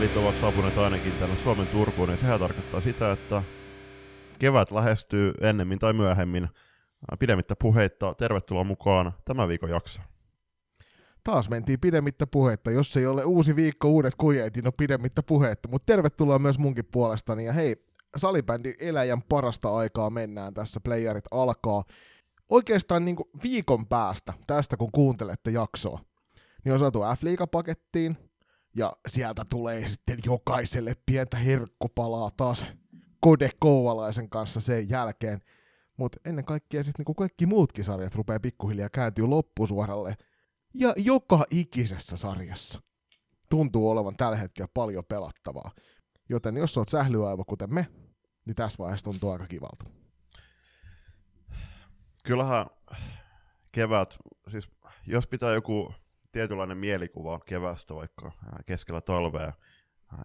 Loskakelit ovat saapuneet ainakin tänne Suomen Turkuun, ja sehän tarkoittaa sitä, että kevät lähestyy ennemmin tai myöhemmin. Pidemmittä puheitta, tervetuloa mukaan tämän viikon jaksoon. Taas mentiin pidemmittä puhetta. Jos ei ole uusi viikko, uudet kujeet, niin on pidemmittä puhetta. Mutta tervetuloa myös munkin puolestani. Ja hei, salibändin eläjän parasta aikaa mennään tässä. Playerit alkaa. Oikeastaan niin viikon päästä tästä, kun kuuntelette jaksoa, niin on saatu F-liigapakettiin, ja sieltä tulee sitten jokaiselle pientä herkkupalaa taas Kode Kouvalaisen kanssa sen jälkeen. Mutta ennen kaikkea sitten niin kaikki muutkin sarjat rupeaa pikkuhiljaa kääntyy loppusuoralle. Ja joka ikisessä sarjassa tuntuu olevan tällä hetkellä paljon pelattavaa. Joten jos oot sählyaivo kuten me, niin tässä vaiheessa tuntuu aika kivalta. Kyllähän kevät, siis jos pitää joku tietynlainen mielikuva kevästä vaikka keskellä talvea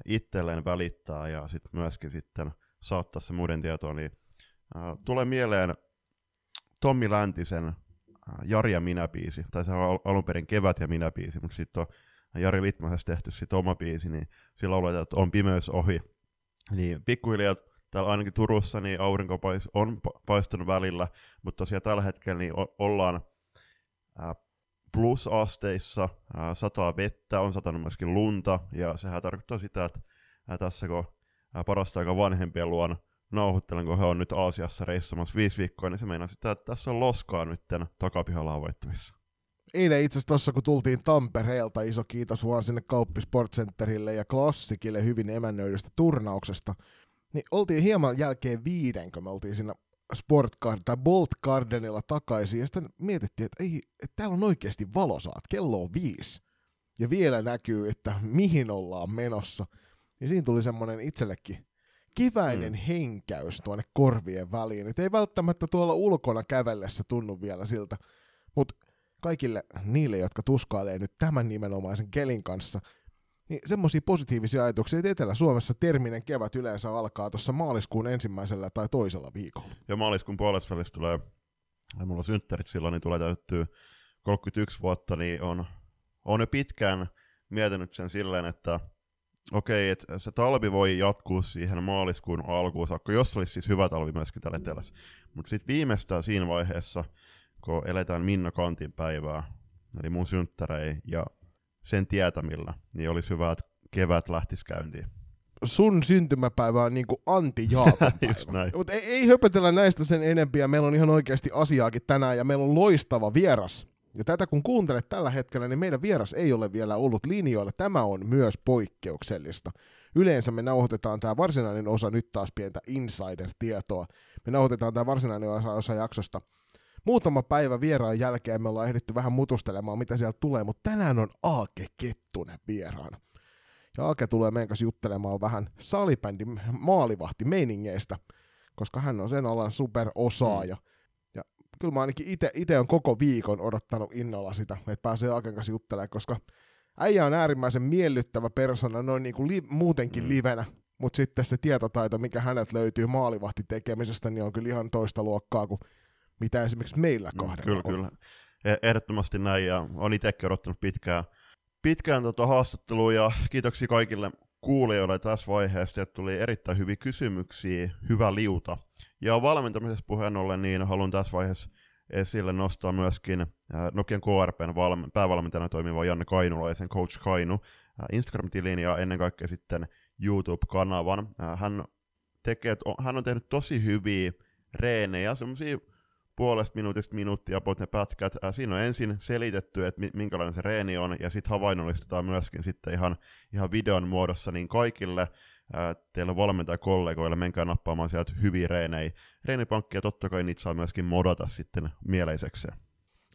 itselleen välittää ja sitten myöskin sitten saattaa se muiden tietoon, niin tulee mieleen Tommi Läntisen Jari ja minä-biisi, tai se on alun perin Kevät ja minä-biisi, mutta sitten on Jari Litmasessa tehty sitten oma biisi, niin sillä lauletaan, että on pimeys ohi. Niin pikkuhiljaa täällä ainakin Turussa niin aurinko on paistanut välillä, mutta tosiaan tällä hetkellä niin ollaan plusasteissa, sataa vettä, on satanut myöskin lunta, ja sehän tarkoittaa sitä, että tässä kun parasta aika vanhempien luon nauhoittelen, kun he on nyt Aasiassa reissamassa viisi viikkoa, niin se meinaa sitä, että tässä on loskaa nyt takapihalla havaittavissa. Eilen itse asiassa tuossa, kun tultiin Tampereelta, iso kiitos vaan sinne Kauppi Sportcenterille ja Klassikille hyvin emännöidystä turnauksesta, niin oltiin hieman jälkeen viiden, kun me oltiin siinä Sportcard tai Bolt Gardenilla takaisin, ja sitten mietittiin, että, ei, että täällä on oikeasti valosaat, kello on viisi, ja vielä näkyy, että mihin ollaan menossa. Ja siinä tuli semmoinen itsellekin keväinen mm. henkäys tuonne korvien väliin. Et ei välttämättä tuolla ulkona kävellessä tunnu vielä siltä, mutta kaikille niille, jotka tuskailee nyt tämän nimenomaisen kelin kanssa, niin semmoisia positiivisia ajatuksia, että Etelä-Suomessa terminen kevät yleensä alkaa tuossa maaliskuun ensimmäisellä tai toisella viikolla. Ja maaliskuun puolesta välissä tulee, ja mulla on synttärit silloin, niin tulee täyttyä 31 vuotta, niin on, on jo pitkään mietinyt sen silleen, että okei, että se talvi voi jatkuu siihen maaliskuun alkuun saakka, jos olisi siis hyvä talvi myöskin täällä etelässä. Mutta sitten viimeistään siinä vaiheessa, kun eletään Minna Kantin päivää, eli mun synttärei ja sen tietämillä, niin olisi hyvä, että kevät lähtisi käyntiin. Sun syntymäpäivä on niinku anti Mutta ei, ei höpötellä näistä sen enempiä, meillä on ihan oikeasti asiaakin tänään ja meillä on loistava vieras. Ja tätä kun kuuntelet tällä hetkellä, niin meidän vieras ei ole vielä ollut linjoilla. Tämä on myös poikkeuksellista. Yleensä me nauhoitetaan tämä varsinainen osa, nyt taas pientä insider-tietoa. Me nauhoitetaan tämä varsinainen osa, osa jaksosta muutama päivä vieraan jälkeen me ollaan ehditty vähän mutustelemaan, mitä sieltä tulee, mutta tänään on Aake Kettunen vieraana. Ja Aake tulee meidän kanssa juttelemaan vähän salibändin maalivahti meiningeistä, koska hän on sen alan superosaaja. Mm. Ja kyllä mä ainakin itse on koko viikon odottanut innolla sitä, että pääsee Aaken kanssa juttelemaan, koska äijä on äärimmäisen miellyttävä persona noin niin kuin li- muutenkin mm. livenä, mutta sitten se tietotaito, mikä hänet löytyy maalivahti tekemisestä, niin on kyllä ihan toista luokkaa kuin mitä esimerkiksi meillä mm, kahdella Kyllä, on. kyllä. E- ehdottomasti näin, ja on itsekin odottanut pitkään, pitkään tota haastattelua, ja kiitoksia kaikille kuulijoille tässä vaiheessa, että tuli erittäin hyviä kysymyksiä, hyvä liuta. Ja valmentamisessa puheen ollen, niin haluan tässä vaiheessa esille nostaa myöskin Nokian KRPn valme- päävalmentajana toimiva Janne Kainulaisen Coach Kainu Instagram-tilin ja ennen kaikkea sitten YouTube-kanavan. Hän, tekee, hän on tehnyt tosi hyviä reenejä, semmoisia puolesta minuutista minuuttia about ne pätkät. Ää, siinä on ensin selitetty, että minkälainen se reeni on, ja sitten havainnollistetaan myöskin sitten ihan, ihan videon muodossa, niin kaikille ää, teillä valmentajakollegoille menkää nappaamaan sieltä hyviä reenejä. Reenipankkia totta kai niitä saa myöskin modata sitten mieleisekseen.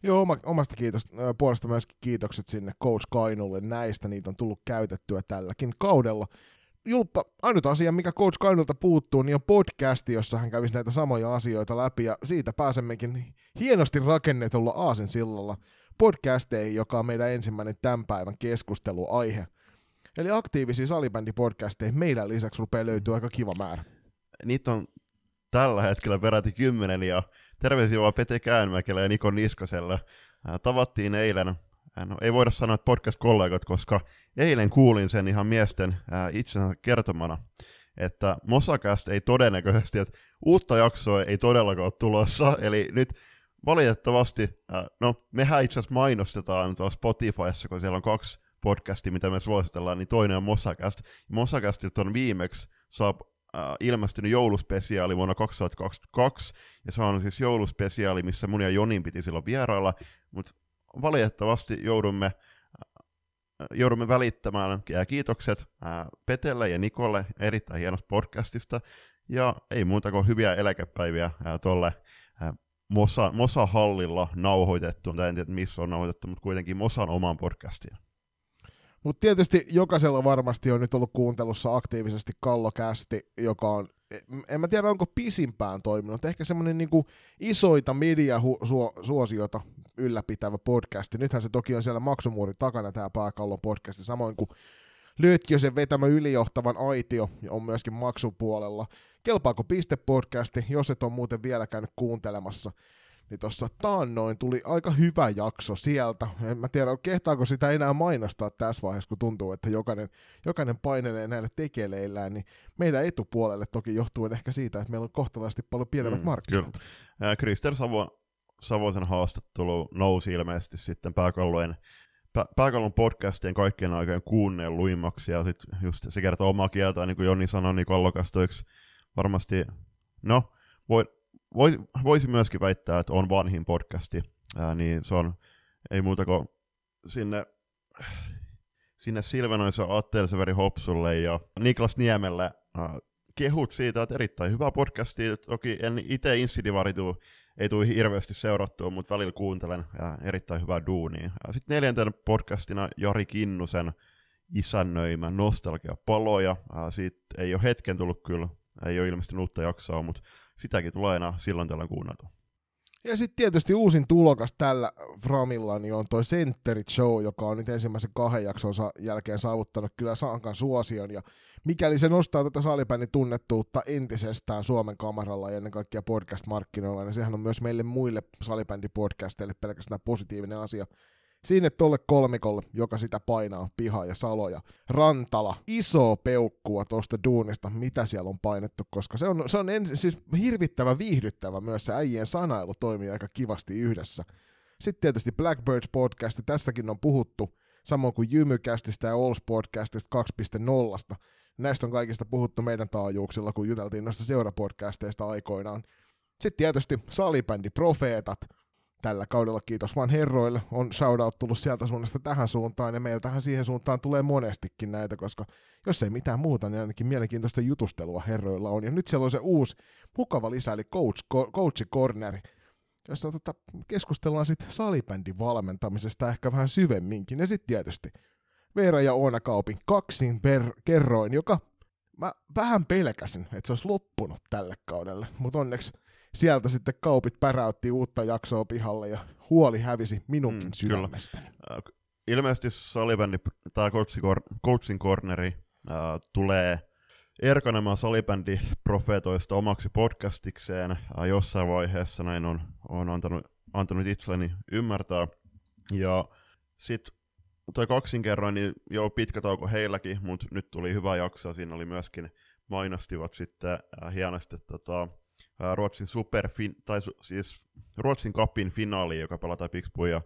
Joo, oma, omasta kiitos, puolesta myöskin kiitokset sinne Coach Kainulle näistä, niitä on tullut käytettyä tälläkin kaudella. Julppa, ainut asia, mikä Coach Kainulta puuttuu, niin on podcasti, jossa hän kävisi näitä samoja asioita läpi, ja siitä pääsemmekin hienosti rakennetulla Aasin sillalla podcasteihin, joka on meidän ensimmäinen tämän päivän keskusteluaihe. Eli aktiivisia salibändipodcasteja meidän lisäksi rupeaa löytyä aika kiva määrä. Niitä on tällä hetkellä peräti kymmenen, ja terveisiä vaan Pete Käänmäkelä ja Niko Niskoselle. Tavattiin eilen no ei voida sanoa, että podcast-kollegat, koska eilen kuulin sen ihan miesten ää, itsensä kertomana, että Mosakast ei todennäköisesti, että uutta jaksoa ei todellakaan ole tulossa, eli nyt valitettavasti, ää, no mehän itse asiassa mainostetaan tuolla Spotifyssa, kun siellä on kaksi podcastia, mitä me suositellaan, niin toinen on Mosakast. Mosakastit on viimeksi saa äh, ilmestynyt jouluspesiaali vuonna 2022, ja se on siis jouluspesiaali, missä mun ja Jonin piti silloin vierailla, mutta valitettavasti joudumme, joudumme välittämään. Kiitokset äh, Petelle ja Nikolle erittäin hienosta podcastista, ja ei muuta kuin hyviä eläkepäiviä tuolle äh, Mosa, Mosa-hallilla nauhoitettu, tai en tiedä missä on nauhoitettu, mutta kuitenkin Mosan oman podcastiin. Mutta tietysti jokaisella varmasti on nyt ollut kuuntelussa aktiivisesti Kallokästi, joka on, en mä tiedä onko pisimpään toiminut, ehkä semmoinen niinku isoita mediasuosiota ylläpitävä podcasti. Nythän se toki on siellä maksumuurin takana tämä pääkallon podcasti, samoin kuin Lyötjösen vetämä ylijohtavan aitio on myöskin maksupuolella. Kelpaako piste podcasti, jos et ole muuten vielä käynyt kuuntelemassa, niin tuossa taannoin tuli aika hyvä jakso sieltä. En mä tiedä, kehtaako sitä enää mainostaa tässä vaiheessa, kun tuntuu, että jokainen, jokainen painelee näillä tekeleillään, niin meidän etupuolelle toki johtuen ehkä siitä, että meillä on kohtalaisesti paljon pienemmät mm, markkinat. Kyllä. Krister Savo, Savoisen haastattelu nousi ilmeisesti sitten pääkallojen pääkallon podcastien kaikkien aikojen kuunneen luimmaksi, ja sitten just se kertoo omaa kieltään, niin kuin Joni sanoi, niin Kallokasta varmasti, no, voi, voi, voisi myöskin väittää, että on vanhin podcasti, ää, niin se on ei muuta kuin sinne, sinne Silvenoisen Atteelseveri Hopsulle ja Niklas Niemelle ää, kehut siitä, että erittäin hyvä podcasti. Toki en itse Insidivaritu ei tule hirveästi seurattua, mutta välillä kuuntelen ja erittäin hyvää duunia. Sitten neljäntenä podcastina Jari Kinnusen isännöimä Nostalgia paloja. Siitä ei ole hetken tullut kyllä, ei ole ilmeisesti uutta jaksoa, mutta sitäkin tulee aina silloin tällä kuunneltu. Ja sitten tietysti uusin tulokas tällä Framilla niin on toi Centerit Show, joka on nyt ensimmäisen kahden jakson jälkeen saavuttanut kyllä Sankan suosion. Ja mikäli se nostaa tätä salibändin tunnettuutta entisestään Suomen kamaralla ja ennen kaikkea podcast-markkinoilla, niin sehän on myös meille muille salibändipodcasteille pelkästään positiivinen asia. Sinne tolle kolmikolle, joka sitä painaa, Piha ja Salo ja Rantala. Iso peukkua tuosta duunista, mitä siellä on painettu, koska se on, se on en, siis hirvittävä viihdyttävä myös se äijien sanailu toimii aika kivasti yhdessä. Sitten tietysti Blackbirds podcast, tästäkin on puhuttu, samoin kuin Jymykästistä ja Alls podcastista 2.0. Näistä on kaikista puhuttu meidän taajuuksilla, kun juteltiin noista seurapodcasteista aikoinaan. Sitten tietysti salibändi Profeetat, tällä kaudella, kiitos vaan herroille, on shoutout tullut sieltä suunnasta tähän suuntaan, ja meiltähän siihen suuntaan tulee monestikin näitä, koska jos ei mitään muuta, niin ainakin mielenkiintoista jutustelua herroilla on. Ja nyt siellä on se uusi mukava lisä, eli coach, coachi corneri, jossa tota, keskustellaan sitten salibändin valmentamisesta ehkä vähän syvemminkin. Ja sitten tietysti Veera ja Oona Kaupin kaksin per kerroin, joka mä vähän pelkäsin, että se olisi loppunut tälle kaudelle, mutta onneksi sieltä sitten kaupit päräytti uutta jaksoa pihalle ja huoli hävisi minunkin mm, sydämestäni. Kyllä. Äh, ilmeisesti salibändi, tämä coaching corneri äh, tulee erkanemaan salibändi profeetoista omaksi podcastikseen äh, jossain vaiheessa, näin on, on antanut, antanut itselleni ymmärtää. Ja sitten toi kaksinkerroin, niin joo, pitkä tauko heilläkin, mutta nyt tuli hyvä jakso, siinä oli myöskin mainostivat sitten äh, hienosti tota, Ruotsin superfin, tai siis Ruotsin kapin finaali, joka pelataan Pixbu ja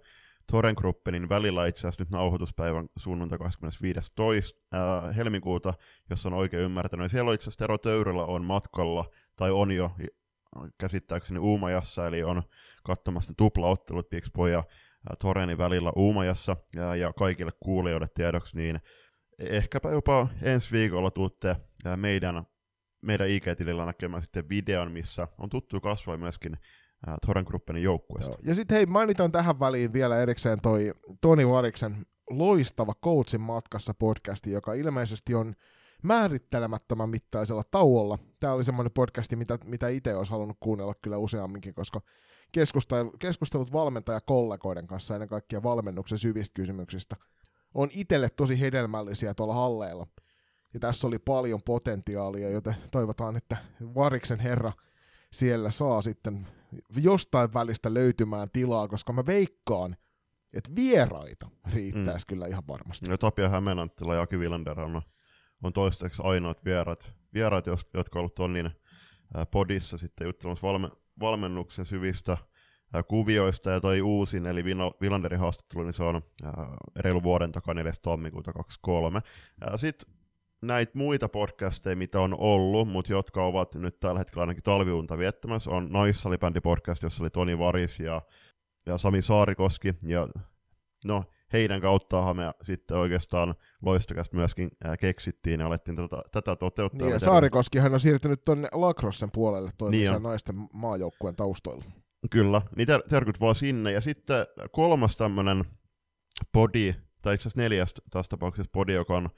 Torengruppenin välillä itse asiassa nyt nauhoituspäivän sunnuntai 25. Tois, äh, helmikuuta, jos on oikein ymmärtänyt. Siellä on itse asiassa Tero Töyryllä on matkalla, tai on jo käsittääkseni Uumajassa, eli on katsomassa tuplaottelut Pixbu ja Torenin välillä Uumajassa, ja, ja kaikille kuulijoille tiedoksi, niin ehkäpä jopa ensi viikolla tuutte meidän meidän IG-tilillä näkemään sitten videon, missä on tuttu kasvoi myöskin äh, Toren Gruppenin joukkueesta. Ja sitten hei, mainitaan tähän väliin vielä erikseen toi Toni Variksen loistava Coachin matkassa podcasti, joka ilmeisesti on määrittelemättömän mittaisella tauolla. Tämä oli semmoinen podcasti, mitä, mitä itse olisi halunnut kuunnella kyllä useamminkin, koska keskustelut valmentajakollegoiden kanssa ennen kaikkea valmennuksen syvistä kysymyksistä on itselle tosi hedelmällisiä tuolla halleilla – ja tässä oli paljon potentiaalia, joten toivotaan, että Variksen herra siellä saa sitten jostain välistä löytymään tilaa, koska mä veikkaan, että vieraita riittäisi mm. kyllä ihan varmasti. Ja Tapia Hämeenanttila ja Aki Villander on, on toistaiseksi ainoat vieraat, vieraat jotka ovat olleet Tonnin podissa sitten juttelemassa valme, valmennuksen syvistä kuvioista, ja toi uusin, eli Villanderin haastattelu, niin se on reilu vuoden takaa 4. tammikuuta 23. Sitten näitä muita podcasteja, mitä on ollut, mutta jotka ovat nyt tällä hetkellä ainakin talviunta viettämässä, on Naissalibändi podcast, jossa oli Toni Varis ja, ja Sami Saarikoski, ja no, heidän kauttaan me sitten oikeastaan loistokästä myöskin ää, keksittiin ja alettiin tätä, tätä toteuttaa. Niin, ja Saarikoski hän on siirtynyt tuonne Lacrossen puolelle toimimaan niin naisten maajoukkueen taustoilla. Kyllä, niin ter- terkut vaan sinne. Ja sitten kolmas tämmöinen podi, tai itse asiassa neljäs tässä tapauksessa podi, joka on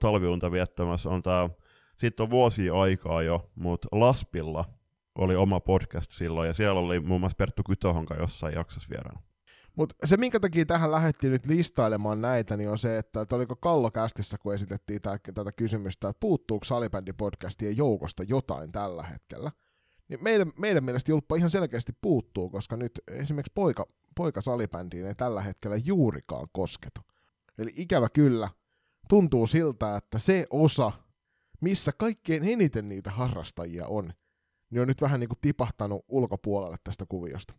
talviunta viettämässä, on tämä, sitten on vuosia aikaa jo, mutta Laspilla oli oma podcast silloin, ja siellä oli muun muassa Perttu Kytohonka jossain jaksossa vieraana. Mutta se, minkä takia tähän lähdettiin nyt listailemaan näitä, niin on se, että, että oliko Kallokästissä, kun esitettiin tää, tätä kysymystä, että puuttuuko salibändipodcastien joukosta jotain tällä hetkellä. Niin meidän, meidän mielestä Julppa ihan selkeästi puuttuu, koska nyt esimerkiksi poika, poika salibändiin ei tällä hetkellä juurikaan kosketa. Eli ikävä kyllä, tuntuu siltä, että se osa, missä kaikkein eniten niitä harrastajia on, niin on nyt vähän niin kuin tipahtanut ulkopuolelle tästä kuviosta.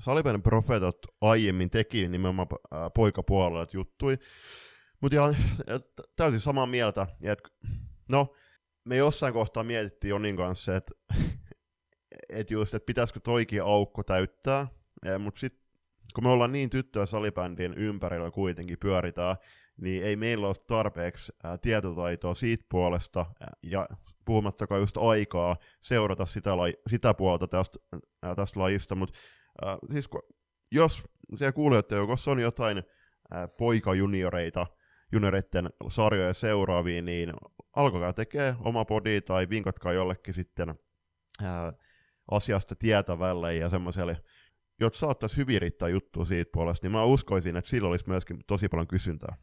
Salipäinen profeetat aiemmin teki nimenomaan poikapuolella juttui, mutta ihan täysin samaa mieltä. Et, no, me jossain kohtaa mietittiin Jonin kanssa, että et just, että pitäisikö toikin aukko täyttää, mutta sitten kun me ollaan niin tyttöä salibändin ympärillä kuitenkin pyöritään, niin ei meillä ole tarpeeksi ää, tietotaitoa siitä puolesta, ää, ja puhumattakaan just aikaa seurata sitä, lai, sitä puolta tästä, ää, tästä lajista, mutta siis kun, jos siellä kuulijoiden joukossa on jotain äh, poikajunioreita, junioreiden sarjoja seuraaviin, niin alkakaa tekee oma podi tai vinkatkaa jollekin sitten äh, asiasta tietävälle ja semmoiselle, jotta saattaisi hyvin riittää juttua siitä puolesta, niin mä uskoisin, että sillä olisi myöskin tosi paljon kysyntää.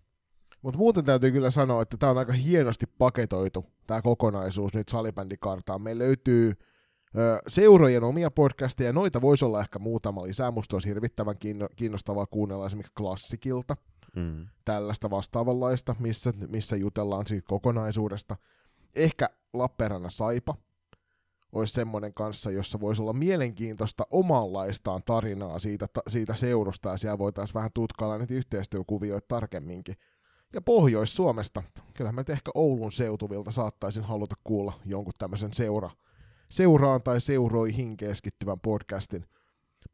Mutta muuten täytyy kyllä sanoa, että tämä on aika hienosti paketoitu, tämä kokonaisuus nyt salibändikartaan. Meillä löytyy seurojen omia podcasteja, noita voisi olla ehkä muutama lisää, musta olisi hirvittävän kiinnostavaa kuunnella esimerkiksi klassikilta, mm. tällaista vastaavanlaista, missä, missä jutellaan siitä kokonaisuudesta. Ehkä Lappeenrannan Saipa olisi semmoinen kanssa, jossa voisi olla mielenkiintoista omanlaistaan tarinaa siitä, siitä seurusta, ja siellä voitaisiin vähän tutkailla niitä yhteistyökuvioita tarkemminkin. Ja Pohjois-Suomesta, kyllähän mä ehkä Oulun seutuvilta saattaisin haluta kuulla jonkun tämmöisen seura, seuraan tai seuroihin keskittyvän podcastin.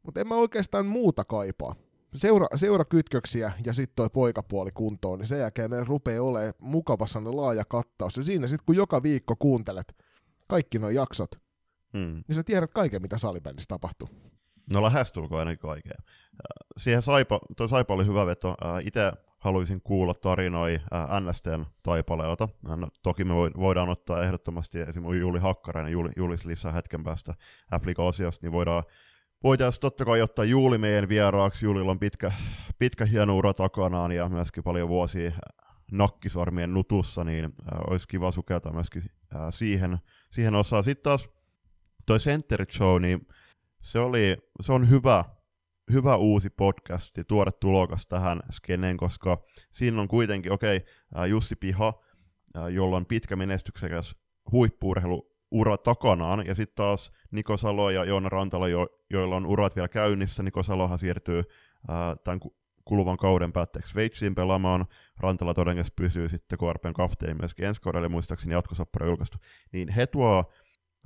Mutta en mä oikeastaan muuta kaipaa. Seura, seurakytköksiä ja sitten toi poikapuoli kuntoon, niin sen jälkeen me rupeaa olemaan mukavassa laaja kattaus. Ja siinä sitten kun joka viikko kuuntelet kaikki nuo jaksot, hmm. niin sä tiedät kaiken, mitä salibändissä tapahtuu. No lähestulkoon ainakin kaikkea. Siihen Saipa, toi Saipa oli hyvä veto. Itse haluaisin kuulla tarinoi äh, NSTn taipaleelta. No, toki me voidaan ottaa ehdottomasti esimerkiksi Juli Hakkarainen, Juli, Julis lisää hetken päästä f osiosta niin voidaan Voitaisiin totta kai ottaa Juuli meidän vieraaksi. Juulilla on pitkä, pitkä hieno ura takanaan ja myöskin paljon vuosia nakkisormien nutussa, niin äh, olisi kiva sukeltaa myöskin äh, siihen, siihen osaan. Sitten taas toi Center Show, niin se, oli, se on hyvä hyvä uusi podcast ja tuoda tulokas tähän skeneen, koska siinä on kuitenkin, okei, okay, Jussi Piha, jolla on pitkä menestyksekäs huippuurheiluura takanaan, ja sitten taas Niko Salo ja Joona Rantala, jo, joilla on urat vielä käynnissä. Niko Salohan siirtyy ää, tämän kuluvan kauden päätteeksi Sveitsiin pelaamaan. Rantala todennäköisesti pysyy sitten KRPn kapteeni myöskin ensi kaudelle, muistaakseni jatkosoppara julkaistu. Niin he tuo,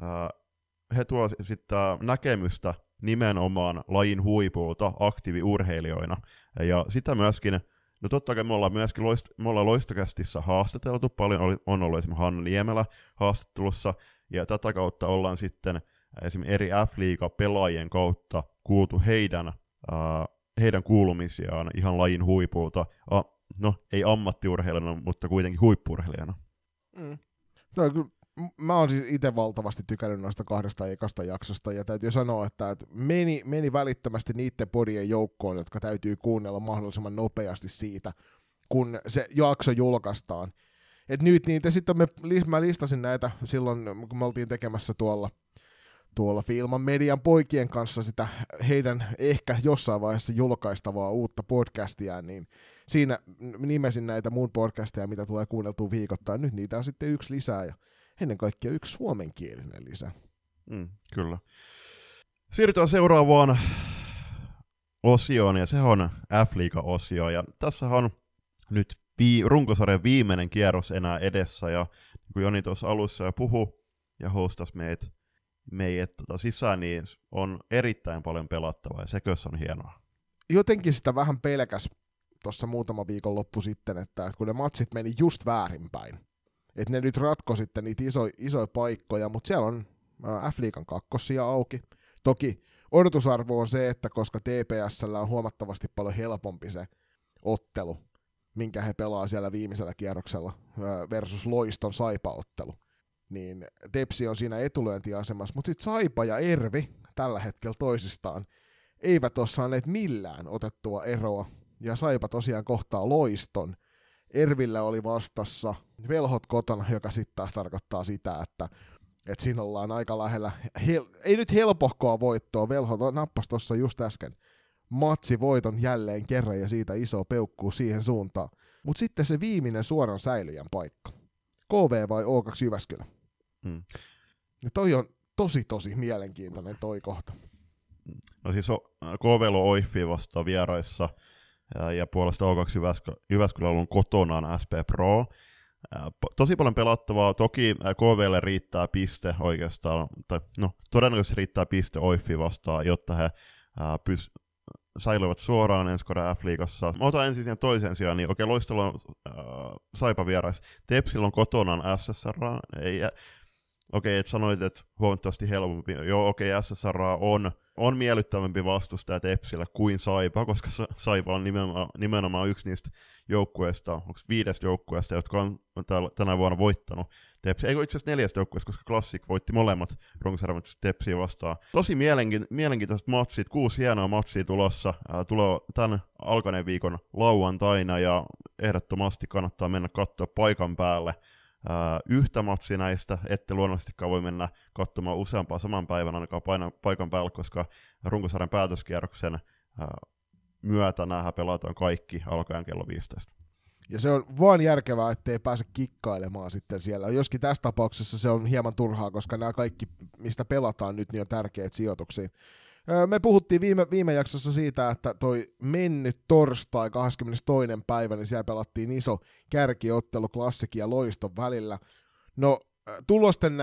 ää, he tuo sitten näkemystä nimenomaan lajin huipulta aktiiviurheilijoina. Ja sitä myöskin, no totta kai me ollaan myöskin loist, me ollaan loistokästissä haastateltu, paljon oli, on ollut esimerkiksi Hanna Niemelä haastattelussa, ja tätä kautta ollaan sitten esimerkiksi eri F-liiga pelaajien kautta kuultu heidän, äh, heidän kuulumisiaan ihan lajin huipulta, A, no ei ammattiurheilijana, mutta kuitenkin huippurheilijana. Mm. Se on kyllä mä oon siis itse valtavasti tykännyt noista kahdesta ekasta jaksosta, ja täytyy sanoa, että meni, meni välittömästi niiden podien joukkoon, jotka täytyy kuunnella mahdollisimman nopeasti siitä, kun se jakso julkaistaan. Et nyt niitä sitten me, mä listasin näitä silloin, kun me oltiin tekemässä tuolla, tuolla Filman median poikien kanssa sitä heidän ehkä jossain vaiheessa julkaistavaa uutta podcastia, niin siinä nimesin näitä mun podcasteja, mitä tulee kuunneltua viikoittain. Nyt niitä on sitten yksi lisää ja ennen kaikkea yksi suomenkielinen lisää. Mm, kyllä. Siirrytään seuraavaan osioon, ja se on F-liiga-osio, ja tässä on nyt vii- runkosarjan viimeinen kierros enää edessä, ja niin kuin Joni tuossa alussa jo puhu ja hostas meidät, meidät tota sisään, niin on erittäin paljon pelattavaa, ja sekö on hienoa. Jotenkin sitä vähän pelkäs tuossa muutama viikon loppu sitten, että kun ne matsit meni just väärinpäin, että ne nyt ratko sitten niitä iso, isoja paikkoja, mutta siellä on F-liigan kakkosia auki. Toki odotusarvo on se, että koska TPSllä on huomattavasti paljon helpompi se ottelu, minkä he pelaa siellä viimeisellä kierroksella versus Loiston Saipa-ottelu, niin Tepsi on siinä etulyöntiasemassa, mutta sitten Saipa ja Ervi tällä hetkellä toisistaan eivät ole saaneet millään otettua eroa, ja Saipa tosiaan kohtaa Loiston. Ervillä oli vastassa velhot kotona, joka sitten taas tarkoittaa sitä, että että siinä ollaan aika lähellä, hel- ei nyt helpohkoa voittoa, Velho nappasi tuossa just äsken matsi voiton jälleen kerran ja siitä iso peukkuu siihen suuntaan. Mutta sitten se viimeinen suoran säilyjän paikka. KV vai O2 Jyväskylä? Hmm. Ja toi on tosi tosi mielenkiintoinen toi kohta. No siis KV on Oiffi vastaan vieraissa ja, puolesta O2 Jyväskylä, Jyväskylä on kotonaan SP Pro. Tosi paljon pelattavaa. Toki KVlle riittää piste oikeastaan, tai no todennäköisesti riittää piste Oiffi vastaan, jotta he pys, säilyvät suoraan ensi F-liigassa. Mä otan ensin siihen toisen sijaan, niin okei, Loistelu on äh, Saipa vierais. Tepsillä on kotonaan SSR, ei, okei, okay, et sanoit, että huomattavasti helpompi. Joo, okei, okay, SSR on on miellyttävämpi vastustaja Tepsillä kuin Saipa, koska Saipa on nimenomaan, nimenomaan yksi niistä joukkueista, onko viidestä joukkueesta, jotka on tänä vuonna voittanut Tepsi. Eikö itse asiassa neljästä joukkueesta, koska Classic voitti molemmat runkosarjan Tepsiä vastaan. Tosi mielenki- mielenkiintoiset matsit, kuusi hienoa matsia tulossa, ää, tulee tämän alkaneen viikon lauantaina, ja ehdottomasti kannattaa mennä katsoa paikan päälle yhtä matsia näistä, ette luonnollisestikaan voi mennä katsomaan useampaa saman päivän ainakaan paina, paikan päällä, koska runkosarjan päätöskierroksen uh, myötä nämä pelataan kaikki alkaen kello 15. Ja se on vaan järkevää, ettei pääse kikkailemaan sitten siellä. Joskin tässä tapauksessa se on hieman turhaa, koska nämä kaikki, mistä pelataan nyt, niin on tärkeitä sijoituksia. Me puhuttiin viime, viime jaksossa siitä, että toi mennyt torstai 22. päivä, niin siellä pelattiin iso kärkiottelu klassikin ja loiston välillä. No, tulosten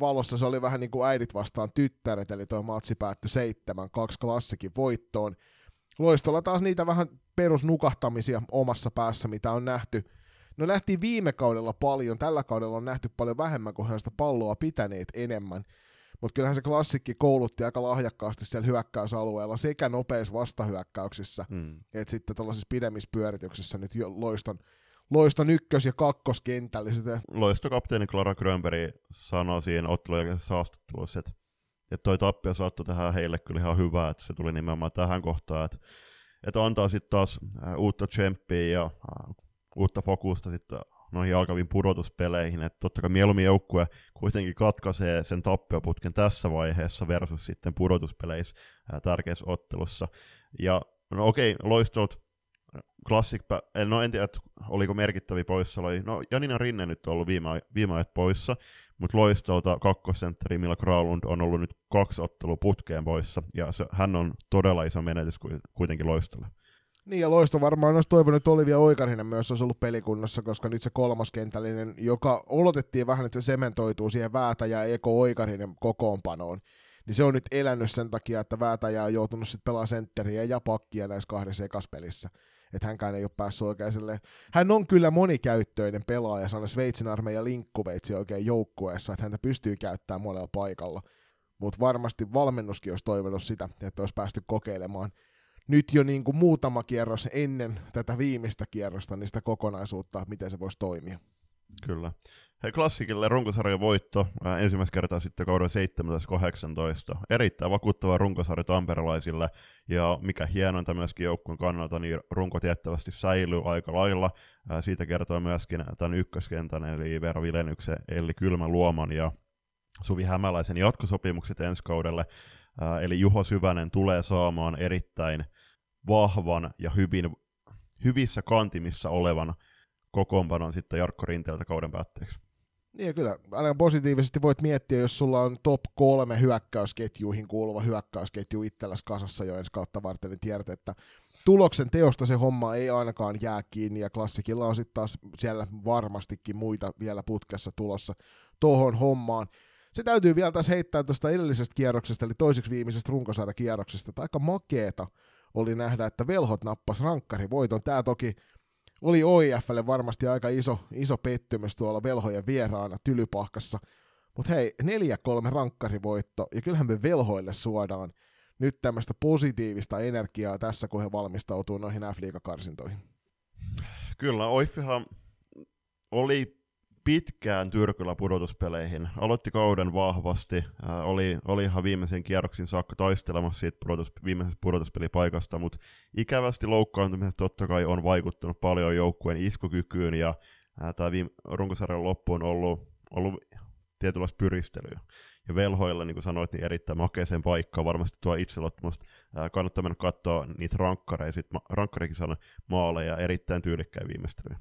valossa se oli vähän niin kuin äidit vastaan tyttäret, eli toi matsi päättyi 7-2 klassikin voittoon. Loistolla taas niitä vähän perusnukahtamisia omassa päässä, mitä on nähty. No nähtiin viime kaudella paljon, tällä kaudella on nähty paljon vähemmän, kun he on sitä palloa pitäneet enemmän. Mutta kyllähän se klassikki koulutti aika lahjakkaasti siellä hyökkäysalueella sekä nopeissa vastahyökkäyksissä, mm. että sitten tällaisissa pidemmissä pyörityksissä nyt jo loiston, loiston ykkös- ja kakkoskentällä. Loistokapteeni Clara Grönberg sanoi siinä ottelujen haastattelussa, että, että toi tappio saattoi tehdä heille kyllä ihan hyvää, että se tuli nimenomaan tähän kohtaan, että, että antaa sitten taas uutta tsemppiä ja uutta fokusta sitten noihin alkaviin pudotuspeleihin, että totta kai mieluummin joukkue kuitenkin katkaisee sen tappioputken tässä vaiheessa versus sitten pudotuspeleissä ää, tärkeässä ottelussa. Ja no okei, loistelut Classic, no en tiedä, oliko merkittäviä poissaoloja. No Janina Rinne nyt on ollut viime, viime ajat poissa, mutta loistolta kakkosentteri Mila Kraulund on ollut nyt kaksi ottelua putkeen poissa, ja se, hän on todella iso menetys kuitenkin loistolle. Niin ja Loisto varmaan olisi toivonut, että Olivia Oikarinen myös olisi ollut pelikunnassa, koska nyt se kolmaskentällinen, joka olotettiin vähän, että se sementoituu siihen Väätä ja Eko Oikarinen kokoonpanoon, niin se on nyt elänyt sen takia, että Väätäjä on joutunut sitten pelaamaan sentteriä ja pakkia näissä kahdessa ekaspelissä. Että hänkään ei ole päässyt oikein silleen. Hän on kyllä monikäyttöinen pelaaja, se on Sveitsin armeijan linkkuveitsi oikein joukkueessa, että häntä pystyy käyttämään monella paikalla. Mutta varmasti valmennuskin olisi toivonut sitä, että olisi päästy kokeilemaan nyt jo niin kuin muutama kierros ennen tätä viimeistä kierrosta, niin sitä kokonaisuutta, miten se voisi toimia. Kyllä. Hei, klassikille runkosarjan voitto ää, ensimmäistä kertaa sitten kauden 17-18. Erittäin vakuuttava runkosarja tamperelaisille, ja mikä hienointa myöskin joukkueen kannalta, niin runko tiettävästi säilyy aika lailla. Ää, siitä kertoo myöskin tämän ykköskentän, eli Veera Vilenyksen, Elli Kylmä Luoman ja Suvi Hämäläisen jatkosopimukset ensi kaudelle, eli Juho Syvänen tulee saamaan erittäin vahvan ja hyvin, hyvissä kantimissa olevan kokoonpanon sitten Jarkko Rinteeltä kauden päätteeksi. Niin kyllä, aina positiivisesti voit miettiä, jos sulla on top kolme hyökkäysketjuihin kuuluva hyökkäysketju itselläsi kasassa jo ensi kautta varten, niin tiedät, että tuloksen teosta se homma ei ainakaan jää kiinni, ja klassikilla on sitten taas siellä varmastikin muita vielä putkessa tulossa tuohon hommaan. Se täytyy vielä tässä heittää tuosta edellisestä kierroksesta, eli toiseksi viimeisestä runkosarjakierroksesta, että aika makeeta oli nähdä, että velhot nappas rankkarivoiton. Tämä toki oli OIFlle varmasti aika iso, iso pettymys tuolla velhojen vieraana Tylypahkassa. Mutta hei, 4-3 rankkarivoitto, ja kyllähän me velhoille suodaan nyt tämmöistä positiivista energiaa tässä, kun he valmistautuu noihin F-liigakarsintoihin. Kyllä, Oiffihan oli pitkään Tyrkyllä pudotuspeleihin. Aloitti kauden vahvasti, äh, oli, oli ihan viimeisen kierroksin saakka taistelemassa siitä pudotus, viimeisestä pudotuspelipaikasta, mutta ikävästi loukkaantumiset totta kai on vaikuttanut paljon joukkueen iskukykyyn, ja tämä viime, runkosarjan loppu on ollut, ollut tietynlaista pyristelyä. Ja velhoilla, niin kuin sanoit, niin erittäin makeeseen paikkaan, varmasti tuo itseluottamusta. Kannattaa mennä katsoa niitä rankkareja, sit ma- rankkarikin maaleja, erittäin tyylikkäin viimeistelyjä.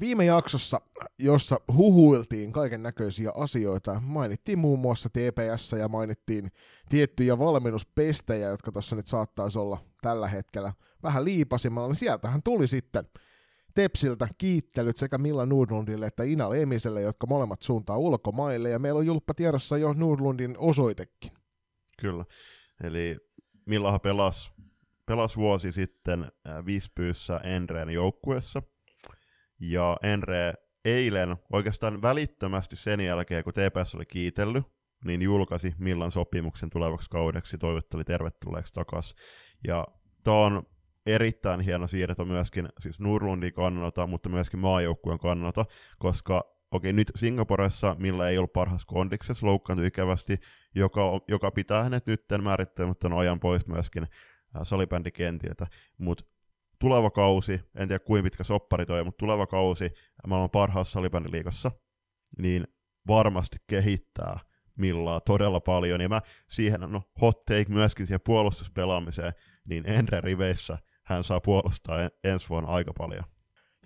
Viime jaksossa, jossa huhuiltiin kaiken näköisiä asioita, mainittiin muun muassa TPS ja mainittiin tiettyjä valmennuspestejä, jotka tuossa nyt saattaisi olla tällä hetkellä vähän liipasimalla, niin sieltähän tuli sitten Tepsiltä kiittelyt sekä Milla Nordlundille että Ina Lemiselle, jotka molemmat suuntaa ulkomaille, ja meillä on julppa tiedossa jo Nordlundin osoitekin. Kyllä, eli Millahan pelasi, pelasi vuosi sitten Vispyyssä Enreen joukkuessa – ja Enre eilen oikeastaan välittömästi sen jälkeen, kun TPS oli kiitellyt, niin julkaisi Millan sopimuksen tulevaksi kaudeksi, toivotteli tervetulleeksi takaisin. Ja tämä on erittäin hieno siirto myöskin siis Nurlundin kannalta, mutta myöskin maajoukkueen kannalta, koska okei, nyt Singaporessa, millä ei ollut parhaassa kondiksessa, loukkaantui ikävästi, joka, joka pitää hänet nyt määrittämättä ajan pois myöskin salibändikentiltä, mutta tuleva kausi, en tiedä kuinka pitkä soppari toi, mutta tuleva kausi maailman parhaassa salibändiliigassa, niin varmasti kehittää Millaa todella paljon, ja mä siihen, no hot take myöskin siihen puolustuspelaamiseen, niin Enre riveissä hän saa puolustaa ensi vuonna aika paljon.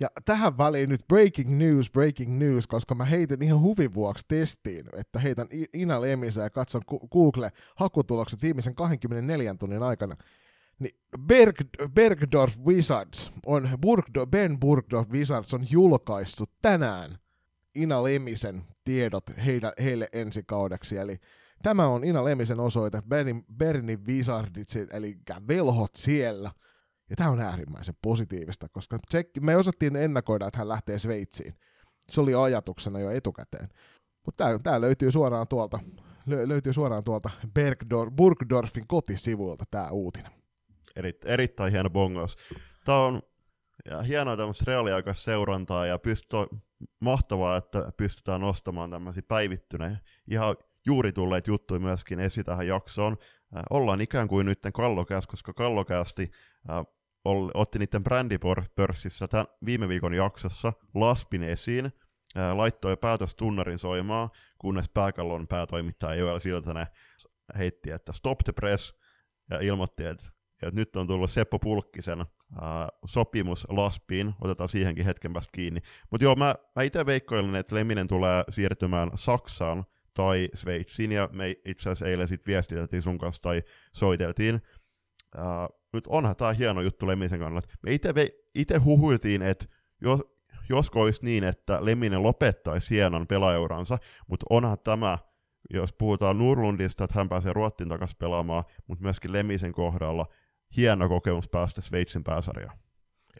Ja tähän väliin nyt breaking news, breaking news, koska mä heitin ihan huvin vuoksi testiin, että heitän Ina Lemisen ja katson Google-hakutulokset viimeisen 24 tunnin aikana niin Berg, Bergdorf Wizards on, Burgdo, Ben Burgdorf Wizards on julkaissut tänään Ina Lemisen tiedot heille, heille ensi kaudeksi, eli tämä on Ina Lemisen osoite, Berni, Berni Wizardit, eli velhot siellä, ja tämä on äärimmäisen positiivista, koska check, me osattiin ennakoida, että hän lähtee Sveitsiin. Se oli ajatuksena jo etukäteen. Mutta tämä, löytyy suoraan tuolta, löytyy suoraan tuolta Bergdorf, Burgdorfin kotisivuilta tämä uutinen. Eri, erittäin hieno bongaus. Tämä on ja hienoa tämmöistä reaaliaikaista seurantaa ja pystyt, mahtavaa, että pystytään nostamaan tämmöisiä päivittyneen ihan juuri tulleet juttuja myöskin esi tähän jaksoon. Äh, ollaan ikään kuin nyt kallokäs, koska kallokästi äh, otti niiden brändipörssissä tämän viime viikon jaksossa Laspin esiin, äh, laittoi päätös tunnarin soimaan, kunnes pääkallon päätoimittaja Joel Siltanen heitti, että stop the press, ja ilmoitti, että ja nyt on tullut Seppo Pulkkisen uh, sopimus Laspiin, otetaan siihenkin hetken päästä kiinni. Mutta joo, mä, mä itse veikkoilen, että Leminen tulee siirtymään Saksaan tai Sveitsiin, ja me itse asiassa eilen sitten viestiteltiin sun kanssa tai soiteltiin. Uh, nyt onhan tämä hieno juttu Lemisen kannalta. Me itse huhuiltiin, että jos, josko olisi niin, että Leminen lopettaisi hienon pelaajuransa, mutta onhan tämä jos puhutaan Nurlundista, että hän pääsee Ruottiin takaisin pelaamaan, mutta myöskin Lemisen kohdalla hieno kokemus päästä Sveitsin pääsarjaan.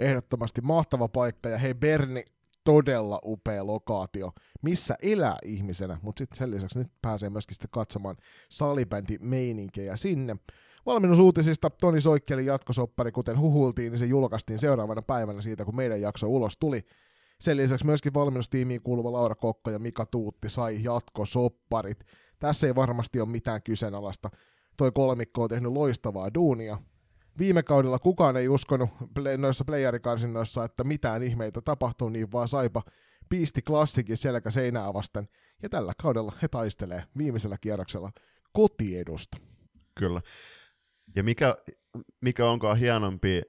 Ehdottomasti mahtava paikka, ja hei Berni, todella upea lokaatio, missä elää ihmisenä, mutta sitten sen lisäksi nyt pääsee myöskin sitten katsomaan salibändi meininkejä sinne. Valmennusuutisista Toni Soikkeli jatkosoppari, kuten huhultiin, niin se julkaistiin seuraavana päivänä siitä, kun meidän jakso ulos tuli. Sen lisäksi myöskin valmennustiimiin kuuluva Laura Kokko ja Mika Tuutti sai jatkosopparit. Tässä ei varmasti ole mitään kyseenalaista. Toi kolmikko on tehnyt loistavaa duunia, viime kaudella kukaan ei uskonut noissa playerikarsinnoissa, että mitään ihmeitä tapahtuu, niin vaan Saipa piisti klassikin selkä seinää vasten, ja tällä kaudella he taistelee viimeisellä kierroksella kotiedusta. Kyllä. Ja mikä, mikä onkaan hienompi,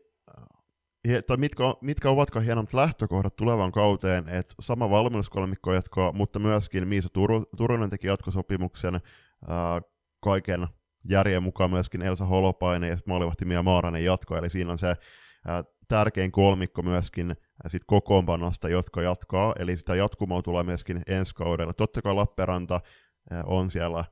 tai mitkä, mitkä ovatko hienommat lähtökohdat tulevan kauteen, että sama valmennuskolmikko jatkaa, mutta myöskin Miisa Turunen teki jatkosopimuksen ää, kaiken järjen mukaan myöskin Elsa Holopainen ja maalivahti Mia Maaranen jatko, eli siinä on se ää, tärkein kolmikko myöskin sit kokoonpanosta, jotka jatkaa, eli sitä jatkumoa tulee myöskin ensi kaudella. Totta kai Lappeenranta on siellä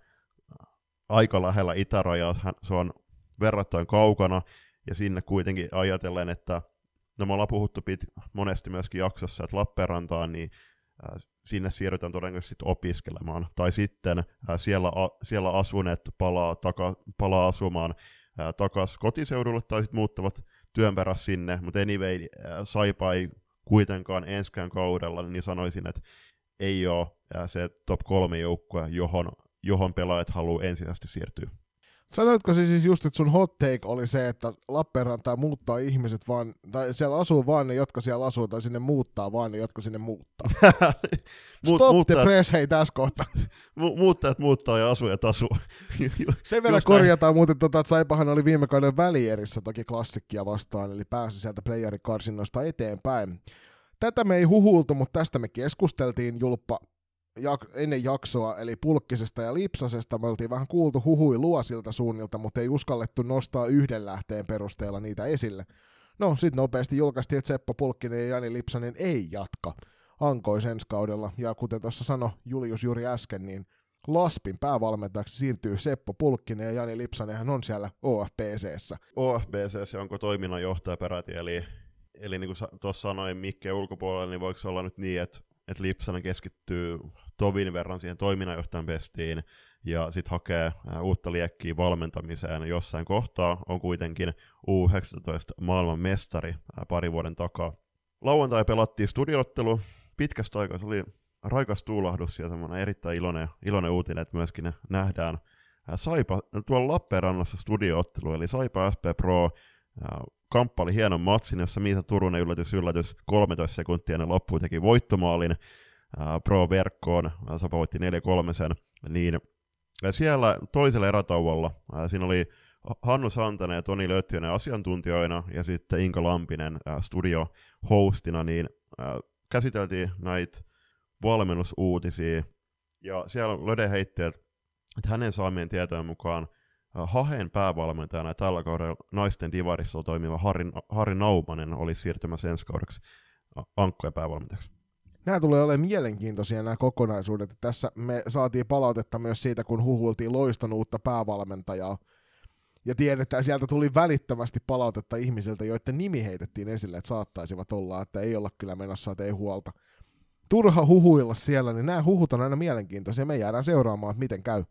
aika lähellä itärajaa, se on verrattain kaukana, ja sinne kuitenkin ajatellen, että no me ollaan puhuttu pit, monesti myöskin jaksossa, että Lappeenrantaan, niin sinne siirrytään todennäköisesti opiskelemaan, tai sitten siellä, siellä asuneet palaa, taka, palaa asumaan takaisin kotiseudulle, tai sitten muuttavat työn perässä sinne, mutta anyway, Saipa ei kuitenkaan enskään kaudella, niin sanoisin, että ei ole se top kolme joukkue, johon, johon pelaajat haluaa ensisijaisesti siirtyä. Sanoitko se siis just, että sun hot take oli se, että Lappeenrantaa muuttaa ihmiset vaan, tai siellä asuu vaan ne, jotka siellä asuu, tai sinne muuttaa vaan ne, jotka sinne muuttaa. Muut, Stop muuttaa, the press, hei tässä kohta. Mu- muuttajat muuttaa ja asujat asuu. Sen verran korjataan näin. muuten, tota, että Saipahan oli viime kauden välierissä toki klassikkia vastaan, eli pääsi sieltä playerikarsinnoista eteenpäin. Tätä me ei huhultu, mutta tästä me keskusteltiin Julppa jak- ennen jaksoa, eli Pulkkisesta ja Lipsasesta, me oltiin vähän kuultu huhui luosilta suunnilta, mutta ei uskallettu nostaa yhden lähteen perusteella niitä esille. No, sitten nopeasti julkaistiin, että Seppo Pulkkinen ja Jani Lipsanen ei jatka Ankoi ensi kaudella, ja kuten tuossa sanoi Julius juuri äsken, niin Laspin päävalmentajaksi siirtyy Seppo Pulkkinen ja Jani Lipsanen hän on siellä OFPCssä. OFPCssä onko toiminnanjohtaja peräti, eli, eli niin kuin tuossa sanoin Mikke ulkopuolella, niin voiko olla nyt niin, että, että Lipsanen keskittyy tovin verran siihen toiminnanjohtajan pestiin ja sitten hakee uutta liekkiä valmentamiseen jossain kohtaa, on kuitenkin U19 maailman mestari pari vuoden takaa. Lauantai pelattiin studioottelu, pitkästä aikaa se oli raikas tuulahdus ja semmoinen erittäin iloinen, iloinen uutinen, että myöskin nähdään Saipa, tuolla Lappeenrannassa studioottelu, eli Saipa SP Pro kamppaili hienon matsin, jossa Miisa Turunen yllätys yllätys 13 sekuntia ennen loppuun teki voittomaalin, Pro-verkkoon, Sapa voitti 4-3 sen, niin siellä toisella erätauolla, siinä oli Hannu Santanen ja Toni Löttiönen asiantuntijoina ja sitten Inka Lampinen studio-hostina, niin käsiteltiin näitä valmennusuutisia, ja siellä Löde heitti, että hänen saamien tietojen mukaan Hahen päävalmentajana tällä kaudella naisten divarissa toimiva Harri, Harri Naumanen olisi siirtymässä ensi kaudeksi Ankkojen päävalmentajaksi nämä tulee olemaan mielenkiintoisia nämä kokonaisuudet. Tässä me saatiin palautetta myös siitä, kun huhuiltiin loiston uutta päävalmentajaa. Ja tiedetään, sieltä tuli välittömästi palautetta ihmisiltä, joiden nimi heitettiin esille, että saattaisivat olla, että ei olla kyllä menossa, että ei huolta. Turha huhuilla siellä, niin nämä huhut on aina mielenkiintoisia. Me jäädään seuraamaan, että miten käy.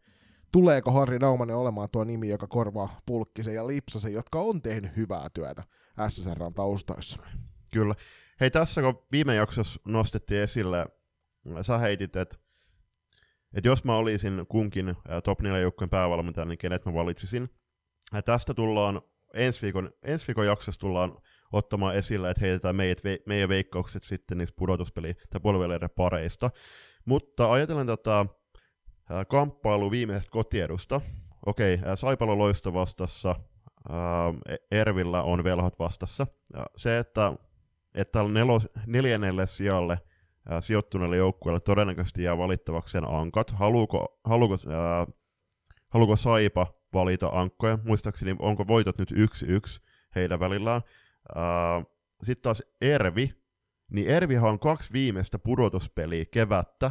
Tuleeko Harri Naumanen olemaan tuo nimi, joka korvaa Pulkkisen ja Lipsasen, jotka on tehnyt hyvää työtä SSRn taustoissa? Kyllä. Hei, tässä kun viime jaksossa nostettiin esille, sä heitit, että et jos mä olisin kunkin top 4 joukkueen päävalmentaja, niin kenet mä valitsisin. Ja tästä tullaan, ensi viikon, ensi viikon jaksossa tullaan ottamaan esille, että heitetään meidät, meidän veikkaukset sitten niistä pudotuspeli- tai puoliväliä pareista. Mutta ajatellen tätä kamppailu viimeisestä kotiedusta. Okei, Saipalo loista vastassa, Ervillä on velhot vastassa. Ja se, että että nelos, neljännelle sijalle ää, sijoittuneelle joukkueelle todennäköisesti jää valittavaksi sen ankat. Haluuko, haluuko, ää, haluuko Saipa valita ankkoja? Muistaakseni onko voitot nyt yksi yksi heidän välillään. Sitten taas Ervi, niin Ervihan on kaksi viimeistä pudotuspeliä kevättä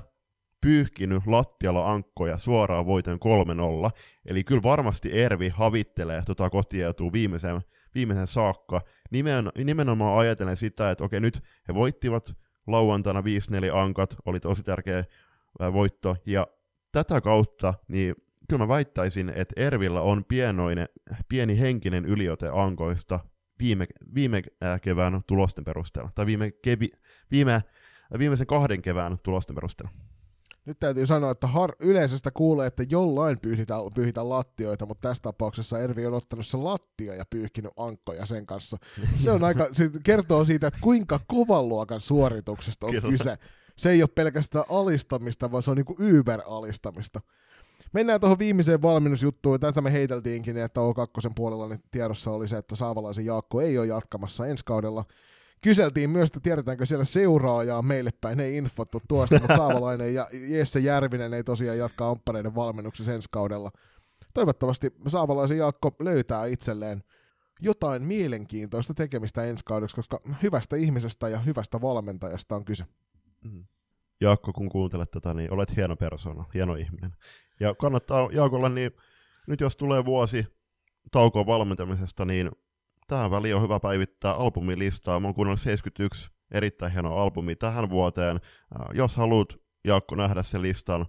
pyyhkinyt lattialla ankkoja suoraan voiton 3-0. Eli kyllä varmasti Ervi havittelee tota kotietua viimeisen, viimeisen saakka. Nimen, nimenomaan ajatellen sitä, että okei nyt he voittivat lauantaina 5-4 ankat, oli tosi tärkeä voitto, ja tätä kautta niin kyllä mä väittäisin, että Ervillä on pienoinen, pieni henkinen yliote ankoista viime, viime kevään tulosten perusteella, tai viime, kevi, viime, viimeisen kahden kevään tulosten perusteella nyt täytyy sanoa, että har- yleensä kuulee, että jollain pyyhitään, pyyhitään lattioita, mutta tässä tapauksessa Ervi on ottanut se lattia ja pyyhkinyt ankkoja sen kanssa. Se on aika, se kertoo siitä, että kuinka kovan luokan suorituksesta on Kyllä. kyse. se ei ole pelkästään alistamista, vaan se on niinku Uber-alistamista. Mennään tuohon viimeiseen valmennusjuttuun. Tätä me heiteltiinkin, että O2 puolella niin tiedossa oli se, että Saavalaisen Jaakko ei ole jatkamassa ensi kaudella. Kyseltiin myös, että tiedetäänkö siellä seuraajaa meille päin, ei infottu tuosta, mutta Saavalainen ja Jesse Järvinen ei tosiaan jatkaa omppaneiden valmennuksessa ensi kaudella. Toivottavasti Saavalaisen Jaakko löytää itselleen jotain mielenkiintoista tekemistä ensi kaudeksi, koska hyvästä ihmisestä ja hyvästä valmentajasta on kyse. Mm. Jaakko, kun kuuntelet tätä, niin olet hieno persona, hieno ihminen. Ja kannattaa Jaakolla, niin nyt jos tulee vuosi taukoa valmentamisesta, niin tähän väliin on hyvä päivittää albumilistaa. Mä oon kuunnellut 71 erittäin hieno albumi tähän vuoteen. Jos haluat, Jaakko, nähdä sen listan,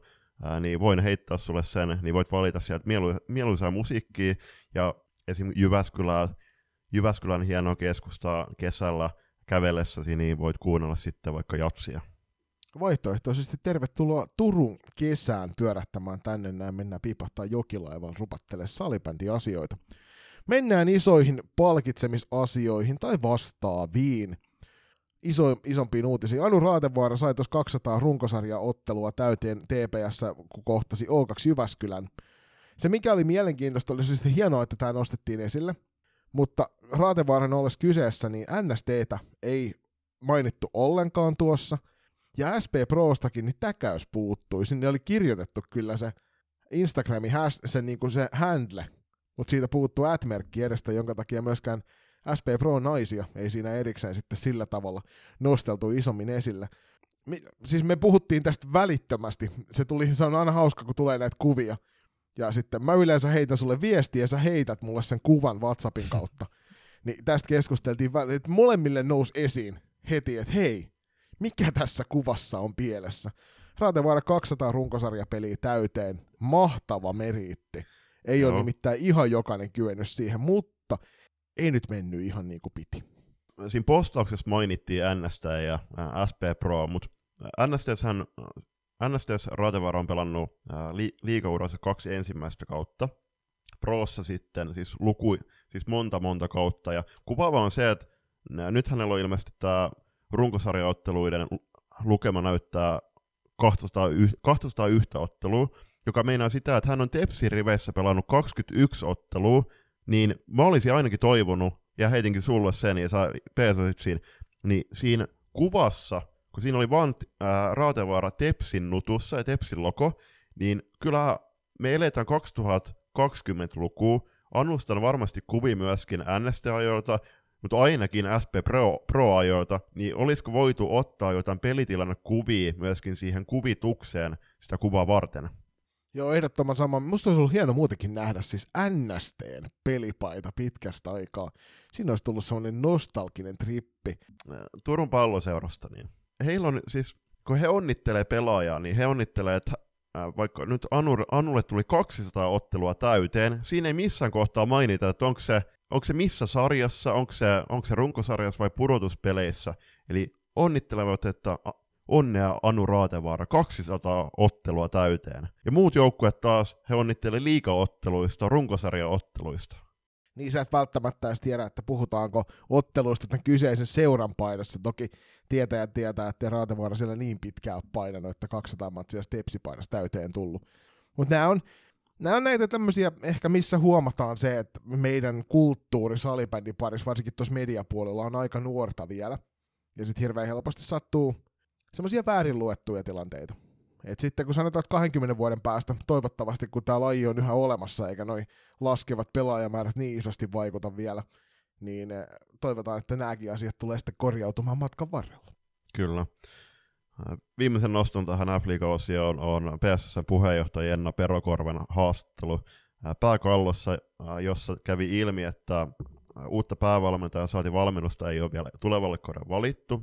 niin voin heittää sulle sen, niin voit valita sieltä mielu- mieluisaa musiikkia, ja esim. Jyväskylää, Jyväskylän hienoa keskustaa kesällä kävellessäsi, niin voit kuunnella sitten vaikka jatsia vaihtoehtoisesti tervetuloa Turun kesään pyörähtämään tänne, näin mennään piipahtaa jokilaivan rupattele salibändiasioita. Mennään isoihin palkitsemisasioihin tai vastaaviin. Iso, isompiin uutisiin. Anu Raatevaara sai tuossa 200 runkosarjaottelua täyteen TPS, kun kohtasi O2 Jyväskylän. Se mikä oli mielenkiintoista, oli siis hienoa, että tämä nostettiin esille, mutta Raatevaaran ollessa kyseessä, niin NSTtä ei mainittu ollenkaan tuossa – ja SP Prostakin niin täkäys puuttui. Sinne oli kirjoitettu kyllä se Instagramin has, se, niin kuin se handle, mutta siitä puuttuu at-merkki edestä, jonka takia myöskään SP Pro naisia ei siinä erikseen sitten sillä tavalla nosteltu isommin esille. Mi- siis me puhuttiin tästä välittömästi. Se, tuli, se on aina hauska, kun tulee näitä kuvia. Ja sitten mä yleensä heitän sulle viestiä ja sä heität mulle sen kuvan WhatsAppin kautta. Niin tästä keskusteltiin, että molemmille nousi esiin heti, että hei, mikä tässä kuvassa on pielessä. Raatevaara 200 runkosarjapeliä täyteen, mahtava meriitti. Ei no. ole nimittäin ihan jokainen kyennyt siihen, mutta ei nyt mennyt ihan niin kuin piti. Siinä postauksessa mainittiin NST ja SP Pro, mutta NSTshän, NSTs Raatevaara on pelannut li- liikauransa kaksi ensimmäistä kautta. Proossa sitten, siis, luku, siis monta monta kautta, ja kuvaava on se, että nyt hänellä on ilmeisesti tämä runkosarjaotteluiden lukema näyttää 201, 201 ottelua, joka meinaa sitä, että hän on Tepsin riveissä pelannut 21 ottelua, niin mä olisin ainakin toivonut, ja heitinkin sulle sen, ja sä siinä, niin siinä kuvassa, kun siinä oli vaan ää, Raatevaara Tepsin nutussa ja Tepsin logo, niin kyllä me eletään 2020-lukua, annustan varmasti kuvia myöskin NST-ajoilta, mutta ainakin SP Pro, Pro-ajoilta, niin olisiko voitu ottaa jotain kuvia myöskin siihen kuvitukseen sitä kuvaa varten? Joo, ehdottoman sama. Musta olisi ollut hieno muutenkin nähdä siis NSTn pelipaita pitkästä aikaa. Siinä olisi tullut semmoinen nostalginen trippi. Turun palloseurasta, niin heillä on siis, kun he onnittelee pelaajaa, niin he onnittelee, että vaikka nyt Anu, Anulle tuli 200 ottelua täyteen, siinä ei missään kohtaa mainita, että onko se onko se missä sarjassa, onko se, onko se runkosarjassa vai pudotuspeleissä. Eli onnittelevat, että onnea Anu Raatevaara, 200 ottelua täyteen. Ja muut joukkueet taas, he onnittelevat liikaotteluista, runkosarjaotteluista. Niin sä et välttämättä edes tiedä, että puhutaanko otteluista tämän kyseisen seuran painossa. Toki tietäjät tietää, että Raatevaara siellä niin pitkään painanut, että 200 matsia tepsipainossa täyteen tullut. Mutta nämä on, nämä on näitä tämmöisiä ehkä missä huomataan se, että meidän kulttuuri salibändin parissa, varsinkin tuossa mediapuolella, on aika nuorta vielä. Ja sitten hirveän helposti sattuu semmoisia väärin luettuja tilanteita. Et sitten kun sanotaan, että 20 vuoden päästä, toivottavasti kun tämä laji on yhä olemassa, eikä noin laskevat pelaajamäärät niin isosti vaikuta vielä, niin eh, toivotaan, että nämäkin asiat tulee sitten korjautumaan matkan varrella. Kyllä. Viimeisen noston tähän f osioon on PSS puheenjohtaja Jenna Perokorven haastattelu pääkallossa, jossa kävi ilmi, että uutta päävalmentajaa saati valmennusta ei ole vielä tulevalle kaudelle valittu.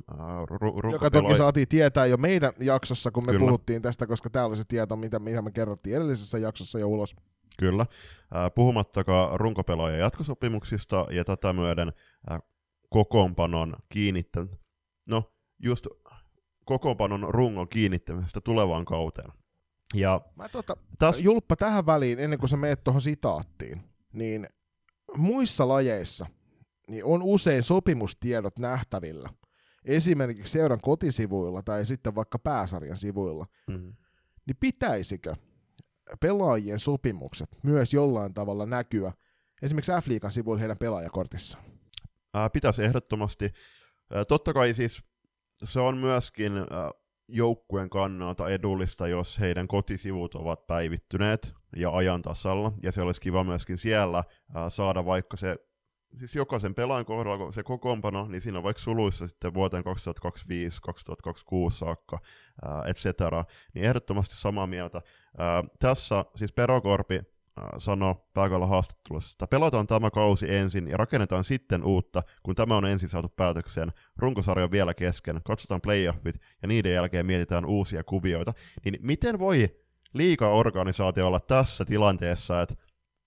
Ru- Joka toki saatiin tietää jo meidän jaksossa, kun me Kyllä. puhuttiin tästä, koska tämä oli se tieto, mitä, mitä me kerrottiin edellisessä jaksossa jo ulos. Kyllä. Puhumattakaan runkopelaajan jatkosopimuksista ja tätä myöden kokoonpanon kiinnittänyt. No, just kokoonpanon rungon kiinnittämisestä tulevaan kauteen. Ja Mä tota, täs... Julppa tähän väliin, ennen kuin sä meet tuohon sitaattiin, niin muissa lajeissa niin on usein sopimustiedot nähtävillä. esimerkiksi seuran kotisivuilla tai sitten vaikka pääsarjan sivuilla, mm. niin pitäisikö pelaajien sopimukset myös jollain tavalla näkyä esimerkiksi F-liigan sivuilla heidän pelaajakortissaan? Ää, pitäisi ehdottomasti. Ää, totta kai siis se on myöskin ää, joukkueen kannalta edullista, jos heidän kotisivut ovat päivittyneet ja ajan tasalla, ja se olisi kiva myöskin siellä ää, saada vaikka se siis jokaisen pelaajan kohdalla se kokoonpano, niin siinä on vaikka suluissa sitten vuoteen 2025, 2026 saakka, et cetera, niin ehdottomasti samaa mieltä. Ää, tässä siis Perokorpi sanoi pääkalla haastattelussa, että pelataan tämä kausi ensin ja rakennetaan sitten uutta, kun tämä on ensin saatu päätökseen. Runkosarja on vielä kesken, katsotaan playoffit ja niiden jälkeen mietitään uusia kuvioita. Niin miten voi liiga-organisaatio olla tässä tilanteessa, että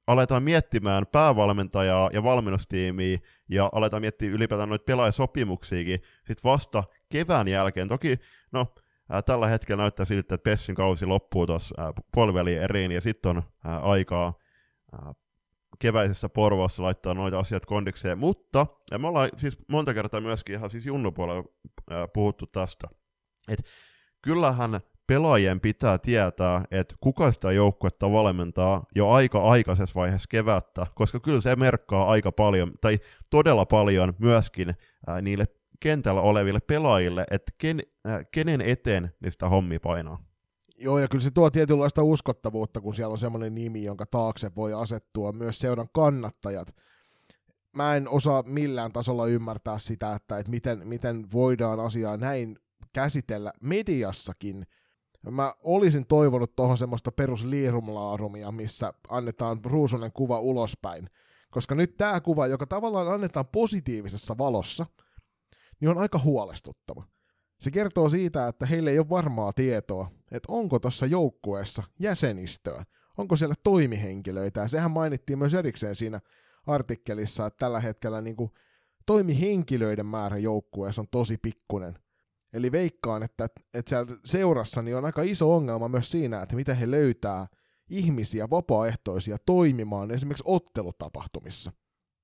aletaan miettimään päävalmentajaa ja valmennustiimiä ja aletaan miettiä ylipäätään noita pelaajasopimuksiakin sit vasta kevään jälkeen. Toki, no, ää, tällä hetkellä näyttää siltä, että Pessin kausi loppuu tuossa puoliväliin eriin ja sitten on ää, aikaa ää, keväisessä Porvoossa laittaa noita asiat kondikseen, mutta ja me ollaan siis monta kertaa myöskin ihan siis junnupuolella ää, puhuttu tästä, että kyllähän pelaajien pitää tietää, että kuka sitä joukkuetta valmentaa jo aika aikaisessa vaiheessa kevättä, koska kyllä se merkkaa aika paljon, tai todella paljon myöskin ää, niille kentällä oleville pelaajille, että ken, ää, kenen eteen niistä hommi painaa. Joo, ja kyllä se tuo tietynlaista uskottavuutta, kun siellä on semmoinen nimi, jonka taakse voi asettua myös seuran kannattajat. Mä en osaa millään tasolla ymmärtää sitä, että, että miten, miten voidaan asiaa näin käsitellä mediassakin – Mä olisin toivonut tuohon semmoista perusliirumlaarumia, missä annetaan ruusunen kuva ulospäin. Koska nyt tämä kuva, joka tavallaan annetaan positiivisessa valossa, niin on aika huolestuttava. Se kertoo siitä, että heille ei ole varmaa tietoa, että onko tuossa joukkueessa jäsenistöä, onko siellä toimihenkilöitä, ja sehän mainittiin myös erikseen siinä artikkelissa, että tällä hetkellä niin kuin toimihenkilöiden määrä joukkueessa on tosi pikkunen. Eli veikkaan, että, että siellä seurassa niin on aika iso ongelma myös siinä, että miten he löytää ihmisiä, vapaaehtoisia toimimaan esimerkiksi ottelutapahtumissa.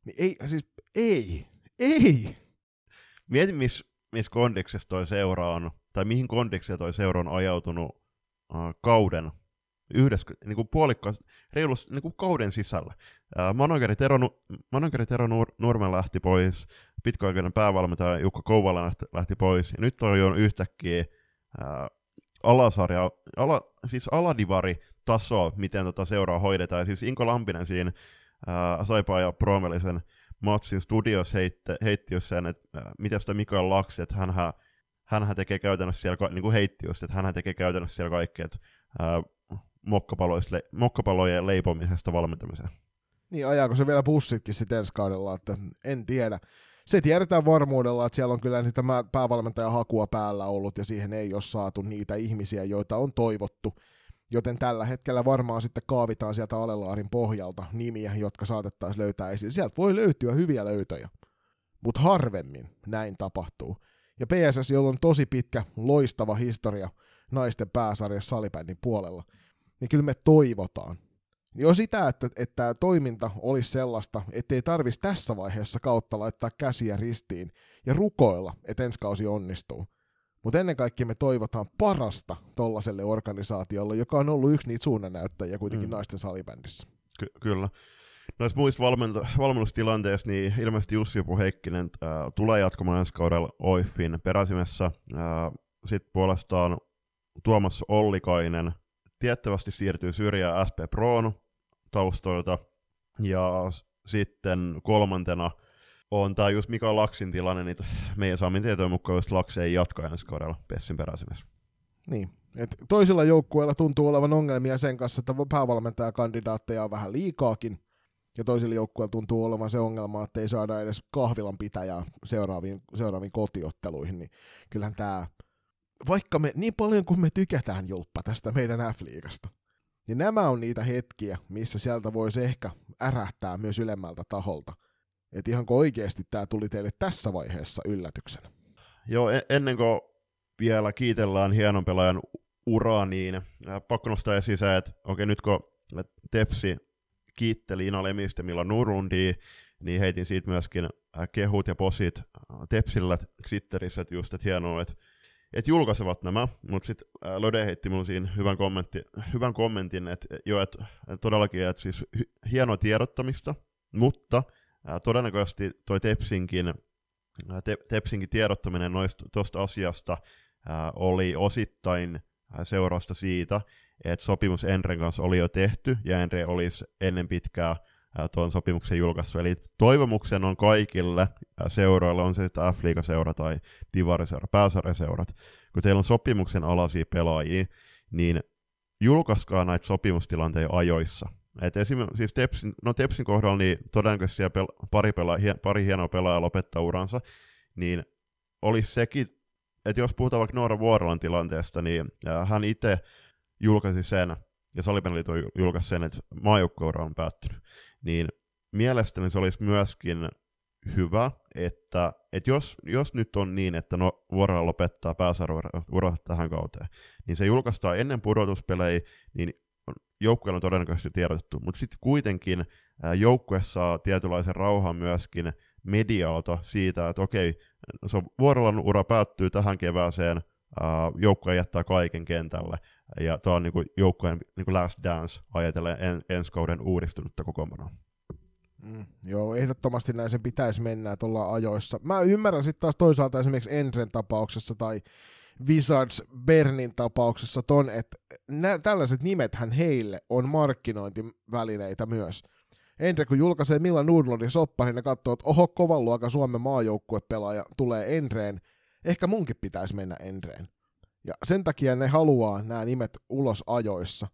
Niin ei, siis ei, ei. Mieti, missä mis kondiksessa toi seura on, tai mihin kondikseen toi seura on ajautunut uh, kauden yhdessä, niin kuin puolikka, reilus, niin kuin kauden sisällä. Uh, manageri Tero, manageri Tero Nur, Nurmen lähti pois, pitkäaikainen päävalmentaja Jukka Kouvala lähti, lähti pois, ja nyt toi on yhtäkkiä ää, alasarja, ala, siis aladivari taso, miten tota seuraa hoidetaan. Ja siis Inko Lampinen siinä ää, Saipaa ja Promelisen matsin studios heitti, heitti just sen, että miten sitä Mikael Laksi, että hänhän, hänhän tekee käytännössä siellä, niin kuin heitti just, että hänhän tekee käytännössä siellä kaikkea, että ää, mokkapalojen leipomisesta valmentamiseen. Niin, ajaako se vielä bussitkin sitten ensi kaudella, että en tiedä se tiedetään varmuudella, että siellä on kyllä sitä päävalmentajan hakua päällä ollut ja siihen ei ole saatu niitä ihmisiä, joita on toivottu. Joten tällä hetkellä varmaan sitten kaavitaan sieltä Alelaarin pohjalta nimiä, jotka saatettaisiin löytää esiin. Sieltä voi löytyä hyviä löytöjä, mutta harvemmin näin tapahtuu. Ja PSS, jolla on tosi pitkä, loistava historia naisten pääsarjassa salibändin puolella, niin kyllä me toivotaan, Jo sitä, että, että tämä toiminta olisi sellaista, ettei tarvitsisi tässä vaiheessa kautta laittaa käsiä ristiin ja rukoilla, että ensi kausi onnistuu. Mutta ennen kaikkea me toivotaan parasta tollaiselle organisaatiolle, joka on ollut yksi niitä suunnannäyttäjiä kuitenkin mm. naisten salibändissä. Ky- kyllä. Noissa muissa valment- valmennustilanteissa, niin ilmeisesti Jussi Jopu Heikkinen äh, tulee jatkamaan ensi kaudella OIFin peräsimessä. Äh, Sitten puolestaan Tuomas Ollikainen tiettävästi siirtyy syrjään SP Proon taustoilta. Ja sitten kolmantena on tämä just Mika Laksin tilanne, niin meidän saamin tietojen mukaan just Laks ei jatka ensi kaudella Pessin peräisimessä. Niin, et toisilla joukkueilla tuntuu olevan ongelmia sen kanssa, että päävalmentajakandidaatteja on vähän liikaakin, ja toisilla joukkueilla tuntuu olevan se ongelma, että ei saada edes kahvilan pitäjää seuraaviin, seuraaviin kotiotteluihin, niin kyllähän tämä, vaikka me niin paljon kuin me tykätään julppa tästä meidän F-liigasta, niin nämä on niitä hetkiä, missä sieltä voisi ehkä ärähtää myös ylemmältä taholta. Että ihanko oikeasti tämä tuli teille tässä vaiheessa yllätyksenä? Joo, e- ennen kuin vielä kiitellään hienon pelaajan uraa, niin pakko nostaa esiin se, että okei, nyt kun Tepsi kiitteli Ina Lemistä, Milla Nurundia, niin heitin siitä myöskin kehut ja posit Tepsillä Twitterissä, että just, että hienoa, että et julkaisevat nämä, mutta sitten Lode heitti mulle siinä hyvän, kommentti, hyvän kommentin, että jo, että todellakin, että siis hienoa tiedottamista, mutta ää, todennäköisesti toi Tepsinkin, ää, te, Tepsinkin tiedottaminen tuosta asiasta ää, oli osittain ää, seurausta siitä, että sopimus Enren kanssa oli jo tehty, ja Enre olisi ennen pitkää tuon sopimuksen julkaissut. Eli toivomuksen on kaikille seuroille, on se sitten F-liigaseura tai Divariseura, pääsarjaseurat, kun teillä on sopimuksen alaisia pelaajia, niin julkaiskaa näitä sopimustilanteita ajoissa. Et esim, siis Tepsin, no Tepsin kohdalla niin todennäköisesti pel- pari, pela- hie, pari hienoa pelaajaa lopettaa uransa, niin olisi sekin, että jos puhutaan vaikka Noora Vuorolan tilanteesta, niin hän itse julkaisi sen, ja Salipeliiton julkaisi sen, että maajoukkoura on päättynyt, niin mielestäni se olisi myöskin hyvä, että, että jos, jos nyt on niin, että no, Vuorola lopettaa pääsarvoura tähän kauteen, niin se julkaistaan ennen pudotuspelejä, niin joukkueella on todennäköisesti tiedotettu, mutta sitten kuitenkin joukkue saa tietynlaisen rauhan myöskin medialta siitä, että okei, se on Vuorolan ura päättyy tähän kevääseen, joukkue jättää kaiken kentälle, ja tämä on niinku joukkueen niinku last dance ajatellen en, ensi kauden uudistunutta kokoonpanoa. Mm, joo, ehdottomasti näin sen pitäisi mennä, että ollaan ajoissa. Mä ymmärrän sitten taas toisaalta esimerkiksi Enren tapauksessa tai Wizards Bernin tapauksessa ton, että nä- tällaiset nimethän heille on markkinointivälineitä myös. Endre kun julkaisee Milla Nudlundin sopparin ja katsoo, että oho, kovan luokan Suomen maajoukkuepelaaja tulee Enreen, ehkä munkin pitäisi mennä Enreen. Ja sen takia ne haluaa nämä nimet ulos ajoissa.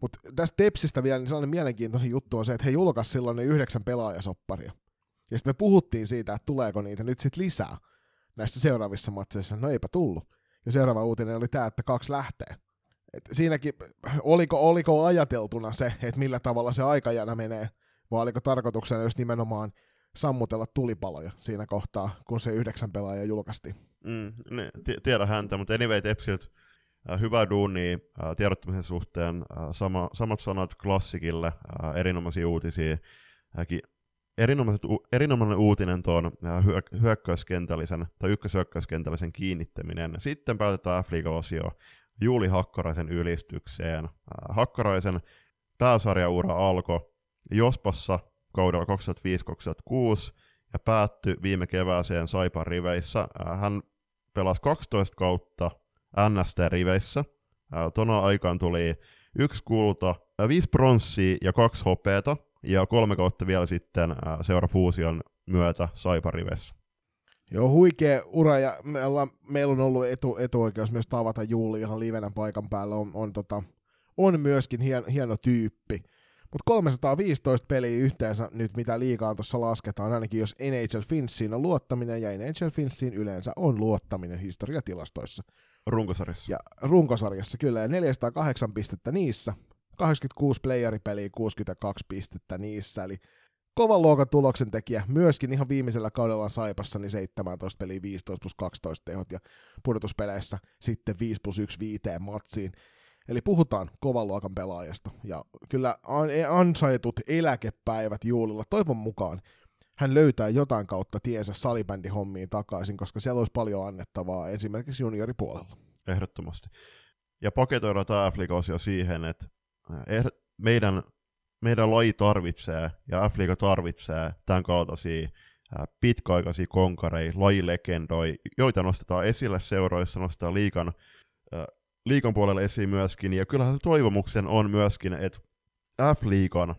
Mutta tästä Tepsistä vielä niin sellainen mielenkiintoinen juttu on se, että he julkaisivat silloin ne yhdeksän pelaajasopparia. Ja sitten me puhuttiin siitä, että tuleeko niitä nyt sitten lisää näissä seuraavissa matseissa. No eipä tullut. Ja seuraava uutinen oli tämä, että kaksi lähtee. Et siinäkin, oliko, oliko ajateltuna se, että millä tavalla se aikajana menee, vai oliko tarkoituksena just nimenomaan sammutella tulipaloja siinä kohtaa, kun se yhdeksän pelaajaa julkaistiin. Mm, t- tiedä häntä, mutta anyway Tepsiltä äh, hyvä duuni äh, tiedottamisen suhteen, äh, sama, samat sanat klassikille, äh, erinomaisia uutisia, äh, u- erinomainen uutinen tuon äh, hyö- hyökkäyskentällisen tai ykköshyökkäyskentällisen kiinnittäminen. Sitten päätetään f osio Juuli Hakkaraisen ylistykseen. Äh, Hakkaraisen pääsarjaura alkoi Jospassa kaudella 2005-2006 ja päättyi viime kevääseen Saipan riveissä. Äh, hän pelasi 12 kautta NST-riveissä. Tona aikaan tuli yksi kulta, viisi pronssia ja kaksi hopeeta, ja kolme kautta vielä sitten seura Fuusion myötä Saipan riveissä. Joo, huikea ura, ja me ollaan, meillä on ollut etu, etuoikeus myös tavata Juuli ihan livenä paikan päällä, on, on, tota, on myöskin hien, hieno tyyppi. Mutta 315 peliä yhteensä nyt, mitä liikaa tuossa lasketaan, ainakin jos NHL Finssiin on luottaminen, ja NHL Finssiin yleensä on luottaminen historiatilastoissa. Runkosarjassa. Ja runkosarjassa, kyllä, ja 408 pistettä niissä, 86 playeripeliä, 62 pistettä niissä, eli kovan luokan tuloksen tekijä, myöskin ihan viimeisellä kaudella Saipassa, niin 17 peliä, 15 plus 12 tehot, ja pudotuspeleissä sitten 5 plus 1 viiteen matsiin. Eli puhutaan kovan luokan pelaajasta. Ja kyllä ansaitut eläkepäivät Juulilla toivon mukaan hän löytää jotain kautta tiensä salibändihommiin takaisin, koska siellä olisi paljon annettavaa esimerkiksi junioripuolella. Ehdottomasti. Ja paketoidaan tämä f siihen, että eh, meidän, meidän laji tarvitsee ja f tarvitsee tämän kaltaisia pitkäaikaisia konkareja, lajilegendoi, joita nostetaan esille seuroissa, nostetaan liikan liikan puolella esiin myöskin, ja kyllähän toivomuksen on myöskin, että F-liikan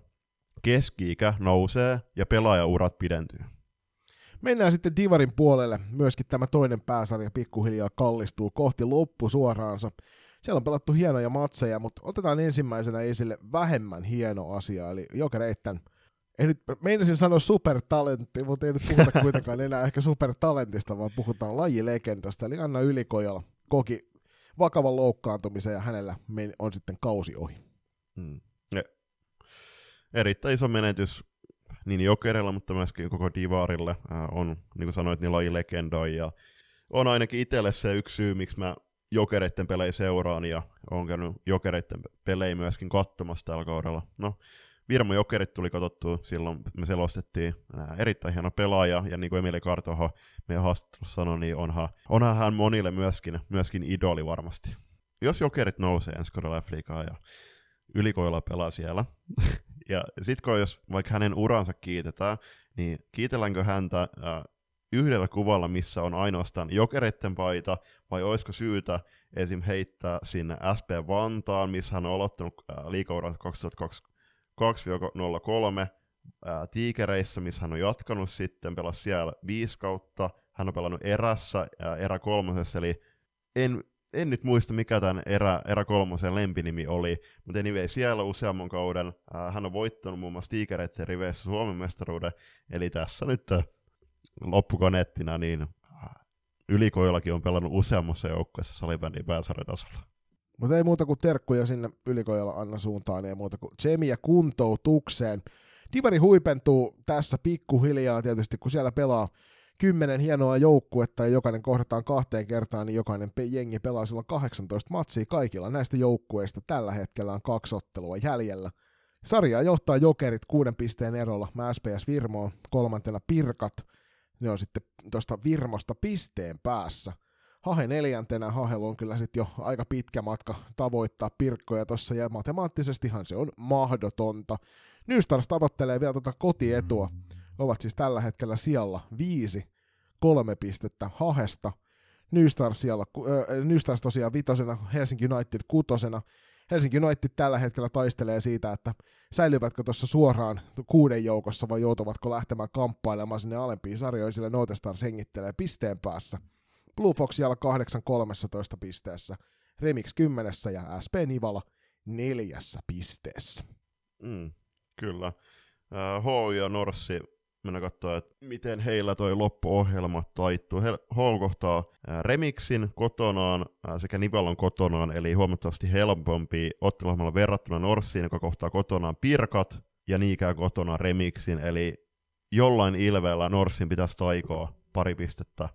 keski-ikä nousee ja pelaajaurat pidentyy. Mennään sitten Divarin puolelle. Myöskin tämä toinen pääsarja pikkuhiljaa kallistuu kohti loppusuoraansa. Siellä on pelattu hienoja matseja, mutta otetaan ensimmäisenä esille vähemmän hieno asia, eli Jokereitten ei nyt, meinasin sanoa supertalentti, mutta ei nyt puhuta kuitenkaan enää ehkä supertalentista, vaan puhutaan lajilegendasta, eli Anna Ylikojala koki vakavan loukkaantumisen ja hänellä on sitten kausi ohi. Hmm. Ja erittäin iso menetys niin Jokerilla, mutta myöskin koko Divarille äh, on, niin kuin sanoit, niin lajilegendoi ja on ainakin itselle se yksi syy, miksi mä Jokereiden pelejä seuraan ja on käynyt Jokereiden pelejä myöskin katsomassa tällä kaudella. No, Virmo Jokerit tuli katsottua silloin, me selostettiin ää, erittäin hieno pelaaja, ja niin kuin Emeli Kartoho meidän haastattelussa sanoi, niin onhan, onhan hän monille myöskin, myöskin idoli varmasti. Jos Jokerit nousee ensi kaudella ja ylikoilla pelaa siellä, ja sitten jos vaikka hänen uransa kiitetään, niin kiitelläänkö häntä ää, yhdellä kuvalla, missä on ainoastaan jokereiden paita, vai olisiko syytä esim. heittää sinne SP Vantaan, missä hän on aloittanut liikauransa 2002-03, Tiikereissä, missä hän on jatkanut sitten, pelasi siellä viisi kautta, hän on pelannut erässä, ää, erä kolmosessa, eli en, en nyt muista mikä tämän erä, erä kolmosen lempinimi oli, mutta anyway, siellä useamman kauden ää, hän on voittanut muun muassa Tiikereiden riveissä Suomen mestaruuden, eli tässä nyt loppukonettina, niin Ylikoillakin on pelannut useammassa joukkueessa salibändin pääsarjatasolla. Mutta ei muuta kuin terkkuja sinne Ylikoilla Anna suuntaan, ei muuta kuin tsemiä kuntoutukseen. Divari huipentuu tässä pikkuhiljaa tietysti, kun siellä pelaa kymmenen hienoa joukkuetta ja jokainen kohdataan kahteen kertaan, niin jokainen jengi pelaa silloin 18 matsia kaikilla näistä joukkueista. Tällä hetkellä on kaksi ottelua jäljellä. Sarjaa johtaa Jokerit kuuden pisteen erolla, mä SPS Virmoon, kolmantena Pirkat – ne on sitten tuosta Virmosta pisteen päässä. Hahe neljäntenä, Hahel on kyllä sitten jo aika pitkä matka tavoittaa pirkkoja tuossa, ja matemaattisestihan se on mahdotonta. Nystars tavoittelee vielä tuota kotietua, ovat siis tällä hetkellä sijalla viisi, kolme pistettä Hahesta, Nystars, siellä, äh, Nystars tosiaan vitosena, Helsinki United kutosena, Helsinki United tällä hetkellä taistelee siitä, että säilyvätkö tuossa suoraan kuuden joukossa vai joutuvatko lähtemään kamppailemaan sinne alempiin sarjoihin, sillä Note Stars hengittelee pisteen päässä. Blue Fox jäällä 8 13 pisteessä, Remix 10 ja SP Nivala neljässä pisteessä. Mm, kyllä. Uh, H ja Norssi mennä katsoa, että miten heillä toi loppuohjelma taittuu. He kohtaa Remixin kotonaan sekä Nivalon kotonaan, eli huomattavasti helpompi otteluohjelmalla verrattuna Norssiin, joka kohtaa kotonaan Pirkat, ja niinkään kotonaan Remixin, eli jollain ilveellä Norssin pitäisi taikoa pari pistettä.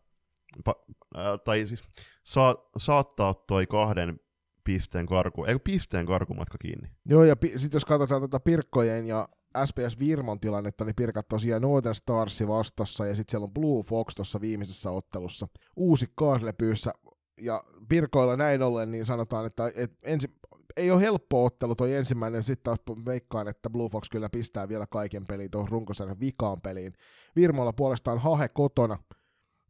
Pa- äh, tai siis saa, saattaa toi kahden pisteen karku, eikö pisteen karkumatka kiinni? Joo, ja pi- sitten jos katsotaan tuota Pirkkojen ja SPS Virmon tilannetta, niin Pirkat tosiaan Northern Starsi vastassa, ja sitten siellä on Blue Fox tuossa viimeisessä ottelussa. Uusi kaaslepyyssä, ja Pirkoilla näin ollen, niin sanotaan, että et ensi, ei ole helppo ottelu toi ensimmäinen, sitten taas veikkaan, että Blue Fox kyllä pistää vielä kaiken peliin tuohon runkosarjan vikaan peliin. Virmolla puolestaan Hahe kotona,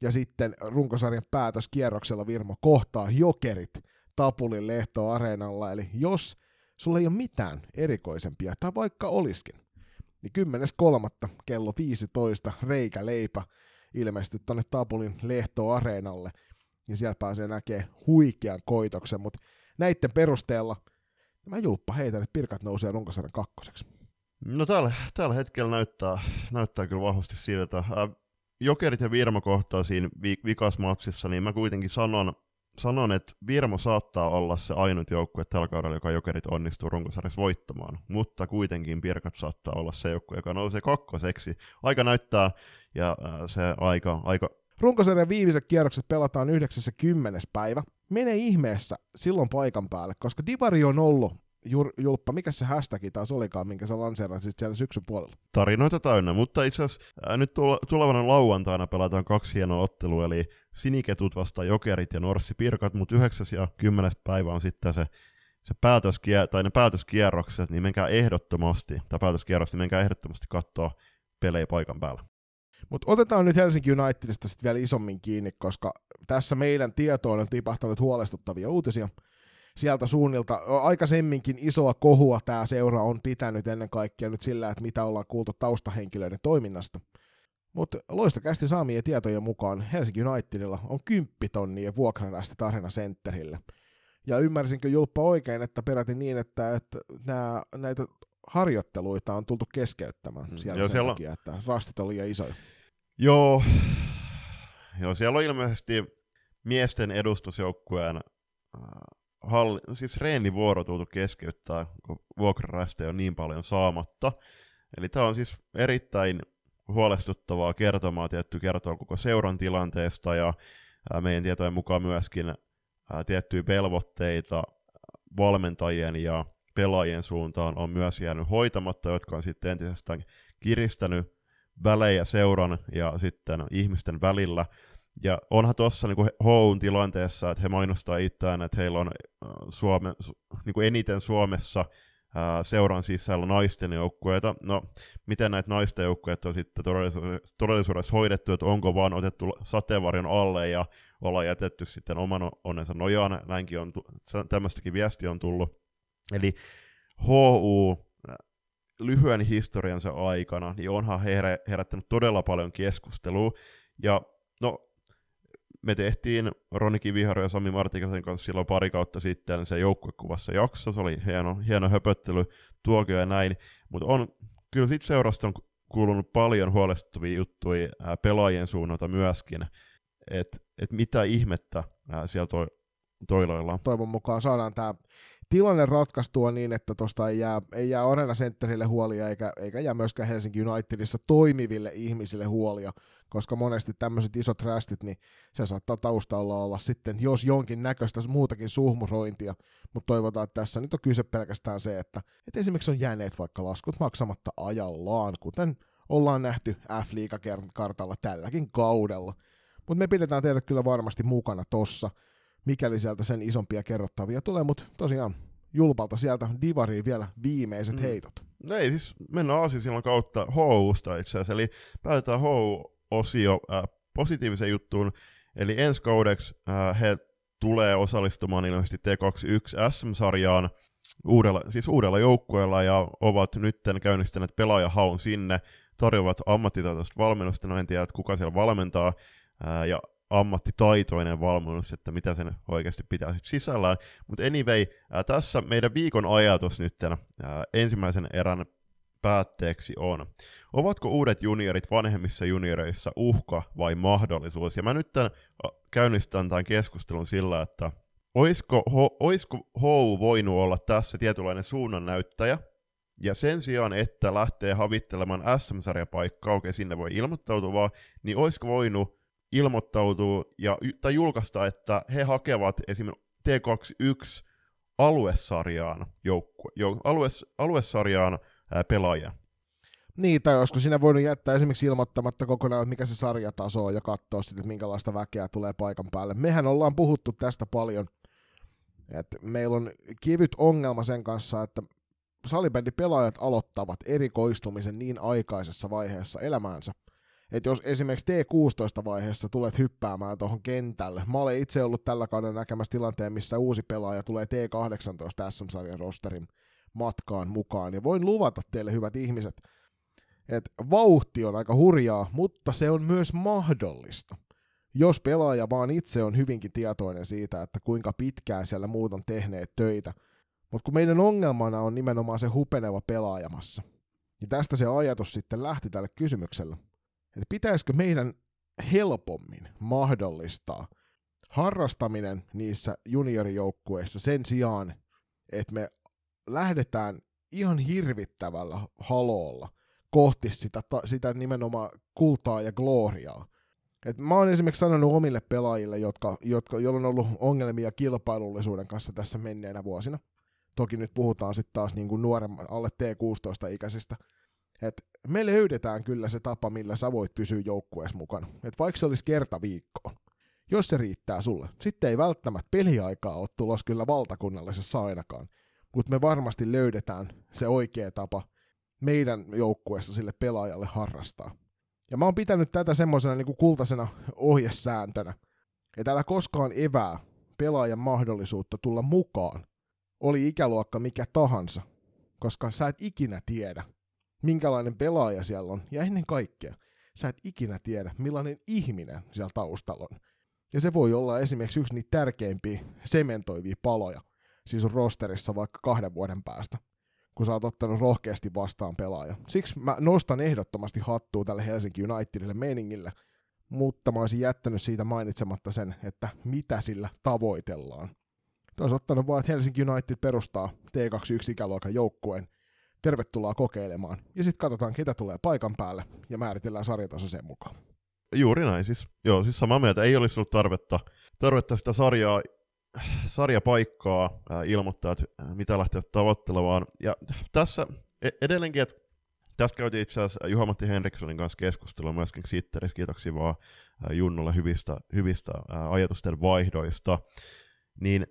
sitten runkosarjan päätöskierroksella Virmo kohtaa Jokerit Tapulin Lehto-areenalla, eli jos sulla ei ole mitään erikoisempia, tai vaikka oliskin, niin 10.3. kello 15 reikä leipä ilmestyi tuonne Tapulin Lehto-areenalle, niin sieltä pääsee näkee huikean koitoksen, mutta näiden perusteella mä julppa heitä, että Pirkat nousee runkosarjan kakkoseksi. No tällä, tällä hetkellä näyttää, näyttää kyllä vahvasti siltä. Äh, Jokerit ja Virmo kohtaa siinä vi- vikasmatsissa, niin mä kuitenkin sanon, sanon, että Virmo saattaa olla se ainut joukkue tällä kaudella, joka jokerit onnistuu runkosarjassa voittamaan, mutta kuitenkin Pirkat saattaa olla se joukkue, joka nousee kakkoseksi. Aika näyttää, ja äh, se aika, aika Runkosarjan viimeiset kierrokset pelataan 9.10. päivä. Mene ihmeessä silloin paikan päälle, koska Divari on ollut Jur, Julppa, mikä se hashtag taas olikaan, minkä sä lanseerasit siellä syksyn puolella? Tarinoita täynnä, mutta itse asiassa nyt tulevana lauantaina pelataan kaksi hienoa ottelua, eli Siniketut vastaan Jokerit ja Norssi Pirkat, mutta 9. ja 10. päivä on sitten se, se päätöskie- tai ne päätöskierrokset, niin menkää ehdottomasti, tai päätöskierros, niin menkää ehdottomasti katsoa pelejä paikan päällä. Mutta otetaan nyt Helsinki Unitedista sitten vielä isommin kiinni, koska tässä meidän tietoon on tipahtanut huolestuttavia uutisia – sieltä suunnilta. Aikaisemminkin isoa kohua tämä seura on pitänyt ennen kaikkea nyt sillä, että mitä ollaan kuultu taustahenkilöiden toiminnasta. Mutta loistakästi saamien tietojen mukaan Helsinki Unitedilla on 10 tonnia vuokrarästä Arena Centerille. Ja ymmärsinkö Julppa oikein, että peräti niin, että, että nää, näitä harjoitteluita on tultu keskeyttämään hmm. siellä Joo, sen takia, että rastit on liian isoja. Joo, Joo siellä on ilmeisesti miesten edustusjoukkueen halli, siis reenivuoro tultu keskeyttää, kun vuokrarästejä on niin paljon saamatta. Eli tämä on siis erittäin huolestuttavaa kertomaa, tietty kertoo koko seuran tilanteesta ja meidän tietojen mukaan myöskin tiettyjä velvoitteita valmentajien ja pelaajien suuntaan on myös jäänyt hoitamatta, jotka on sitten entisestään kiristänyt välejä seuran ja sitten ihmisten välillä. Ja onhan tuossa niin Houn tilanteessa, että he mainostaa itseään, että heillä on Suome, niin kuin eniten Suomessa seuran sisällä naisten joukkueita. No, miten näitä naisten joukkueita on sitten todellisuudessa, todellisuudessa hoidettu, että onko vaan otettu sateenvarjon alle ja olla jätetty sitten oman onnensa nojaan, näinkin on, tämmöistäkin viesti on tullut. Eli HU lyhyen historiansa aikana, niin onhan herättänyt todella paljon keskustelua, ja no, me tehtiin Roni Kiviharo ja Sami Martikasen kanssa silloin pari kautta sitten se joukkuekuvassa jakso, se oli hieno, hieno höpöttely, tuokio ja näin, mutta on kyllä sitten seurasta on kuulunut paljon huolestuttavia juttuja pelaajien suunnalta myöskin, että et mitä ihmettä siellä toi, toiloillaan. Toivon mukaan saadaan tämä tilanne ratkaistua niin, että tuosta ei jää, ei jää Arena Centerille huolia eikä, eikä jää myöskään Helsinki Unitedissa toimiville ihmisille huolia, koska monesti tämmöiset isot rästit, niin se saattaa taustalla olla sitten, jos jonkin näköistä muutakin suhmurointia, mutta toivotaan, että tässä nyt on kyse pelkästään se, että, että esimerkiksi on jääneet vaikka laskut maksamatta ajallaan, kuten ollaan nähty F-liigakartalla tälläkin kaudella. Mutta me pidetään teitä kyllä varmasti mukana tossa, mikäli sieltä sen isompia kerrottavia tulee, mutta tosiaan Julpalta sieltä Divariin vielä viimeiset mm. heitot. No ei siis, mennään asia silloin kautta HUsta itse asiassa, eli päätetään HU-osio äh, positiiviseen juttuun, eli ensi kaudeksi äh, he tulee osallistumaan ilmeisesti T21 SM-sarjaan uudella, siis uudella joukkueella ja ovat nyt käynnistäneet pelaajahaun sinne, tarjoavat ammattitaitoista valmennusta, no en tiedä, että kuka siellä valmentaa, ää, ja ammattitaitoinen valmennus, että mitä sen oikeasti pitää sisällään. Mutta anyway, ää, tässä meidän viikon ajatus nyt ää, ensimmäisen erän päätteeksi on. Ovatko uudet juniorit vanhemmissa junioreissa uhka vai mahdollisuus? Ja mä nyt tämän, käynnistän tämän keskustelun sillä, että oisko, ho, oisko HOU voinut olla tässä tietynlainen suunnannäyttäjä, ja sen sijaan, että lähtee havittelemaan SM-sarjapaikkaa, okei, sinne voi ilmoittautua, niin olisiko voinut ilmoittautua ja, tai julkaista, että he hakevat esimerkiksi T21 aluesarjaan joukkue, jou, alues, aluesarjaan ää, pelaajia. Niin, tai olisiko siinä voinut jättää esimerkiksi ilmoittamatta kokonaan, että mikä se sarjataso on ja katsoa sitten, että minkälaista väkeä tulee paikan päälle. Mehän ollaan puhuttu tästä paljon, että meillä on kivyt ongelma sen kanssa, että salibändipelaajat aloittavat erikoistumisen niin aikaisessa vaiheessa elämäänsä, että jos esimerkiksi T16-vaiheessa tulet hyppäämään tuohon kentälle, mä olen itse ollut tällä kaudella näkemässä tilanteen, missä uusi pelaaja tulee T18 SM-sarjan rosterin matkaan mukaan, ja voin luvata teille hyvät ihmiset, että vauhti on aika hurjaa, mutta se on myös mahdollista. Jos pelaaja vaan itse on hyvinkin tietoinen siitä, että kuinka pitkään siellä muut on tehneet töitä, mutta kun meidän ongelmana on nimenomaan se hupeneva pelaajamassa, niin tästä se ajatus sitten lähti tälle kysymykselle – että pitäisikö meidän helpommin mahdollistaa harrastaminen niissä juniorijoukkueissa sen sijaan, että me lähdetään ihan hirvittävällä haloolla kohti sitä, sitä nimenomaan kultaa ja gloriaa. Et mä oon esimerkiksi sanonut omille pelaajille, jotka, jotka, joilla on ollut ongelmia kilpailullisuuden kanssa tässä menneenä vuosina. Toki nyt puhutaan sitten taas niin kuin nuoremman, alle T16-ikäisistä että me löydetään kyllä se tapa, millä sä voit pysyä joukkueessa mukana. Että vaikka se olisi kerta viikkoon, jos se riittää sulle. Sitten ei välttämättä peliaikaa ole tulos kyllä valtakunnallisessa ainakaan, mutta me varmasti löydetään se oikea tapa meidän joukkueessa sille pelaajalle harrastaa. Ja mä oon pitänyt tätä semmoisena niin kultaisena ohjesääntönä, että älä koskaan evää pelaajan mahdollisuutta tulla mukaan, oli ikäluokka mikä tahansa, koska sä et ikinä tiedä, minkälainen pelaaja siellä on, ja ennen kaikkea, sä et ikinä tiedä, millainen ihminen siellä taustalla on. Ja se voi olla esimerkiksi yksi niitä tärkeimpiä sementoivia paloja, siis rosterissa vaikka kahden vuoden päästä, kun sä oot ottanut rohkeasti vastaan pelaaja. Siksi mä nostan ehdottomasti hattua tälle Helsinki Unitedille meningille, mutta mä olisin jättänyt siitä mainitsematta sen, että mitä sillä tavoitellaan. Olisi ottanut vaan, että Helsinki United perustaa T21-ikäluokan joukkueen, tervetuloa kokeilemaan. Ja sitten katsotaan, ketä tulee paikan päälle, ja määritellään sarjataso sen mukaan. Juuri näin, siis, joo, siis samaa mieltä, ei olisi ollut tarvetta, tarvetta sitä sarjaa sarjapaikkaa äh, ilmoittaa, että äh, mitä lähtee tavoittelemaan. Ja tässä e-, edelleenkin, että tässä käytiin itse asiassa Juha-Matti Henrikssonin kanssa keskustelua myöskin Twitterissä. Kiitoksia vaan Junnolle hyvistä, hyvistä ajatusten vaihdoista. Niin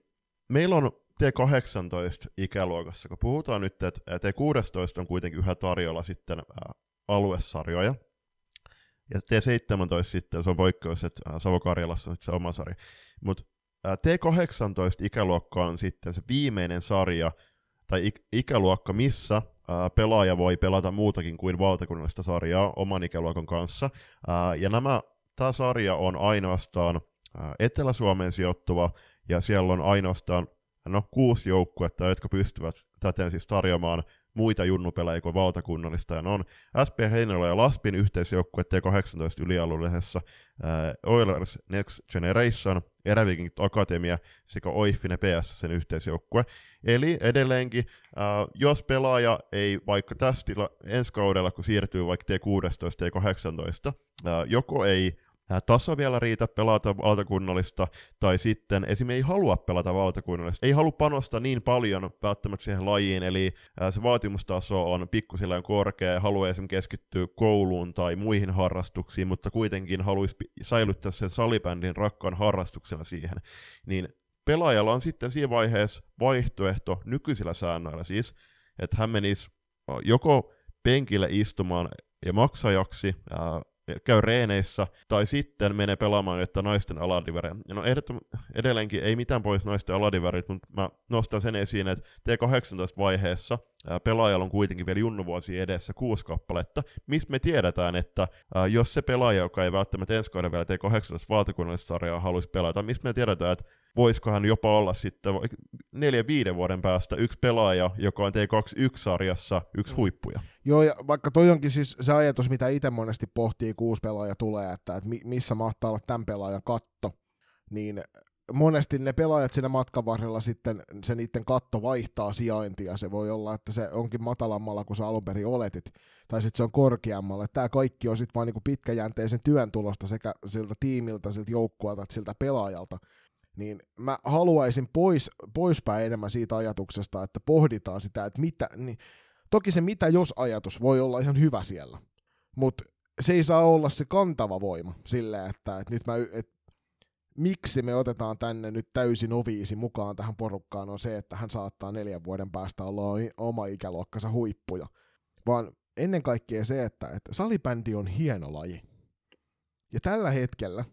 meillä on T18 ikäluokassa, kun puhutaan nyt, että T16 on kuitenkin yhä tarjolla sitten aluesarjoja, ja T17 sitten, se on poikkeus, että Savo-Karjalassa on se oma sarja. Mutta T18-ikäluokka on sitten se viimeinen sarja, tai ikäluokka, missä pelaaja voi pelata muutakin kuin valtakunnallista sarjaa oman ikäluokan kanssa. ja nämä, tämä sarja on ainoastaan Etelä-Suomeen sijoittuva, ja siellä on ainoastaan no, kuusi joukkuetta, jotka pystyvät täten siis tarjoamaan muita junnupelejä kuin valtakunnallista. Ja ne on SP Heinola ja Laspin yhteisjoukkue T18 ylialueellisessa Oilers Next Generation, Eräviking Akatemia sekä Oiffine PS sen yhteisjoukkue. Eli edelleenkin, äh, jos pelaaja ei vaikka tästä ensi kaudella, kun siirtyy vaikka T16 T18, äh, joko ei taso vielä riitä pelata valtakunnallista, tai sitten esimerkiksi ei halua pelata valtakunnallista, ei halua panostaa niin paljon välttämättä siihen lajiin, eli se vaatimustaso on pikkusilleen korkea, haluaa esimerkiksi keskittyä kouluun tai muihin harrastuksiin, mutta kuitenkin haluaisi säilyttää sen salibändin rakkaan harrastuksena siihen, niin pelaajalla on sitten siinä vaiheessa vaihtoehto nykyisillä säännöillä siis, että hän menisi joko penkille istumaan ja maksajaksi, ää, käy reeneissä, tai sitten menee pelaamaan että naisten aladiväriä. No edelleenkin ei mitään pois naisten aladivärit, mutta mä nostan sen esiin, että T18-vaiheessa pelaajalla on kuitenkin vielä junnuvuosi edessä kuusi kappaletta, mistä me tiedetään, että ää, jos se pelaaja, joka ei välttämättä ensi kauden vielä T18 valtakunnallista sarjaa haluaisi pelata, mistä me tiedetään, että voisiko hän jopa olla sitten neljä viiden vuoden päästä yksi pelaaja, joka on T21-sarjassa yksi mm. huippuja. Joo, ja vaikka toi onkin siis se ajatus, mitä itse monesti pohtii, kun uusi pelaaja tulee, että, että missä mahtaa olla tämän pelaajan katto, niin monesti ne pelaajat siinä matkan varrella sitten, se niiden katto vaihtaa sijaintia. Se voi olla, että se onkin matalammalla kuin sä alun perin oletit, tai sitten se on korkeammalla. Tämä kaikki on sitten vain niinku pitkäjänteisen työn tulosta sekä siltä tiimiltä, siltä joukkueelta että siltä pelaajalta niin mä haluaisin pois, poispäin enemmän siitä ajatuksesta, että pohditaan sitä, että mitä, niin toki se mitä jos ajatus voi olla ihan hyvä siellä, mutta se ei saa olla se kantava voima silleen, että, että nyt mä, et, miksi me otetaan tänne nyt täysin oviisi mukaan tähän porukkaan on se, että hän saattaa neljän vuoden päästä olla oma ikäluokkansa huippuja, vaan ennen kaikkea se, että, että salibändi on hieno laji. Ja tällä hetkellä,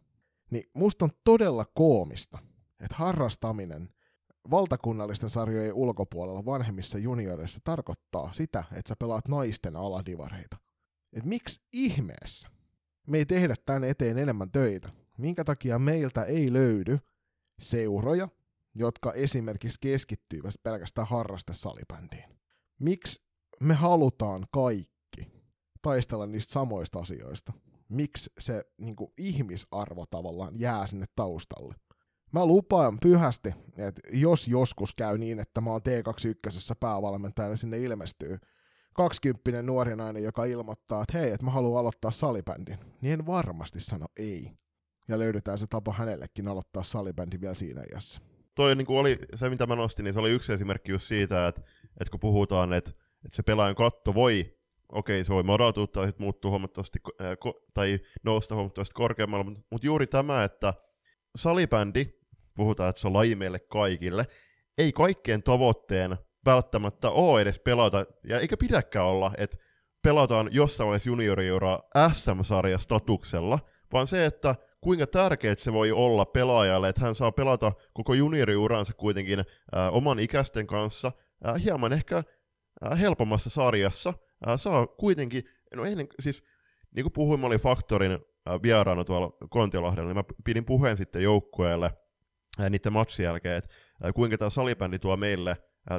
niin musta on todella koomista, että harrastaminen valtakunnallisten sarjojen ulkopuolella vanhemmissa junioreissa tarkoittaa sitä, että sä pelaat naisten aladivareita. Et miksi ihmeessä me ei tehdä tämän eteen enemmän töitä? Minkä takia meiltä ei löydy seuroja, jotka esimerkiksi keskittyvät pelkästään harrastesalibändiin? Miksi me halutaan kaikki taistella niistä samoista asioista? Miksi se niin kuin, ihmisarvo tavallaan jää sinne taustalle? Mä lupaan pyhästi, että jos joskus käy niin, että mä oon T21 päävalmentajana sinne ilmestyy, kaksikymppinen nuori nainen, joka ilmoittaa, että hei, että mä haluan aloittaa salibändin, niin en varmasti sano ei. Ja löydetään se tapa hänellekin aloittaa salibändi vielä siinä iässä. Toi niin oli, se mitä mä nostin, niin se oli yksi esimerkki just siitä, että, että kun puhutaan, että, että se pelaajan katto voi, okei, se voi madaltua tai sitten muuttua huomattavasti, äh, tai nousta huomattavasti korkeammalle, mutta, mutta juuri tämä, että salibändi puhutaan, että se on laji meille kaikille, ei kaikkien tavoitteen välttämättä ole edes pelata, ja eikä pidäkään olla, että pelataan jossain vaiheessa junioriura SM-sarja statuksella, vaan se, että kuinka tärkeää se voi olla pelaajalle, että hän saa pelata koko junioriuransa kuitenkin äh, oman ikäisten kanssa äh, hieman ehkä äh, helpommassa sarjassa. Äh, saa kuitenkin, no ei, siis niin kuin puhuin, mä olin Faktorin äh, vieraana tuolla Kontiolahdella, niin mä pidin puheen sitten joukkueelle niiden matsin jälkeen, että kuinka tämä salibändi tuo meille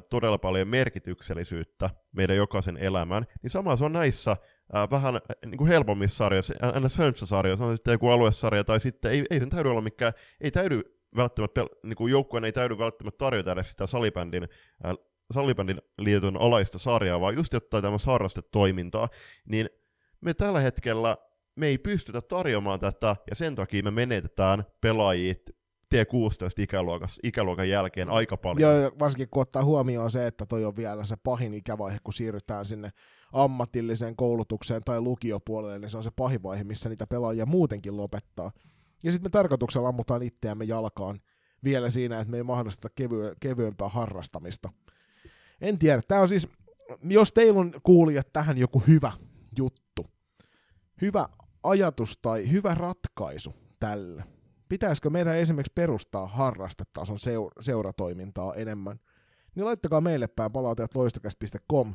todella paljon merkityksellisyyttä meidän jokaisen elämään, niin sama se on näissä äh, vähän niin kuin helpommissa sarjoissa, ns. höntsäsarjoissa, on sitten joku aluesarja, tai sitten ei, ei sen täydy olla mikään, ei täydy välttämättä, niin kuin joukkueen ei täydy välttämättä tarjota edes sitä salibändin, äh, salibändin liiton alaista sarjaa, vaan just jotain tämmöistä harrastetoimintaa, niin me tällä hetkellä me ei pystytä tarjoamaan tätä, ja sen takia me menetetään pelaajia T16 ikäluokassa, ikäluokan jälkeen aika paljon. Joo, varsinkin kun ottaa huomioon se, että toi on vielä se pahin ikävaihe, kun siirrytään sinne ammatilliseen koulutukseen tai lukiopuolelle, niin se on se pahin vaihe, missä niitä pelaajia muutenkin lopettaa. Ja sitten me tarkoituksella ammutaan itseämme jalkaan vielä siinä, että me ei mahdollista kevy- kevyempää harrastamista. En tiedä. Tämä on siis, jos teillä on kuulijat tähän joku hyvä juttu, hyvä ajatus tai hyvä ratkaisu tälle, pitäisikö meidän esimerkiksi perustaa harrastetason seuratoimintaa enemmän, niin laittakaa meille päin palautajat loistokäst.com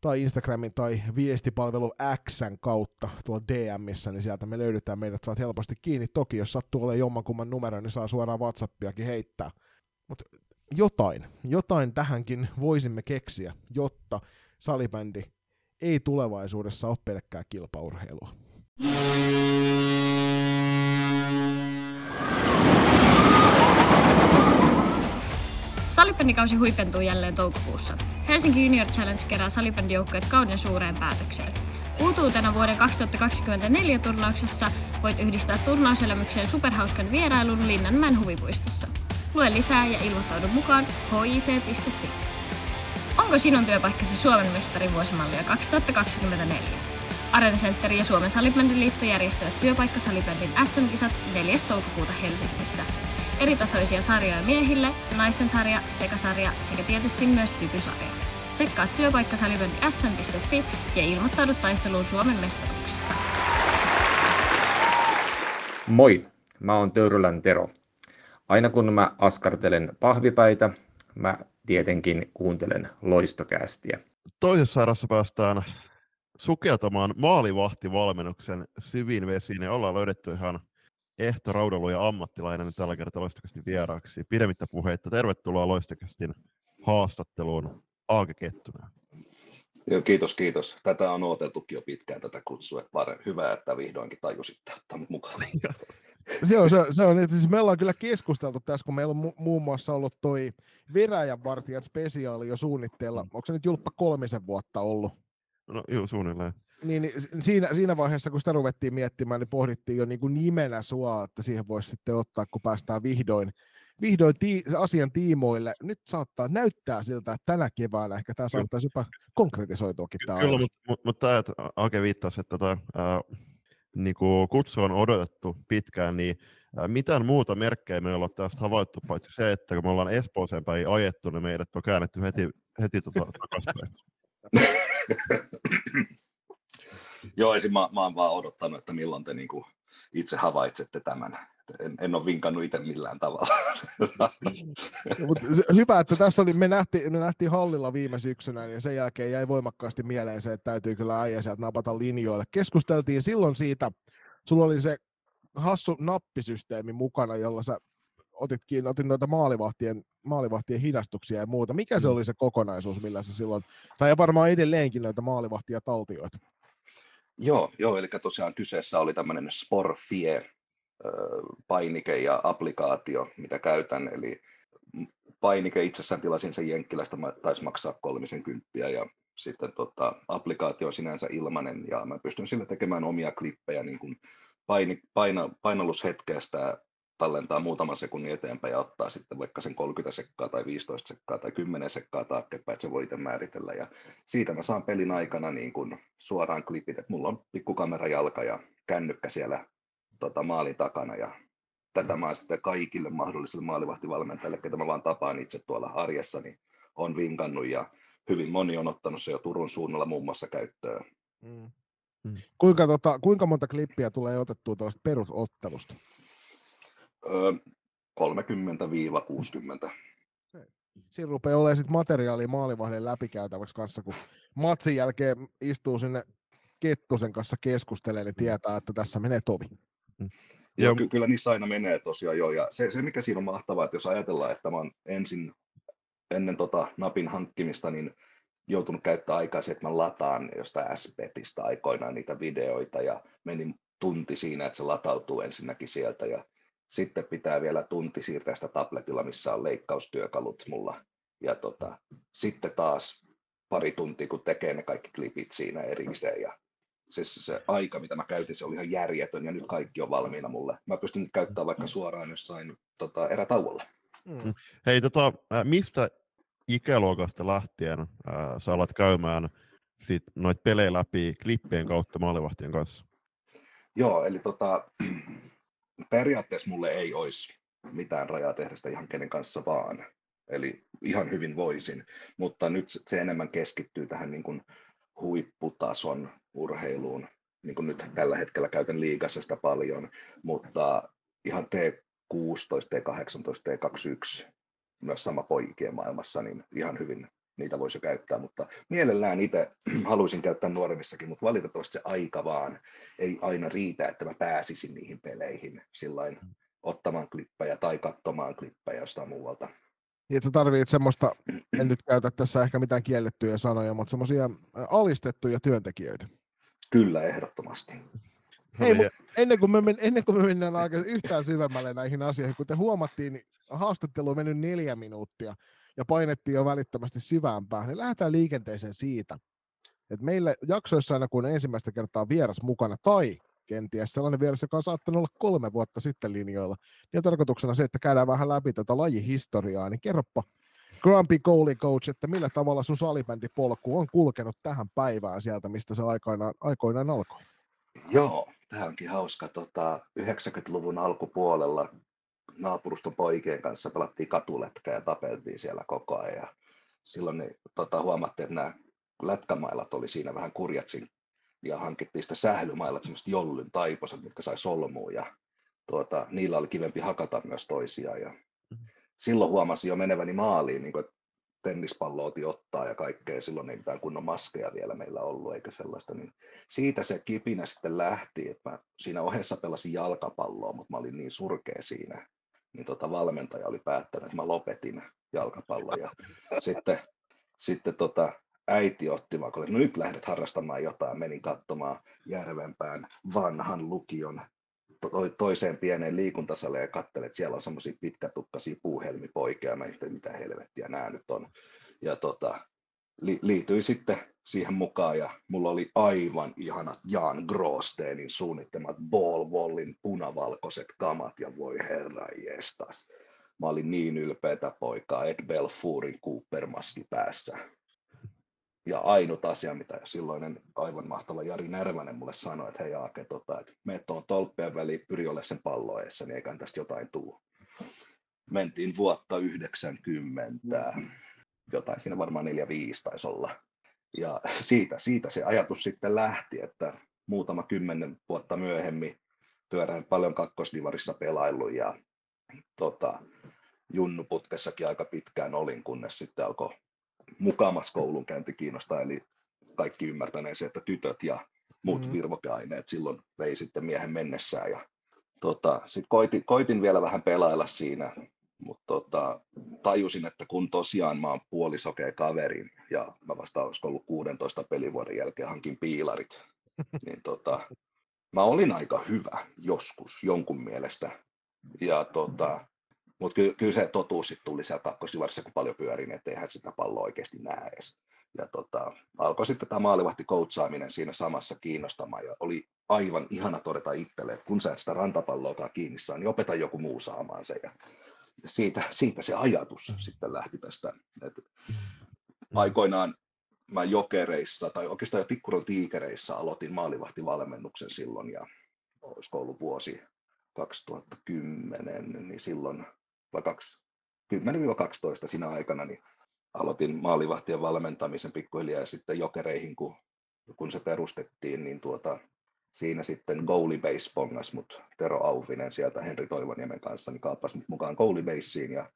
tai Instagramin tai viestipalvelu Xn kautta tuolla DMissä, niin sieltä me löydetään meidät, saat helposti kiinni. Toki jos sattuu olemaan jommankumman numero, niin saa suoraan Whatsappiakin heittää. Mutta jotain, jotain tähänkin voisimme keksiä, jotta salibändi ei tulevaisuudessa ole pelkkää kilpaurheilua. Salibändikausi huipentuu jälleen toukokuussa. Helsinki Junior Challenge kerää salibändijoukkueet kauden suureen päätökseen. Uutuutena vuoden 2024 turnauksessa voit yhdistää turnauselämykseen superhauskan vierailun Linnanmäen huvipuistossa. Lue lisää ja ilmoittaudu mukaan hic.fi. Onko sinun työpaikkasi Suomen mestari vuosimallia 2024? Arena Center ja Suomen salibändiliitto järjestävät työpaikkasalibändin SM-kisat 4. toukokuuta Helsingissä. Eritasoisia sarjoja miehille, naisten sarja, sekasarja sekä tietysti myös typysarja. Tsekkaa työpaikkasalibändi sm.fi ja ilmoittaudu taisteluun Suomen mestaruuksista. Moi, mä oon Töyrylän Tero. Aina kun mä askartelen pahvipäitä, mä tietenkin kuuntelen loistokästiä. Toisessa sarjassa päästään sukeltamaan maalivahtivalmennuksen syviin vesiin ja ollaan löydetty ihan Ehto Raudalo ja ammattilainen tällä kertaa loistokästin vieraaksi. Pidemmittä puheitta, tervetuloa loistokästin haastatteluun Aake Kettunen. Joo, kiitos, kiitos. Tätä on odoteltukin jo pitkään tätä kutsua. Että hyvä, että vihdoinkin tajusitte ottaa mut mukaan. se on, se, se on että siis me ollaan kyllä keskusteltu tässä, kun meillä on mu- muun muassa ollut toi Veräjänvartijat spesiaali jo suunnitteilla. Onko se nyt julppa kolmisen vuotta ollut? No joo, suunnilleen. Niin, niin siinä, siinä vaiheessa, kun sitä ruvettiin miettimään, niin pohdittiin jo niin kuin nimenä sua, että siihen voisi sitten ottaa, kun päästään vihdoin, vihdoin tii, asian tiimoille. Nyt saattaa näyttää siltä, että tänä keväänä ehkä tämä saattaisi jopa konkretisoituakin. Tämä Kyllä, mutta mut, mut tämä, että Ake viittasi, että tämä ää, niin kuin kutsu on odotettu pitkään, niin ää, mitään muuta merkkejä me ei olla tästä havaittu, paitsi se, että kun me ollaan Espooseen päin ajettu, niin meidät on käännetty heti, heti tota, takaspäin. Joo, esim. Mä, mä oon vaan odottanut, että milloin te niinku itse havaitsette tämän. En, en ole vinkannut itse millään tavalla. no, mutta hyvä, että tässä oli, me nähtiin, me nähtiin hallilla viime syksynä, ja sen jälkeen jäi voimakkaasti mieleen se, että täytyy kyllä äijä sieltä napata linjoille. Keskusteltiin silloin siitä, sulla oli se hassu nappisysteemi mukana, jolla sä otit kiinni, otin noita maalivahtien, maalivahtien hidastuksia ja muuta. Mikä se mm. oli se kokonaisuus, millä sä silloin, tai varmaan edelleenkin noita maalivahtia taltioita? Joo, joo, eli tosiaan kyseessä oli tämmöinen Sporfie painike ja applikaatio, mitä käytän, eli painike itsessään tilasin sen Jenkkilästä, taisi maksaa kolmisen kymppiä ja sitten tota, applikaatio on sinänsä ilmanen ja mä pystyn sillä tekemään omia klippejä niin kuin paini, paina, painallushetkeestä tallentaa muutaman sekunnin eteenpäin ja ottaa sitten vaikka sen 30 sekkaa tai 15 sekkaa tai 10 sekkaa taaksepäin, että se voi itse määritellä. Ja siitä mä saan pelin aikana niin kuin suoraan klipit, että mulla on pikkukamera jalka ja kännykkä siellä tota, maalin takana ja tätä mä sitten kaikille mahdollisille maalivahtivalmentajille, ketä mä vaan tapaan itse tuolla arjessa, niin on vinkannut ja hyvin moni on ottanut se jo Turun suunnalla muun muassa käyttöön. Mm. Mm. Kuinka, tota, kuinka monta klippiä tulee otettua tuosta perusottelusta? 30-60. Siinä rupeaa olemaan sit materiaalia maalivahden läpikäytäväksi kanssa, kun matsin jälkeen istuu sinne Kettusen kanssa keskustelee, niin tietää, että tässä menee tovi. Mm. Joo, ky- kyllä niissä aina menee tosiaan jo. Ja se, se, mikä siinä on mahtavaa, että jos ajatellaan, että mä oon ensin ennen tota napin hankkimista, niin joutunut käyttää aikaa että mä lataan jostain SBTistä aikoinaan niitä videoita ja menin tunti siinä, että se latautuu ensinnäkin sieltä ja sitten pitää vielä tunti siirtää sitä tabletilla, missä on leikkaustyökalut mulla. Ja tota, sitten taas pari tuntia, kun tekee ne kaikki klipit siinä erikseen. Ja siis se aika, mitä mä käytin, se oli ihan järjetön ja nyt kaikki on valmiina mulle. Mä pystyn nyt käyttämään vaikka suoraan jossain tota, erätauolla. Mm. Hei, tota, mistä ikäluokasta lähtien äh, sä alat käymään sit noit pelejä läpi klippien kautta maalivahtien kanssa? Joo, eli tota, periaatteessa mulle ei olisi mitään rajaa tehdä sitä ihan kenen kanssa vaan. Eli ihan hyvin voisin, mutta nyt se enemmän keskittyy tähän niin kuin huipputason urheiluun. Niin kuin nyt tällä hetkellä käytän liigassa sitä paljon, mutta ihan T16, T18, T21, myös sama poikien maailmassa, niin ihan hyvin niitä voisi käyttää, mutta mielellään itse haluaisin käyttää nuoremmissakin, mutta valitettavasti se aika vaan ei aina riitä, että mä pääsisin niihin peleihin sillain ottamaan klippejä tai katsomaan klippejä jostain muualta. Niin, että sä tarvitset semmoista, en nyt käytä tässä ehkä mitään kiellettyjä sanoja, mutta semmoisia alistettuja työntekijöitä. Kyllä, ehdottomasti. Hei, mutta ennen kuin, me men, ennen kuin me mennään aika yhtään syvemmälle näihin asioihin, kun te huomattiin, niin haastattelu on mennyt neljä minuuttia ja painettiin jo välittömästi syvään päähän, niin lähdetään liikenteeseen siitä, että meillä jaksoissa aina kun ensimmäistä kertaa vieras mukana tai kenties sellainen vieras, joka on saattanut olla kolme vuotta sitten linjoilla, niin on tarkoituksena se, että käydään vähän läpi tätä lajihistoriaa, niin kerropa Grumpy Goalie Coach, että millä tavalla sun salibändipolku on kulkenut tähän päivään sieltä, mistä se aikoinaan, aikoinaan alkoi? Joo, tämä onkin hauska. Tota, 90-luvun alkupuolella naapuruston poikien kanssa pelattiin katuletkää ja tapeltiin siellä koko ajan. Ja silloin niin, tota, huomattiin, että nämä lätkämailat oli siinä vähän kurjatsin ja hankittiin sitä sählymailat, semmoiset jollyn taiposet, mitkä sai solmuun ja tuota, niillä oli kivempi hakata myös toisiaan. Ja mm-hmm. silloin huomasin jo meneväni maaliin, niin kuin, että tennispallo oti ottaa ja kaikkea, silloin ei mitään kunnon maskeja vielä meillä ollut eikä sellaista, niin siitä se kipinä sitten lähti, että mä siinä ohessa pelasin jalkapalloa, mutta mä olin niin surkea siinä, niin tota valmentaja oli päättänyt, että mä lopetin jalkapallon ja sitten, sitten tota, äiti otti vaan, no nyt lähdet harrastamaan jotain, menin katsomaan Järvenpään vanhan lukion to- toiseen pieneen liikuntasaleen ja katselin, että siellä on semmoisia pitkätukkaisia puuhelmipoikia, mä että mitä helvettiä nämä nyt on. Ja tota, li- liityin sitten siihen mukaan ja mulla oli aivan ihanat Jan Grosteenin suunnittamat Ball Wallin punavalkoiset kamat ja voi herra jestas. Mä olin niin ylpeätä poikaa Ed Belfourin Cooper-maski päässä ja ainut asia, mitä silloinen aivan mahtava Jari Närvänen mulle sanoi, että hei Aake, tota, että me tuon tolppien väliin, pyri ole sen palloessa, niin eikä tästä jotain tuu. Mentiin vuotta 90, jotain siinä varmaan 4-5 taisi olla. Ja siitä, siitä se ajatus sitten lähti, että muutama kymmenen vuotta myöhemmin pyöräin paljon kakkosdivarissa pelaillut ja tota, junnuputkessakin aika pitkään olin, kunnes sitten alkoi mukamas koulunkäynti kiinnostaa, eli kaikki ymmärtäneen se, että tytöt ja muut mm. virvokeaineet silloin vei sitten miehen mennessään. Ja, tota, sitten koitin, koitin, vielä vähän pelailla siinä, mutta tota, tajusin, että kun tosiaan mä oon puolisokea kaverin ja mä vasta olisiko ollut 16 pelivuoden jälkeen hankin piilarit, niin tota, mä olin aika hyvä joskus jonkun mielestä. Ja tota, mutta ky- kyllä se totuus sitten tuli siellä kakkosdivarissa, kun paljon pyörin, että eihän sitä palloa oikeasti näe edes. Ja tota, alkoi sitten tämä maalivahti koutsaaminen siinä samassa kiinnostamaan ja oli aivan ihana todeta itselle, että kun sä et sitä rantapalloakaan kiinni saa, niin opeta joku muu saamaan se. Ja siitä, siitä se ajatus mm. sitten lähti tästä. että mm. aikoinaan mä jokereissa, tai oikeastaan jo Tikkuron tiikereissä aloitin maalivahtivalmennuksen silloin, ja olisiko ollut vuosi 2010, niin silloin vai 10-12 siinä aikana, niin aloitin maalivahtien valmentamisen pikkuhiljaa ja sitten jokereihin, kun, kun se perustettiin, niin tuota, siinä sitten goalie base pongas mut Tero Auvinen sieltä Henri Toivoniemen kanssa, niin kaappasi mut mukaan goalie baseen ja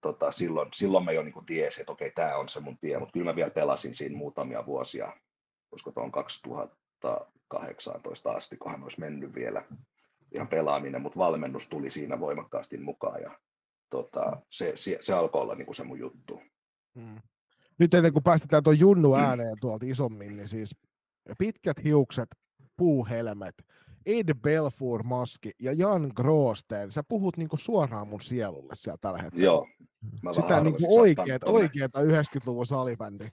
tota, silloin, silloin mä jo niin tiesin, että okei, tämä on se mun tie, mutta kyllä mä vielä pelasin siinä muutamia vuosia, koska tuon 2018 asti, kohan olisi mennyt vielä ihan pelaaminen, mutta valmennus tuli siinä voimakkaasti mukaan ja tota, se, se, se alkoi olla niin kuin se mun juttu. Hmm. Nyt ennen kuin päästetään tuon Junnu mm. ääneen tuolta isommin, niin siis pitkät hiukset, puuhelmet, Ed Belfour maski ja Jan Groosten, sä puhut niinku suoraan mun sielulle siellä tällä hetkellä. Joo. Mä Sitä niinku oikeet, oikeeta 90-luvun salibändi.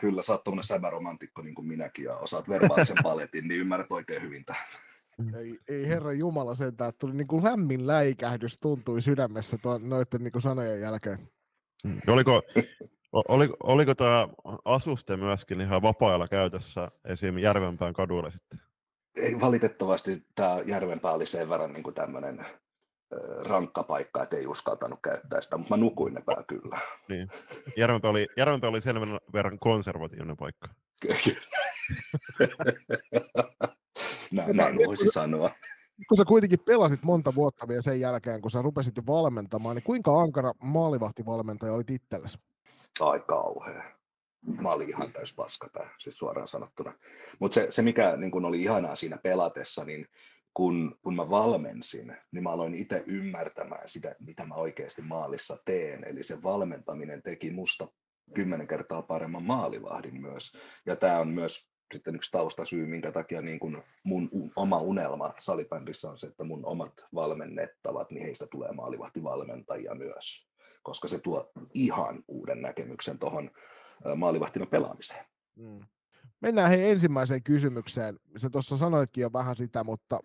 Kyllä, sä oot tuommoinen säbäromantikko niin kuin minäkin ja osaat verbaalisen paletin, niin ymmärrät oikein hyvin tämän. Ei, ei herra Jumala sentään, että tuli niin kuin lämmin läikähdys tuntui sydämessä tuon, noiden niin kuin sanojen jälkeen. Mm. Oliko, oliko, oliko tämä asuste myöskin ihan vapaa käytössä esim. Järvenpään kadulla sitten? Ei, valitettavasti tämä Järvenpää oli sen verran niin kuin tämmöinen rankka paikka, että ei uskaltanut käyttää sitä, mutta mä nukuin ne pää kyllä. Niin. Järvenpää oli, Järvenpää oli sen verran konservatiivinen paikka. Kyllä. näin, näin voisi sanoa. Kun sä kuitenkin pelasit monta vuotta vielä sen jälkeen, kun sä rupesit jo valmentamaan, niin kuinka ankara maalivahtivalmentaja olit itsellesi? Ai kauhea. Mä olin ihan täys paskapää, siis suoraan sanottuna. Mutta se, se, mikä niin kun oli ihanaa siinä pelatessa, niin kun, kun mä valmensin, niin mä aloin itse ymmärtämään sitä, mitä mä oikeasti maalissa teen. Eli se valmentaminen teki musta kymmenen kertaa paremman maalivahdin myös. Ja tämä on myös sitten yksi taustasyy, minkä takia niin kun mun oma unelma salibändissä on se, että mun omat valmennettavat, niin heistä tulee maalivahtivalmentajia myös, koska se tuo ihan uuden näkemyksen tuohon maalivahtina pelaamiseen. Mm. Mennään hei ensimmäiseen kysymykseen. Sä tuossa sanoitkin jo vähän sitä, mutta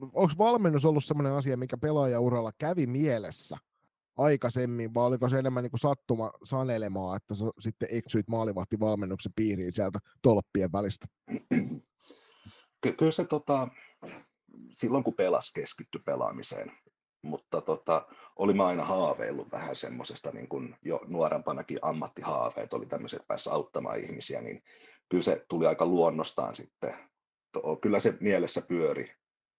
onko valmennus ollut sellainen asia, mikä pelaajauralla kävi mielessä aikaisemmin, vai oliko se enemmän niin kuin sattuma sanelemaa, että sä sitten eksyit maalivahtivalmennuksen piiriin sieltä tolppien välistä? Ky- kyllä se tota, silloin kun pelas keskitty pelaamiseen, mutta tota, oli mä aina haaveillut vähän semmoisesta niin kuin jo nuorempanakin ammattihaaveet, oli tämmöiset, että päässä auttamaan ihmisiä, niin kyllä se tuli aika luonnostaan sitten. Kyllä se mielessä pyöri,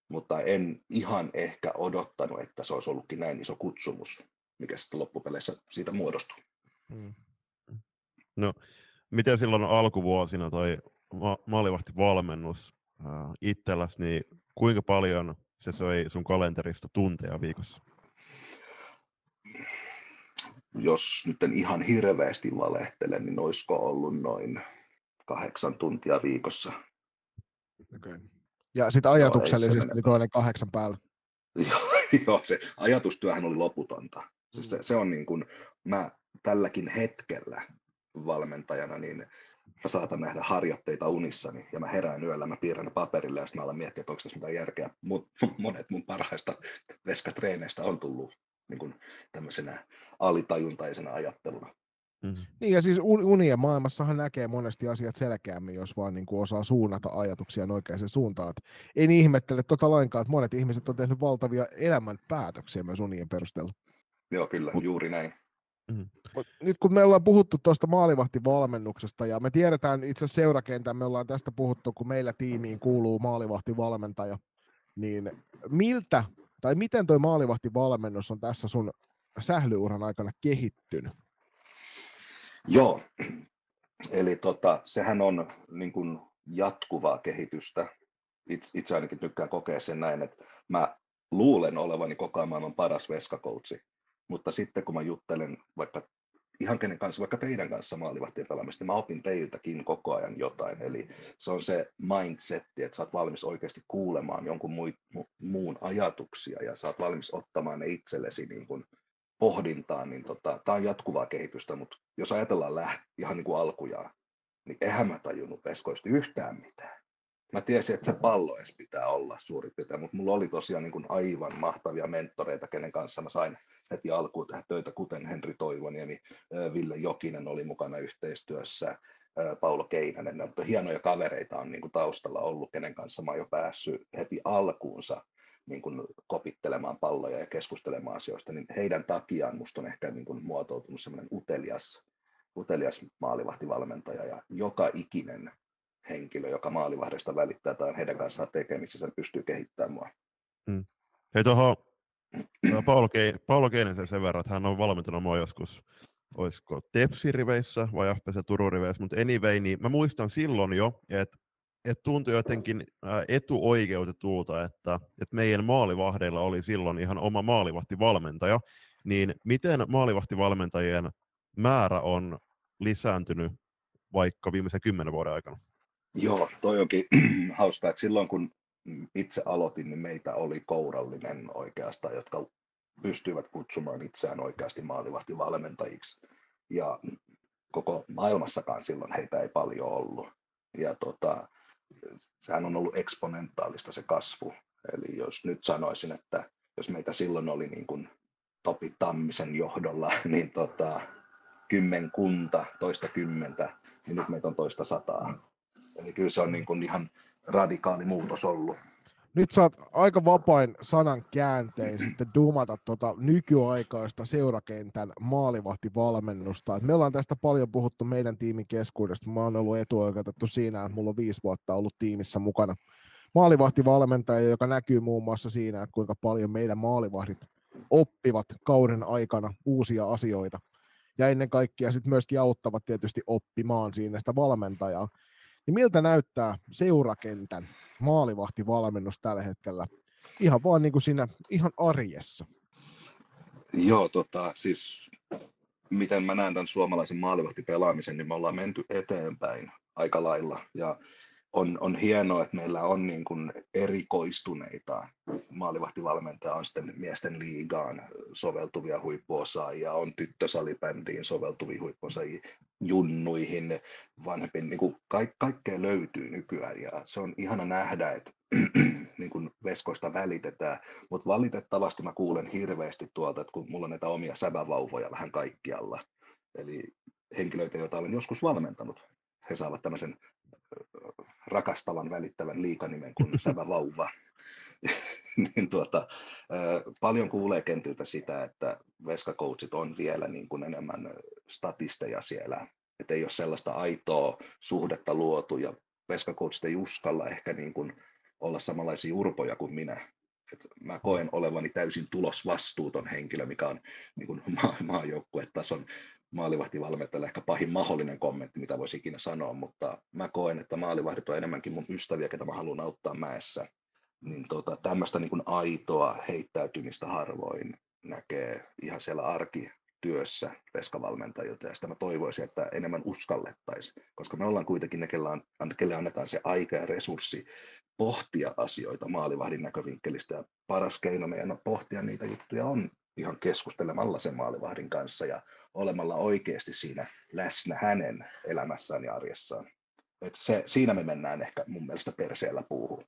mutta en ihan ehkä odottanut, että se olisi ollutkin näin iso kutsumus, mikä sitten loppupeleissä siitä muodostui. Hmm. No, miten silloin alkuvuosina toi ma- maalivahtivalmennus äh, itselläsi, niin kuinka paljon se söi sun kalenterista tunteja viikossa? Jos nyt en ihan hirveästi valehtele, niin olisiko ollut noin kahdeksan tuntia viikossa. Okay. Ja sitten ajatuksellisesti no, toinen kahdeksan päällä. Joo, se ajatustyöhän oli loputonta. Siis se, se on niin kuin, mä tälläkin hetkellä valmentajana, niin mä saatan nähdä harjoitteita unissani ja mä herään yöllä, mä piirrän ne paperille ja sitten mä alan miettiä, että onko tässä mitään järkeä. Mut monet mun parhaista veskatreeneistä on tullut niin kuin tämmöisenä alitajuntaisena ajatteluna. Mm-hmm. Niin ja siis unien maailmassahan näkee monesti asiat selkeämmin, jos vaan niin kuin osaa suunnata ajatuksia oikeaan suuntaan. Et en ihmettele tota lainkaan, että monet ihmiset on tehnyt valtavia elämän päätöksiä myös unien perusteella. Joo, kyllä, juuri näin. Mm-hmm. Nyt kun me ollaan puhuttu tuosta maalivahtivalmennuksesta ja me tiedetään itse asiassa seurakentän, me ollaan tästä puhuttu, kun meillä tiimiin kuuluu maalivahtivalmentaja, niin miltä tai miten toi maalivahtivalmennus on tässä sun sählyuran aikana kehittynyt? Joo, eli tota, sehän on niin kuin jatkuvaa kehitystä. Itse, ainakin tykkään kokea sen näin, että mä luulen olevani koko ajan maailman paras veskakoutsi, mutta sitten kun mä juttelen vaikka ihan kenen kanssa, vaikka teidän kanssa maalivahtien pelaamista, mä opin teiltäkin koko ajan jotain. Eli se on se mindsetti, että sä oot valmis oikeasti kuulemaan jonkun muun ajatuksia ja sä oot valmis ottamaan ne itsellesi niin kuin pohdintaan, niin tota, tämä on jatkuvaa kehitystä, mutta jos ajatellaan läht, ihan niin kuin alkujaan, niin eihän mä tajunnut peskoista yhtään mitään. Mä tiesin, että se pallo edes pitää olla suurin piirtein, mutta mulla oli tosiaan niin kuin aivan mahtavia mentoreita, kenen kanssa mä sain heti alkuun tehdä töitä, kuten Henri Toivoniemi, Ville Jokinen oli mukana yhteistyössä, Paulo Keinänen, ne on hienoja kavereita on niin kuin taustalla ollut, kenen kanssa mä oon jo päässyt heti alkuunsa niin kuin kopittelemaan palloja ja keskustelemaan asioista, niin heidän takiaan musta on ehkä niin kuin muotoutunut semmoinen utelias, utelias maalivahtivalmentaja ja joka ikinen henkilö, joka maalivahdesta välittää tai heidän kanssaan tekemisissä, pystyy kehittämään mua. Hmm. Hei tuohon Paolo, Kein, Paolo Keinisen sen verran, että hän on valmentanut mua joskus, olisiko Tepsi-riveissä vai FPC Turun-riveissä, mutta anyway, niin mä muistan silloin jo, että että tuntui jotenkin etuoikeutetulta, että, että meidän maalivahdeilla oli silloin ihan oma maalivahtivalmentaja, niin miten maalivahtivalmentajien määrä on lisääntynyt vaikka viimeisen kymmenen vuoden aikana? Joo, toi onkin hauska, että silloin kun itse aloitin, niin meitä oli kourallinen oikeastaan, jotka pystyivät kutsumaan itseään oikeasti maalivahtivalmentajiksi. Ja koko maailmassakaan silloin heitä ei paljon ollut. Ja tota, sehän on ollut eksponentaalista se kasvu. Eli jos nyt sanoisin, että jos meitä silloin oli niin kuin Topi Tammisen johdolla, niin tota, kymmenkunta, toista kymmentä, niin nyt meitä on toista sataa. Eli kyllä se on niin kuin ihan radikaali muutos ollut. Nyt saat aika vapain sanan kääntein sitten dumata tota nykyaikaista seurakentän maalivahtivalmennusta. Et me ollaan tästä paljon puhuttu meidän tiimin keskuudesta. Mä oon ollut etuoikeutettu siinä, että mulla on viisi vuotta ollut tiimissä mukana maalivahtivalmentaja, joka näkyy muun muassa siinä, että kuinka paljon meidän maalivahdit oppivat kauden aikana uusia asioita. Ja ennen kaikkea sitten myöskin auttavat tietysti oppimaan siinä sitä valmentajaa. Niin miltä näyttää seurakentän maalivahtivalmennus tällä hetkellä? Ihan vaan niin kuin siinä ihan arjessa. Joo, tota, siis miten mä näen tämän suomalaisen maalivahtipelaamisen, niin me ollaan menty eteenpäin aika lailla. Ja on, on hienoa, että meillä on niin kuin erikoistuneita maalivahtivalmentajia, on sitten miesten liigaan soveltuvia huippuosaajia, on tyttösalibändiin soveltuvia huippuosaajia, junnuihin, vanhempiin, niin kuin ka- kaikkea löytyy nykyään ja se on ihana nähdä, että niin kuin veskoista välitetään, mutta valitettavasti mä kuulen hirveästi tuolta, että kun mulla on näitä omia sävävauvoja vähän kaikkialla, eli henkilöitä, joita olen joskus valmentanut, he saavat tämmöisen rakastavan, välittävän liikanimen kuin Sävä Vauva. niin tuota, paljon kuulee kentiltä sitä, että veskakoutsit on vielä niin kuin enemmän statisteja siellä, että ei ole sellaista aitoa suhdetta luotu ja veskakoutsit ei uskalla ehkä niin kuin olla samanlaisia urpoja kuin minä. Et mä koen olevani täysin tulosvastuuton henkilö, mikä on niin kuin maa, maajoukkuetason maalivahtivalmentajalle ehkä pahin mahdollinen kommentti, mitä voisi ikinä sanoa, mutta mä koen, että maalivahdit on enemmänkin mun ystäviä, ketä mä haluan auttaa mäessä. Niin tota, tämmöistä niin kuin aitoa heittäytymistä harvoin näkee ihan siellä arkityössä veskavalmentajilta, ja sitä mä toivoisin, että enemmän uskallettaisiin, koska me ollaan kuitenkin ne, kelle annetaan se aika ja resurssi pohtia asioita maalivahdin näkövinkkelistä, ja paras keino meidän pohtia niitä juttuja on ihan keskustelemalla sen maalivahdin kanssa ja olemalla oikeasti siinä läsnä hänen elämässään ja arjessaan. Et se, siinä me mennään ehkä mun mielestä perseellä puuhun.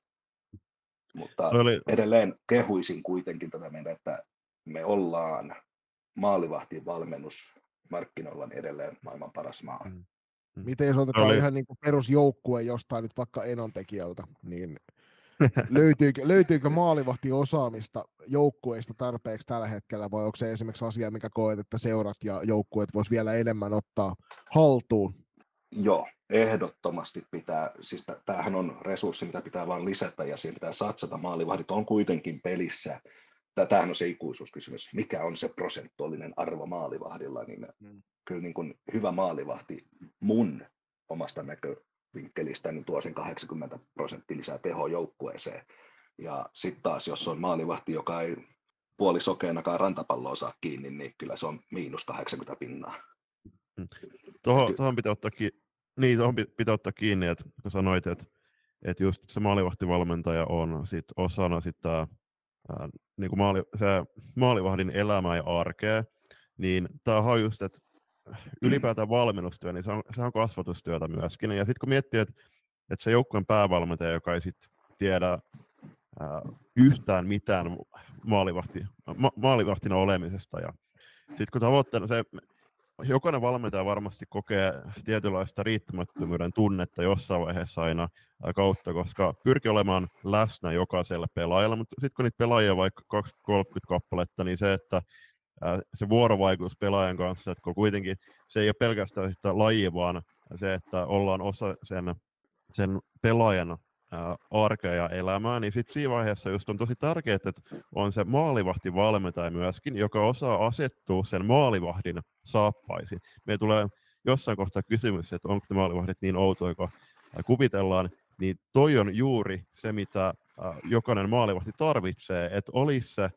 Mutta oli... edelleen kehuisin kuitenkin tätä meidän, että me ollaan maalivahtin valmennus markkinoilla edelleen maailman paras maa. Mm. Mm. Miten jos otetaan oli... ihan niin kuin perusjoukkue jostain nyt vaikka Enon tekijältä, niin löytyykö, löytyykö osaamista joukkueista tarpeeksi tällä hetkellä, vai onko se esimerkiksi asia, mikä koet, että seurat ja joukkueet vois vielä enemmän ottaa haltuun? Joo, ehdottomasti pitää, siis tämähän on resurssi, mitä pitää vain lisätä ja siihen pitää satsata. Maalivahdit on kuitenkin pelissä. Tämähän on se ikuisuuskysymys, mikä on se prosentuaalinen arvo maalivahdilla, niin mm. kyllä niin kuin hyvä maalivahti mun omasta näkö, vinkkelistä, niin tuo sen 80 prosenttia lisää tehoa joukkueeseen. Ja sitten taas, jos on maalivahti, joka ei puolisokeenakaan rantapalloa saa kiinni, niin kyllä se on miinus 80 pinnaa. Hmm. Tuohon, tuohon pitää ottaa, ki- niin, tuohon pitää ottaa kiinni, että kun sanoit, että, että just se maalivahtivalmentaja on sit osana sitä ää, niin kuin maali, se maalivahdin elämää ja arkea, niin tämä on just, että ylipäätään valmennustyö, niin se on, se on kasvatustyötä myöskin. Ja sitten kun miettii, että, että se joukkueen päävalmentaja, joka ei sitten tiedä ää, yhtään mitään maalivahti, ma, maalivahtina olemisesta, ja sitten kun tavoitteena se, jokainen valmentaja varmasti kokee tietynlaista riittämättömyyden tunnetta jossain vaiheessa aina kautta, koska pyrkii olemaan läsnä jokaiselle pelaajalle, mutta sitten kun niitä pelaajia vaikka 20-30 kappaletta, niin se, että se vuorovaikutus pelaajan kanssa, että kun kuitenkin se ei ole pelkästään sitä lajia, vaan se, että ollaan osa sen, sen pelaajan arkea ja elämää, niin sitten siinä vaiheessa just on tosi tärkeää, että on se maalivahti valmentaja myöskin, joka osaa asettua sen maalivahdin saappaisiin. Meillä tulee jossain kohtaa kysymys, että onko ne maalivahdit niin outoja, kun kuvitellaan, niin toi on juuri se, mitä jokainen maalivahti tarvitsee, että olisi se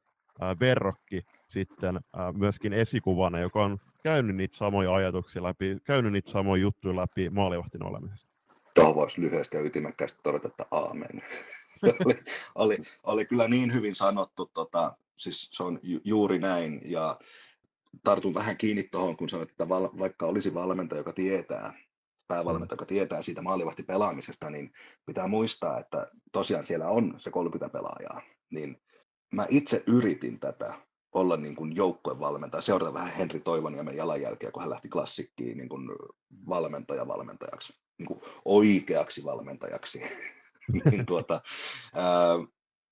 verrokki sitten myöskin esikuvana, joka on käynyt niitä samoja ajatuksia läpi, käynyt niitä samoja juttuja läpi maalivahtin olemisesta. Tuohon voisi lyhyesti ja ytimekkäästi todeta, että aamen. oli, oli, oli, kyllä niin hyvin sanottu, tota, siis se on ju, juuri näin, ja tartun vähän kiinni tuohon, kun sanoit, että val, vaikka olisi valmentaja, joka tietää, päävalmentaja, joka tietää siitä maalivahtipelaamisesta, niin pitää muistaa, että tosiaan siellä on se 30 pelaajaa. Niin mä itse yritin tätä olla niin kuin joukkuevalmentaja, seurata vähän Henri Toivoniemen jalanjälkeä, kun hän lähti klassikkiin niin kuin valmentaja valmentajaksi, niin kuin oikeaksi valmentajaksi. niin tuota, ää,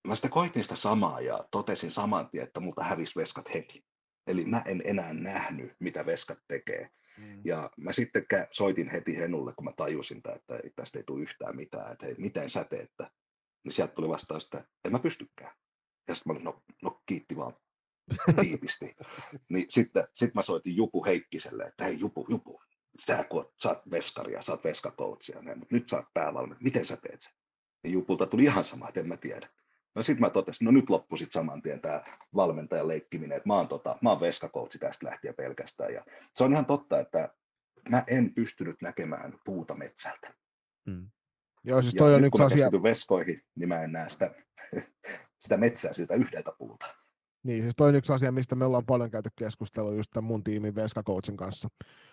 mä sitten koitin sitä samaa ja totesin saman tien, että multa hävisi veskat heti. Eli mä en enää nähnyt, mitä veskat tekee. Mm. Ja mä sitten soitin heti Henulle, kun mä tajusin, että tästä ei tule yhtään mitään, että hei, miten sä teet, niin sieltä tuli vastaus, että en mä pystykään. Ja sitten mä olin, no, no kiitti vaan, tiipisti. niin sitten sit mä soitin Jupu Heikkiselle, että hei Jupu, Jupu, sä, kun sä oot veskaria, sä oot veskakoutsia, mutta nyt sä oot päävalmentaja, miten sä teet sen? Niin Jupulta tuli ihan sama, että en mä tiedä. No sitten mä totesin, no nyt loppui sitten saman tien tämä valmentajan leikkiminen, että mä oon, tota, mä oon veskakoutsi tästä lähtien pelkästään. Ja se on ihan totta, että mä en pystynyt näkemään puuta metsältä. Hmm. Joo, siis toi ja on nyt, kun mä asia... veskoihin, niin mä en näe sitä, sitä metsää siltä yhdeltä puulta. Niin, siis toi on yksi asia, mistä me ollaan paljon käyty keskustelua just tämän mun tiimin Veska-coachin kanssa,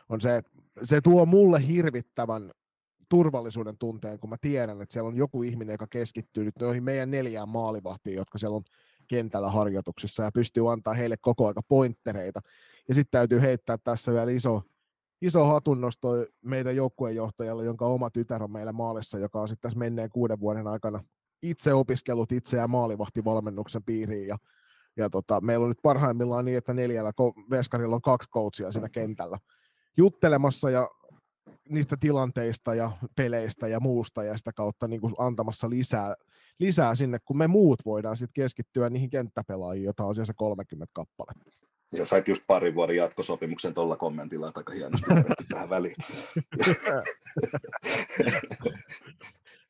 on se, että se tuo mulle hirvittävän turvallisuuden tunteen, kun mä tiedän, että siellä on joku ihminen, joka keskittyy nyt noihin meidän neljään maalivahtiin, jotka siellä on kentällä harjoituksissa ja pystyy antaa heille koko aika pointtereita. Ja sitten täytyy heittää tässä vielä iso, iso hatunnosto meidän joukkueenjohtajalle, jonka oma tytär on meillä maalissa, joka on sitten tässä menneen kuuden vuoden aikana itse opiskellut itseään maalivahtivalmennuksen piiriin ja ja tota, meillä on nyt parhaimmillaan niin, että neljällä veskarilla on kaksi coachia siinä kentällä juttelemassa ja niistä tilanteista ja peleistä ja muusta ja sitä kautta niin kuin antamassa lisää, lisää sinne, kun me muut voidaan sitten keskittyä niihin kenttäpelaajiin, joita on siellä se 30 kappaletta. Ja sait just parin vuoden jatkosopimuksen tuolla kommentilla, että aika hienosti tähän väliin.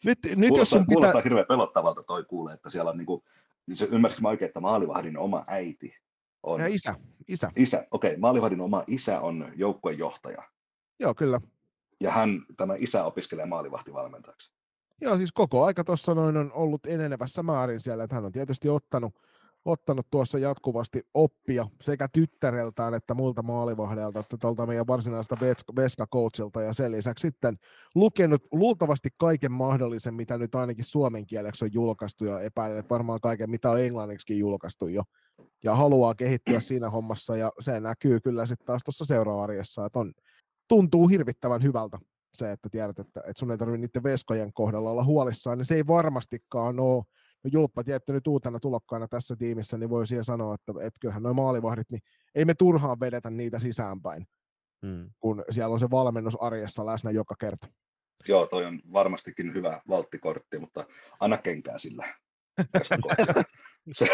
nyt, nyt kuulostaa, jos sun pitää... kuulostaa hirveän pelottavalta toi kuulee, että siellä on niinku niin se ymmärsikö mä oikein, että maalivahdin oma äiti on... Ja isä, isä. Isä, okei. Okay. Maalivahdin oma isä on joukkuejohtaja. Joo, kyllä. Ja hän, tämä isä opiskelee maalivahtivalmentajaksi. Joo, siis koko aika tuossa noin on ollut enenevässä määrin siellä, että hän on tietysti ottanut ottanut tuossa jatkuvasti oppia sekä tyttäreltään että muilta maalivahdelta, että tuolta meidän varsinaista Veska-coachilta ja sen lisäksi sitten lukenut luultavasti kaiken mahdollisen, mitä nyt ainakin suomen kieleksi on julkaistu ja epäilen, että varmaan kaiken, mitä on englanniksi julkaistu jo ja haluaa kehittyä siinä hommassa ja se näkyy kyllä sitten taas tuossa seuraarjessa, että on, tuntuu hirvittävän hyvältä se, että tiedät, että, että sun ei tarvitse niiden veskojen kohdalla olla huolissaan, niin se ei varmastikaan ole Julppa tietty nyt uutena tulokkaana tässä tiimissä, niin voi siihen sanoa, että, että kyllähän nuo maalivahdit, niin ei me turhaan vedetä niitä sisäänpäin, hmm. kun siellä on se valmennus arjessa läsnä joka kerta. Joo, toi on varmastikin hyvä valttikortti, mutta anna kenkää sillä. se,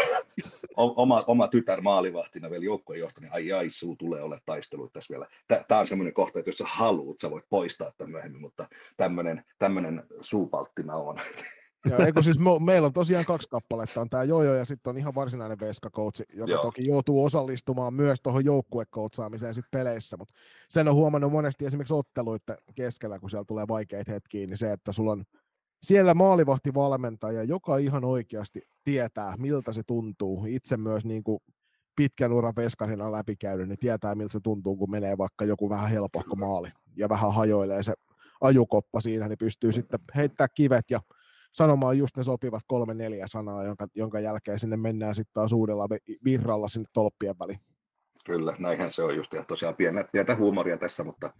oma, oma tytär maalivahtina vielä joukkueenjohtaja, niin ai ai, sinulla tulee olla taistelu tässä vielä. Tämä on semmoinen kohta, että jos sä haluat, sä voit poistaa tämän myöhemmin, mutta tämmöinen, tämmöinen suupaltti mä oon. Ja, eikö siis me, meillä on tosiaan kaksi kappaletta, on tämä Jojo ja sitten on ihan varsinainen veskakoutsi, joka Joo. toki joutuu osallistumaan myös tuohon joukkuekoutsaamiseen sit peleissä, mutta sen on huomannut monesti esimerkiksi otteluiden keskellä, kun siellä tulee vaikeita hetkiä, niin se, että sulla on siellä maalivahtivalmentaja, joka ihan oikeasti tietää, miltä se tuntuu. Itse myös niin kuin pitkän uran veskarina läpikäynyt, niin tietää, miltä se tuntuu, kun menee vaikka joku vähän helpohko maali ja vähän hajoilee se ajukoppa siinä, niin pystyy sitten heittämään kivet ja sanomaan just ne sopivat kolme neljä sanaa, jonka, jonka jälkeen sinne mennään sitten taas uudella virralla sinne tolppien väliin. Kyllä, näinhän se on just, ja tosiaan pientä, pientä huumoria tässä, mutta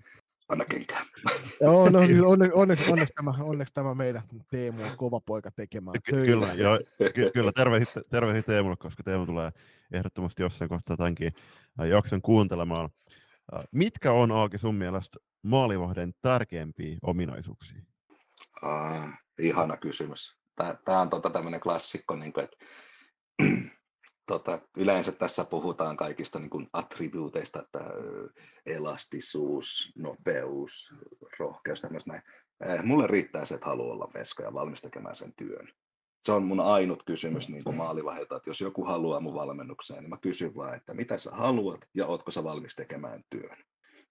anna kenkään. Joo, no siis onne, onneksi, onneksi, tämä, onneksi tämä meidän Teemu on kova poika tekemään Ky- Kyllä, joo, ky- kyllä tervehdit, tervehdit Teemulle, koska Teemu tulee ehdottomasti jossain kohtaa tämänkin jakson kuuntelemaan. Mitkä on Aaki sun mielestä maalivahden tärkeimpiä ominaisuuksia? Uh, ihana kysymys. Tämä on tota tämmöinen klassikko, niin kuin, että tota, yleensä tässä puhutaan kaikista niin kuin attribuuteista, että elastisuus, nopeus, rohkeus, tämmöistä näin. Mulle riittää se, että haluaa olla veska ja valmis tekemään sen työn. Se on mun ainut kysymys niin kuin maalivahdelta, että jos joku haluaa mun valmennukseen, niin mä kysyn vaan, että mitä sä haluat ja ootko sä valmis tekemään työn.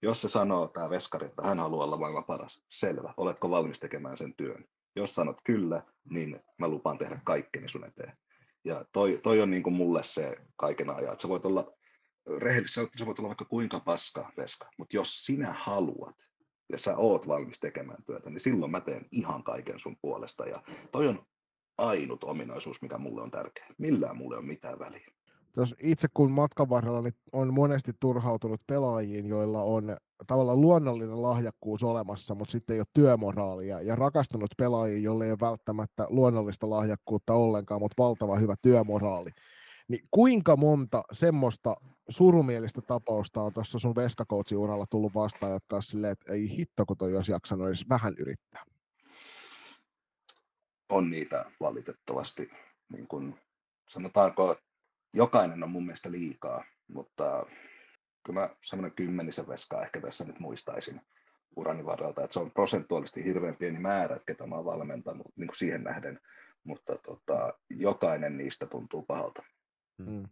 Jos se sanoo tämä veskari, että hän haluaa olla maailman paras, selvä, oletko valmis tekemään sen työn? Jos sanot kyllä, niin mä lupaan tehdä kaikkeni sun eteen. Ja toi, toi on niin kuin mulle se kaiken ajan, että sä voit olla rehellisesti se voi olla vaikka kuinka paska veska, mutta jos sinä haluat ja sä oot valmis tekemään työtä, niin silloin mä teen ihan kaiken sun puolesta. Ja toi on ainut ominaisuus, mikä mulle on tärkeä. Millään mulle on mitään väliä. Tos itse kun matkan varrella niin on monesti turhautunut pelaajiin, joilla on tavallaan luonnollinen lahjakkuus olemassa, mutta sitten ei ole työmoraalia, ja rakastunut pelaajiin, jolle ei ole välttämättä luonnollista lahjakkuutta ollenkaan, mutta valtava hyvä työmoraali. Niin kuinka monta semmoista surumielistä tapausta on tuossa sun veskakoutsi-uralla tullut vastaan, jotka on silleen, että ei hitto, kun toi olisi jaksanut edes vähän yrittää? On niitä valitettavasti. Niin kun, sanotaanko, jokainen on mun mielestä liikaa, mutta kyllä mä semmoinen kymmenisen veskaa ehkä tässä nyt muistaisin urani varrelta, että se on prosentuaalisesti hirveän pieni määrä, että ketä mä oon valmentanut niin kuin siihen nähden, mutta tota, jokainen niistä tuntuu pahalta. Mm.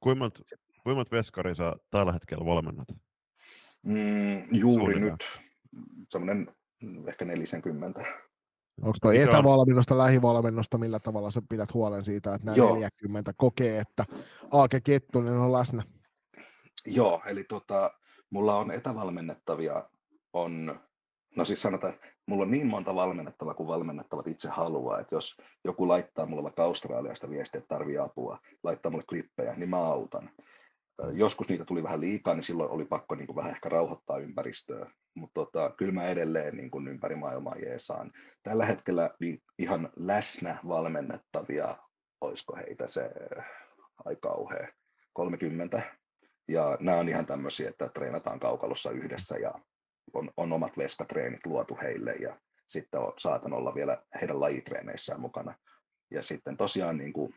Kuinka monta, kuinka monta veskaria sä tällä hetkellä valmennat? Mm, juuri Suunnilleen. nyt semmoinen ehkä 40. Onko tuo etävalmennosta, lähivalmennosta, millä tavalla sä pidät huolen siitä, että nämä Joo. 40 kokee, että Aake Kettunen on läsnä? Joo, eli tota, mulla on etävalmennettavia, on, no siis sanotaan, että mulla on niin monta valmennettavaa kuin valmennettavat itse haluaa, että jos joku laittaa mulle vaikka Australiasta viestiä, että tarvii apua, laittaa mulle klippejä, niin mä autan. Joskus niitä tuli vähän liikaa, niin silloin oli pakko niin kuin vähän ehkä rauhoittaa ympäristöä, mutta tota, kyllä mä edelleen niin kuin ympäri maailmaa jeesaan. Tällä hetkellä niin ihan läsnä valmennettavia, olisiko heitä se aika kauhea, 30. Ja nämä on ihan tämmöisiä, että treenataan kaukalossa yhdessä ja on, on omat veskatreenit luotu heille ja sitten on, saatan olla vielä heidän lajitreeneissään mukana. Ja sitten tosiaan niin kuin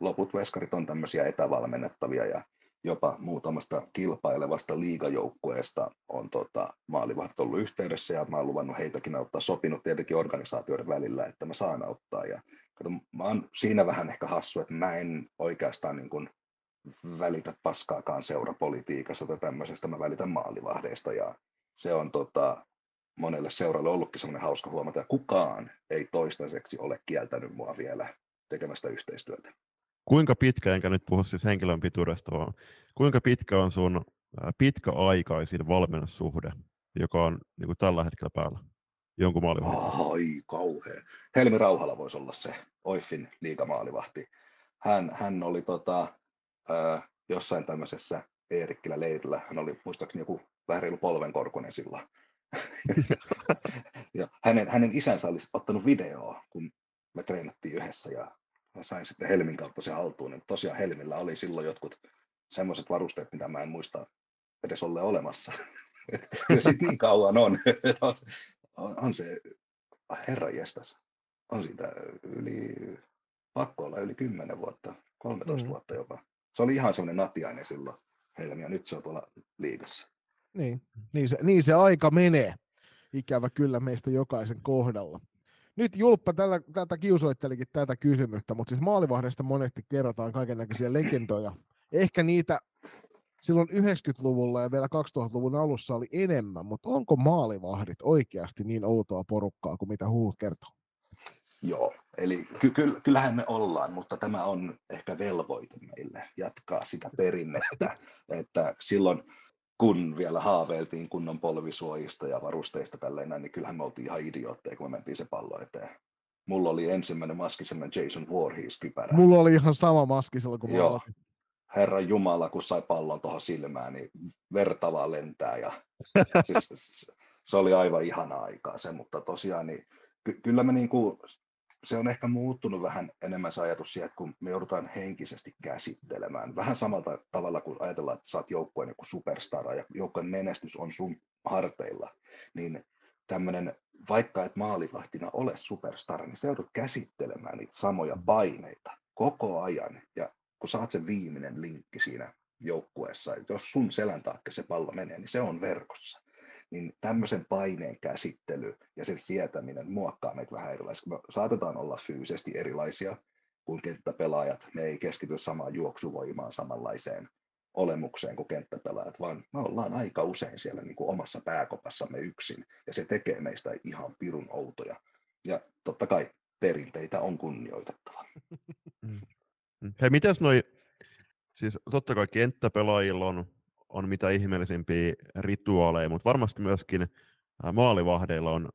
loput veskarit on tämmöisiä etävalmennettavia ja jopa muutamasta kilpailevasta liigajoukkueesta on tota, maalivahti ollut yhteydessä ja mä oon luvannut heitäkin auttaa, sopinut tietenkin organisaatioiden välillä, että mä saan auttaa. Ja kato, mä oon siinä vähän ehkä hassu, että mä en oikeastaan niin kuin välitä paskaakaan seurapolitiikassa tai tämmöisestä, mä välitän maalivahdeista ja se on tota, monelle seuralle ollutkin semmoinen hauska huomata, että kukaan ei toistaiseksi ole kieltänyt mua vielä tekemästä yhteistyötä. Kuinka pitkä, enkä nyt puhu siis henkilön pituudesta, vaan kuinka pitkä on sun pitkäaikaisin valmennussuhde, joka on niin kuin tällä hetkellä päällä? Jonkun maalivahti. Ai kauhea. Helmi Rauhala voisi olla se Oifin liigamaalivahti. Hän, hän oli tota, äh, jossain tämmöisessä Eerikkilä leirillä. Hän oli muistaakseni joku vähän reilu polvenkorkunen silloin. ja hänen, hänen isänsä olisi ottanut videoa, kun me treenattiin yhdessä ja sain sitten Helmin kautta se haltuun. Niin tosiaan Helmillä oli silloin jotkut semmoiset varusteet, mitä mä en muista edes ole olemassa. ja sitten niin kauan on, on, on, on se, herra jestas, on siitä yli, pakko olla yli 10 vuotta, 13 mm. vuotta jopa. Se oli ihan semmoinen natiainen silloin Helmi, ja nyt se on tuolla liigassa. Niin, niin se, niin se aika menee. Ikävä kyllä meistä jokaisen kohdalla. Nyt Julppa tällä, tätä kiusoittelikin tätä kysymystä, mutta siis maalivahdesta monesti kerrotaan kaikenlaisia legendoja. Ehkä niitä silloin 90-luvulla ja vielä 2000-luvun alussa oli enemmän, mutta onko maalivahdit oikeasti niin outoa porukkaa kuin mitä huut kertoo? Joo, eli ky- ky- kyllähän me ollaan, mutta tämä on ehkä velvoite meille jatkaa sitä perinnettä, että silloin kun vielä haaveiltiin kunnon polvisuojista ja varusteista tälleen näin, niin kyllähän me oltiin ihan idiootteja, kun me mentiin se pallo eteen. Mulla oli ensimmäinen maski semmoinen Jason Voorhees-kypärä. Mulla oli ihan sama maski silloin, kun Joo. Herra Jumala, kun sai pallon tuohon silmään, niin vertavaa lentää. Ja, siis, se oli aivan ihana aikaa se, mutta tosiaan niin, ky- kyllä me niinku se on ehkä muuttunut vähän enemmän se ajatus siihen, että kun me joudutaan henkisesti käsittelemään, vähän samalla tavalla kuin ajatellaan, että sä oot joukkueen joku superstara ja joukkueen menestys on sun harteilla, niin tämmöinen, vaikka et maalivahtina ole superstara, niin sä joudut käsittelemään niitä samoja paineita koko ajan, ja kun saat sen viimeinen linkki siinä joukkueessa, jos sun selän taakse se pallo menee, niin se on verkossa niin tämmöisen paineen käsittely ja sen sietäminen muokkaa meitä vähän erilaisiksi. Me saatetaan olla fyysisesti erilaisia kuin kenttäpelaajat. Me ei keskity samaan juoksuvoimaan samanlaiseen olemukseen kuin kenttäpelaajat, vaan me ollaan aika usein siellä niin kuin omassa pääkopassamme yksin, ja se tekee meistä ihan pirun outoja. Ja totta kai perinteitä on kunnioitettava. Mm. Hei, mitäs noi, Siis totta kai kenttäpelaajilla on, on mitä ihmeellisimpiä rituaaleja, mutta varmasti myöskin maalivahdeilla on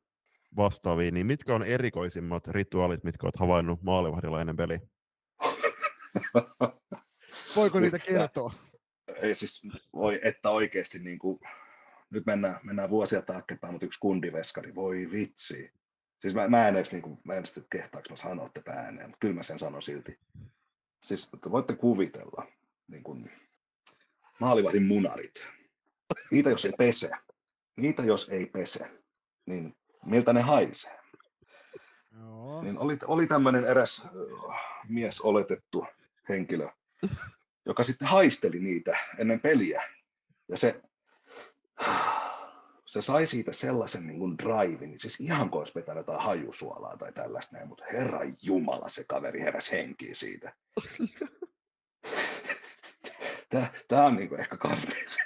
vastaavia, niin mitkä on erikoisimmat rituaalit, mitkä olet havainnut maalivahdilla ennen peliä? Voiko niitä kertoa? Ei siis voi, että oikeasti niin kuin, nyt mennään, mennään vuosia taaksepäin, mutta yksi kundiveskari, voi vitsi. Siis mä, mä en edes, niin kuin, mä en edes kehtaako mä sanoa tätä ääneen, mutta kyllä mä sen sanon silti. Siis voitte kuvitella, niin kuin, maalivahdin munarit. Niitä jos ei pese, niitä jos ei pese, niin miltä ne haisee. Joo. Niin oli, oli tämmöinen eräs mies oletettu henkilö, joka sitten haisteli niitä ennen peliä. Ja se, se sai siitä sellaisen niin kuin drivin, siis ihan kuin olisi vetänyt jotain hajusuolaa tai tällaista näin, mutta herra jumala se kaveri heräsi henkiä siitä. Tämä, tämä on niin kuin ehkä karmein siis,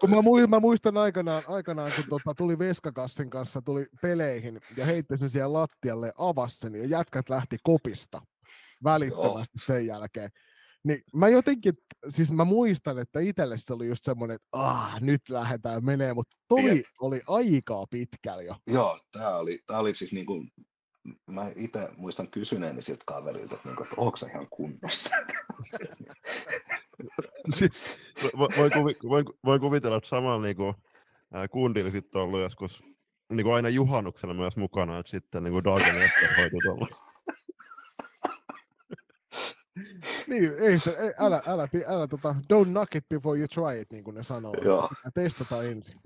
kun mä, muistan, mä muistan aikanaan, aikanaan kun tota, tuli Veskakassin kanssa tuli peleihin ja heitti sen siellä lattialle, avasi sen ja jätkät lähti kopista välittömästi Joo. sen jälkeen. Niin mä jotenkin, siis mä muistan, että itselle se oli just semmoinen, että ah, nyt lähdetään menee, mutta toi Tiet. oli aikaa pitkällä jo. Joo, tää oli, tää oli siis niinku mä itse muistan kysyneeni siltä kaverilta, että, niin, että onko ihan kunnossa? siis, voin, kuvi, voin, voin, kuvitella, että samalla niin kuin, ää, kundilla sitten on ollut joskus niin kuin aina juhannuksella myös mukana, että sitten niin kuin Dagen hoitu tuolla. niin, ei sitä, ei, älä, älä, älä, älä tota, don't knock it before you try it, niin kuin ne sanoo. Joo. Testata ensin.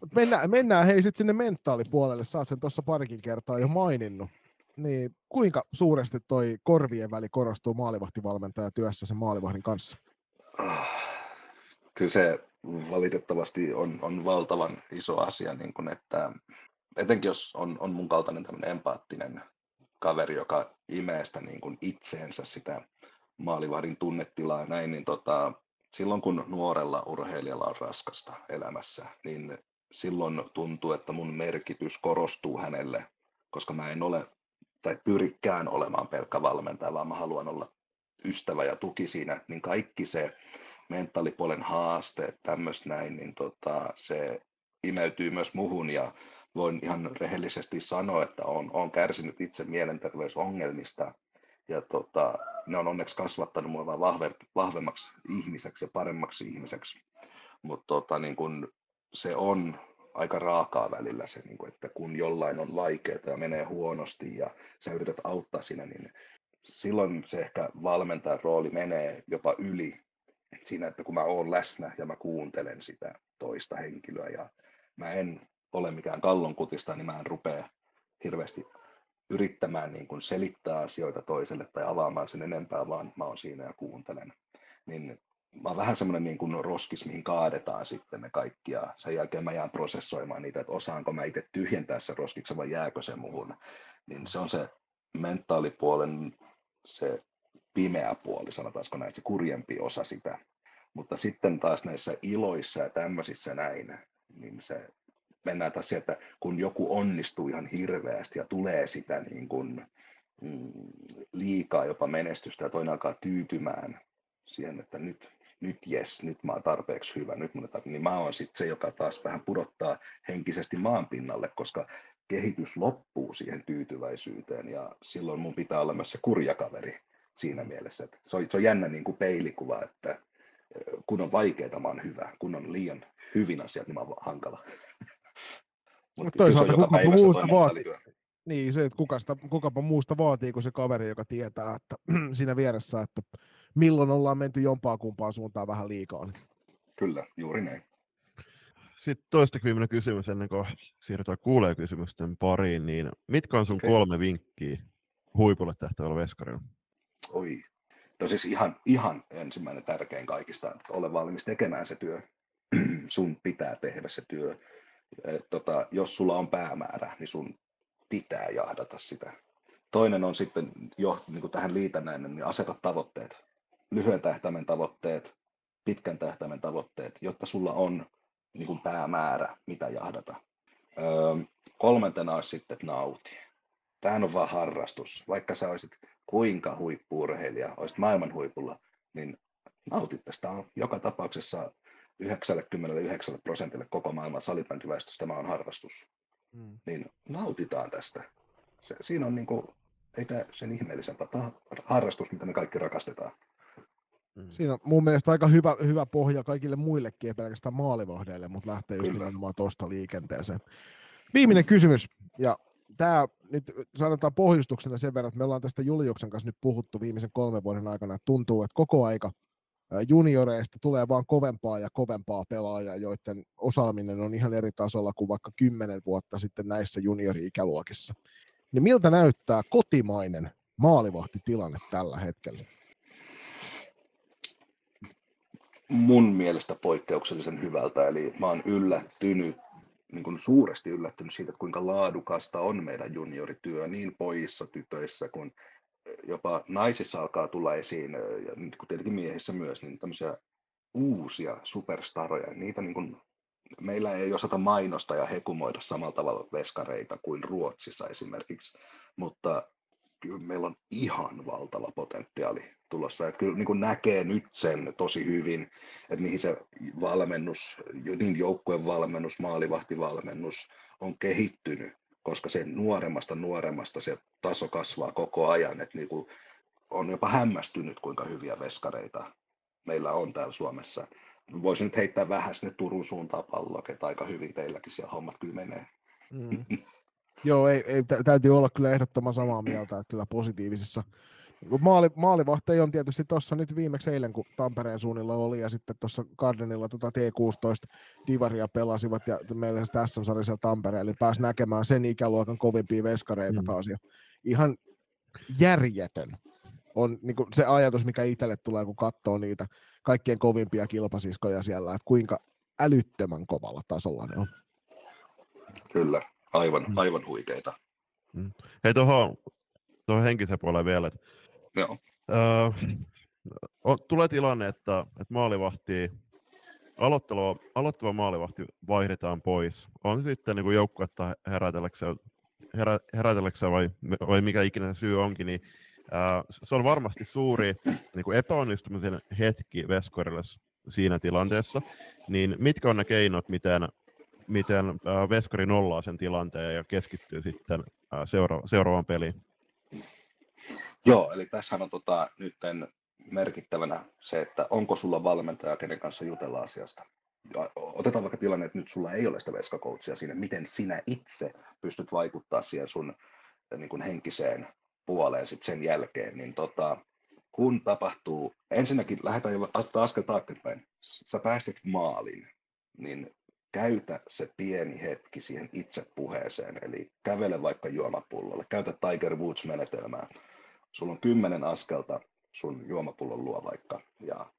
Mut mennään, mennään hei sitten sinne mentaalipuolelle, sä oot sen tuossa parikin kertaa jo maininnut. Niin kuinka suuresti toi korvien väli korostuu maalivahtivalmentaja työssä sen maalivahdin kanssa? Kyllä se valitettavasti on, on valtavan iso asia, niin kun että etenkin jos on, on mun kaltainen tämmöinen empaattinen kaveri, joka imee sitä niin kuin itseensä sitä maalivahdin tunnetilaa ja näin, niin tota, silloin kun nuorella urheilijalla on raskasta elämässä, niin silloin tuntuu, että mun merkitys korostuu hänelle, koska mä en ole tai pyrikään olemaan pelkkä valmentaja, vaan mä haluan olla ystävä ja tuki siinä, niin kaikki se mentaalipuolen haasteet, tämmöistä näin, niin tota, se imeytyy myös muhun ja voin ihan rehellisesti sanoa, että olen, olen kärsinyt itse mielenterveysongelmista ja tota, ne on onneksi kasvattanut mua vahve, vahvemmaksi ihmiseksi ja paremmaksi ihmiseksi. Mutta tota, niin kun se on aika raakaa välillä se, niin kuin, että kun jollain on vaikeaa ja menee huonosti ja sä yrität auttaa siinä, niin silloin se ehkä valmentajan rooli menee jopa yli siinä, että kun mä oon läsnä ja mä kuuntelen sitä toista henkilöä ja mä en ole mikään kallonkutista, niin mä en rupea hirveästi yrittämään niin kuin selittää asioita toiselle tai avaamaan sen enempää, vaan mä oon siinä ja kuuntelen. Niin mä oon vähän semmoinen niin kuin roskis, mihin kaadetaan sitten ne kaikki, ja sen jälkeen mä jään prosessoimaan niitä, että osaanko mä itse tyhjentää se roskiksi vai jääkö se muhun. Niin se on se mentaalipuolen se pimeä puoli, sanotaanko näin, se kurjempi osa sitä. Mutta sitten taas näissä iloissa ja tämmöisissä näin, niin se mennään taas sieltä, kun joku onnistuu ihan hirveästi ja tulee sitä niin kuin, mm, liikaa jopa menestystä ja toinen alkaa tyytymään siihen, että nyt nyt jes, nyt mä oon tarpeeksi hyvä, nyt mun tarpeeksi, niin mä oon sitten se, joka taas vähän pudottaa henkisesti maan pinnalle, koska kehitys loppuu siihen tyytyväisyyteen ja silloin mun pitää olla myös se kurjakaveri siinä mielessä. Että se, on, se on jännä niin kuin peilikuva, että kun on vaikeaa, mä oon hyvä. Kun on liian hyvin asiat, niin mä oon hankala. Mutta toisaalta kukapa muusta vaatii. Niin, se, että kukasta, kukapa muusta vaatii kuin se kaveri, joka tietää että siinä vieressä, että milloin ollaan menty jompaa kumpaan suuntaan vähän liikaa. Niin. Kyllä, juuri näin. Sitten toista viimeinen kysymys ennen kuin siirrytään kuulee kysymysten pariin, niin mitkä on sun okay. kolme vinkkiä huipulle tähtävällä veskarilla? Oi, no siis ihan, ihan ensimmäinen tärkein kaikista, että ole valmis tekemään se työ. sun pitää tehdä se työ. Et tota, jos sulla on päämäärä, niin sun pitää jahdata sitä. Toinen on sitten jo niin kuin tähän liitännäinen, niin aseta tavoitteet lyhyen tähtäimen tavoitteet, pitkän tähtäimen tavoitteet, jotta sulla on niin kuin päämäärä, mitä jahdata. Öö, kolmantena olisi sitten, että nauti. Tämähän on vaan harrastus. Vaikka sä olisit kuinka huippuurheilija, olisit maailman huipulla, niin nautit tästä on joka tapauksessa 99 prosentille koko maailman salibändiväestöstä tämä on harrastus. Mm. Niin nautitaan tästä. Se, siinä on niin kuin, ei tämä sen ihmeellisempää. Tämä on harrastus, mitä me kaikki rakastetaan. Mm. Siinä on mun mielestä aika hyvä, hyvä pohja kaikille muillekin, ei pelkästään maalivahdeille, mutta lähtee just Kyllä. nimenomaan tuosta liikenteeseen. Viimeinen kysymys, ja tämä nyt sanotaan pohjustuksena sen verran, että me ollaan tästä Juliuksen kanssa nyt puhuttu viimeisen kolmen vuoden aikana, että tuntuu, että koko aika junioreista tulee vaan kovempaa ja kovempaa pelaajaa, joiden osaaminen on ihan eri tasolla kuin vaikka kymmenen vuotta sitten näissä juniori-ikäluokissa. Niin miltä näyttää kotimainen maalivahtitilanne tällä hetkellä? Mun mielestä poikkeuksellisen hyvältä, eli mä oon yllättynyt niin kuin suuresti yllättynyt siitä, että kuinka laadukasta on meidän juniorityö niin pojissa, tytöissä kuin jopa naisissa alkaa tulla esiin, ja nyt kun tietenkin miehissä myös, niin tämmöisiä uusia superstaroja. Niitä niin kuin, meillä ei osata mainosta ja hekumoida samalla tavalla veskareita kuin Ruotsissa esimerkiksi, mutta kyllä meillä on ihan valtava potentiaali tulossa. Että kyllä niin kuin näkee nyt sen tosi hyvin, että mihin se valmennus, niin joukkueen valmennus, maalivahtivalmennus on kehittynyt koska se nuoremmasta nuoremmasta se taso kasvaa koko ajan, että niin kuin on jopa hämmästynyt, kuinka hyviä veskareita meillä on täällä Suomessa. Voisin nyt heittää vähän sinne Turun suuntaan palloa, että aika hyvin teilläkin siellä hommat kyllä menee. Mm. Joo, ei, ei, täytyy olla kyllä ehdottoman samaa mieltä, että kyllä positiivisessa Maali, maalivahti on tietysti tuossa nyt viimeksi eilen, kun Tampereen suunnilla oli, ja sitten tuossa Gardenilla tota T16 Divaria pelasivat, ja meillä SM-sarja siellä Tampereella, eli pääsi näkemään sen ikäluokan kovimpia veskareita mm. taas, ja ihan järjetön on niin kuin se ajatus, mikä itselle tulee, kun katsoo niitä kaikkien kovimpia kilpasiskoja siellä, että kuinka älyttömän kovalla tasolla ne on. Kyllä, aivan, mm. aivan huikeita. Mm. Hei tuohon, tuohon henkisen puoleen vielä, että Joo. Öö, tulee tilanne, että, että maalivahti, aloittava, aloittava maalivahti vaihdetaan pois. On se sitten niin joukkuetta herätelläkseen, herä, vai, vai mikä ikinä se syy onkin, niin ää, se on varmasti suuri niin kuin epäonnistumisen hetki Veskorille siinä tilanteessa. Niin mitkä on ne keinot, miten, miten ää, Veskari nollaa sen tilanteen ja keskittyy sitten ää, seura- seuraavaan peliin? Joo, eli tässä on tota, nyt merkittävänä se, että onko sulla valmentaja, kenen kanssa jutella asiasta. Ja otetaan vaikka tilanne, että nyt sulla ei ole sitä veskakoutsia siinä, miten sinä itse pystyt vaikuttaa siihen sun niin kuin henkiseen puoleen sit sen jälkeen, niin tota, kun tapahtuu, ensinnäkin lähdetään jo ottaa askel taaksepäin, sä päästit maalin, niin käytä se pieni hetki siihen itse puheeseen, eli kävele vaikka juomapullolle, käytä Tiger Woods-menetelmää, sulla on kymmenen askelta sun juomapullon luo vaikka, ja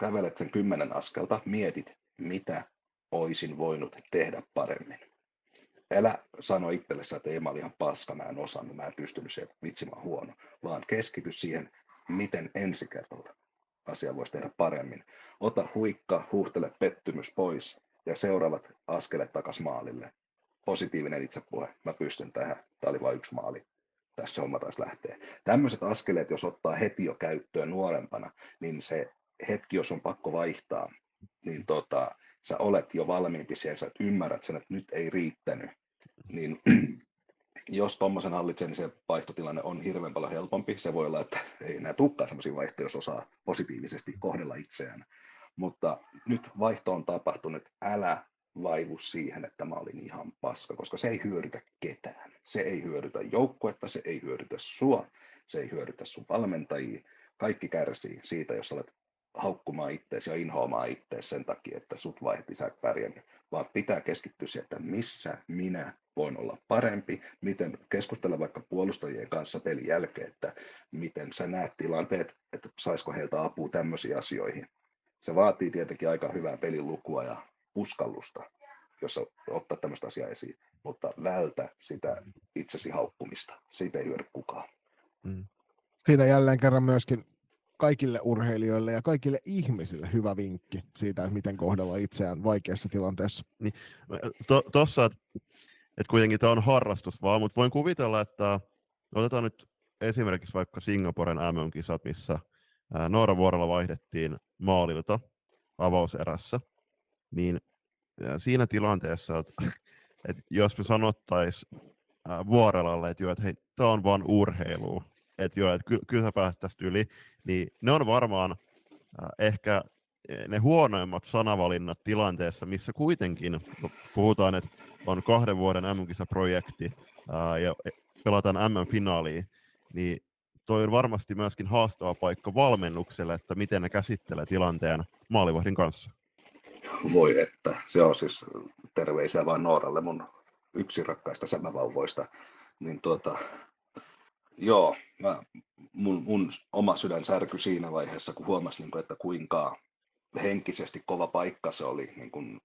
kävelet sen kymmenen askelta, mietit, mitä oisin voinut tehdä paremmin. Älä sano itsellesi, että ei mä olin ihan paska, mä en osannut, mä en pystynyt siihen, vitsi mä huono, vaan keskity siihen, miten ensi kerralla asia voisi tehdä paremmin. Ota huikka, huuhtele pettymys pois ja seuraavat askelet takas maalille. Positiivinen itsepuhe, mä pystyn tähän, tämä oli vain yksi maali, tässä homma taas lähtee. Tämmöiset askeleet, jos ottaa heti jo käyttöön nuorempana, niin se hetki, jos on pakko vaihtaa, niin tota, sä olet jo valmiimpi siihen, sä ymmärrät sen, että nyt ei riittänyt, niin jos tuommoisen hallitsee, niin se vaihtotilanne on hirveän paljon helpompi. Se voi olla, että ei enää tukkaa sellaisia vaihtoja, jos osaa positiivisesti kohdella itseään. Mutta nyt vaihto on tapahtunut, älä vaivu siihen, että mä olin ihan paska, koska se ei hyödytä ketään. Se ei hyödytä joukkuetta, se ei hyödytä sua, se ei hyödytä sun valmentajia. Kaikki kärsii siitä, jos olet haukkumaan itseäsi ja inhoamaan itseäsi sen takia, että sut vaihdettiin, sä et pärjännyt, vaan pitää keskittyä siihen, että missä minä voin olla parempi, miten keskustella vaikka puolustajien kanssa pelin jälkeen, että miten sä näet tilanteet, että saisiko heiltä apua tämmöisiin asioihin. Se vaatii tietenkin aika hyvää pelin lukua ja uskallusta, jossa ottaa tämmöistä asiaa esiin, mutta vältä sitä itsesi haukkumista. Siitä ei hyödy kukaan. Mm. Siinä jälleen kerran myöskin kaikille urheilijoille ja kaikille ihmisille hyvä vinkki siitä, että miten kohdella itseään vaikeassa tilanteessa. Niin, Tuossa, to, että et kuitenkin tämä on harrastus vaan, mutta voin kuvitella, että otetaan nyt esimerkiksi vaikka Singaporen MM-kisat, missä Noora Vuorella vaihdettiin maalilta avauserässä, niin siinä tilanteessa, että, että jos me sanottaisiin Vuorelalle, että, jo, että hei, tämä on vain urheilu, että joo, että ky- kyllä sä päästä yli, niin ne on varmaan äh, ehkä ne huonoimmat sanavalinnat tilanteessa, missä kuitenkin puhutaan, että on kahden vuoden MM-kisaprojekti ää, ja pelataan MM-finaaliin, niin toi on varmasti myöskin haastava paikka valmennukselle, että miten ne käsittelee tilanteen maalivahdin kanssa. Voi että, se on siis terveisiä vain Nooralle, mun yksi rakkaista sämävauvoista. Niin tuota, joo, mä, mun, mun oma sydän särky siinä vaiheessa, kun huomasin, niin että kuinka henkisesti kova paikka se oli, niin kuin,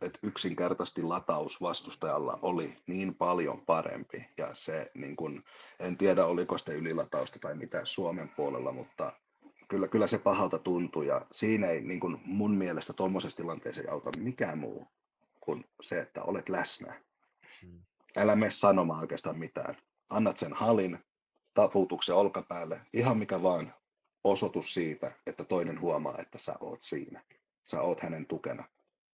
että yksinkertaisesti lataus vastustajalla oli niin paljon parempi. Ja se, niin kuin, en tiedä oliko sitä ylilatausta tai mitä Suomen puolella, mutta kyllä, kyllä se pahalta tuntui. Ja siinä ei niin kuin mun mielestä tuommoisessa tilanteessa ei auta mikään muu kuin se, että olet läsnä. Hmm. Älä mene sanomaan oikeastaan mitään. Annat sen halin, taputuksen olkapäälle, ihan mikä vaan osoitus siitä, että toinen huomaa, että sä oot siinä. Sä oot hänen tukena.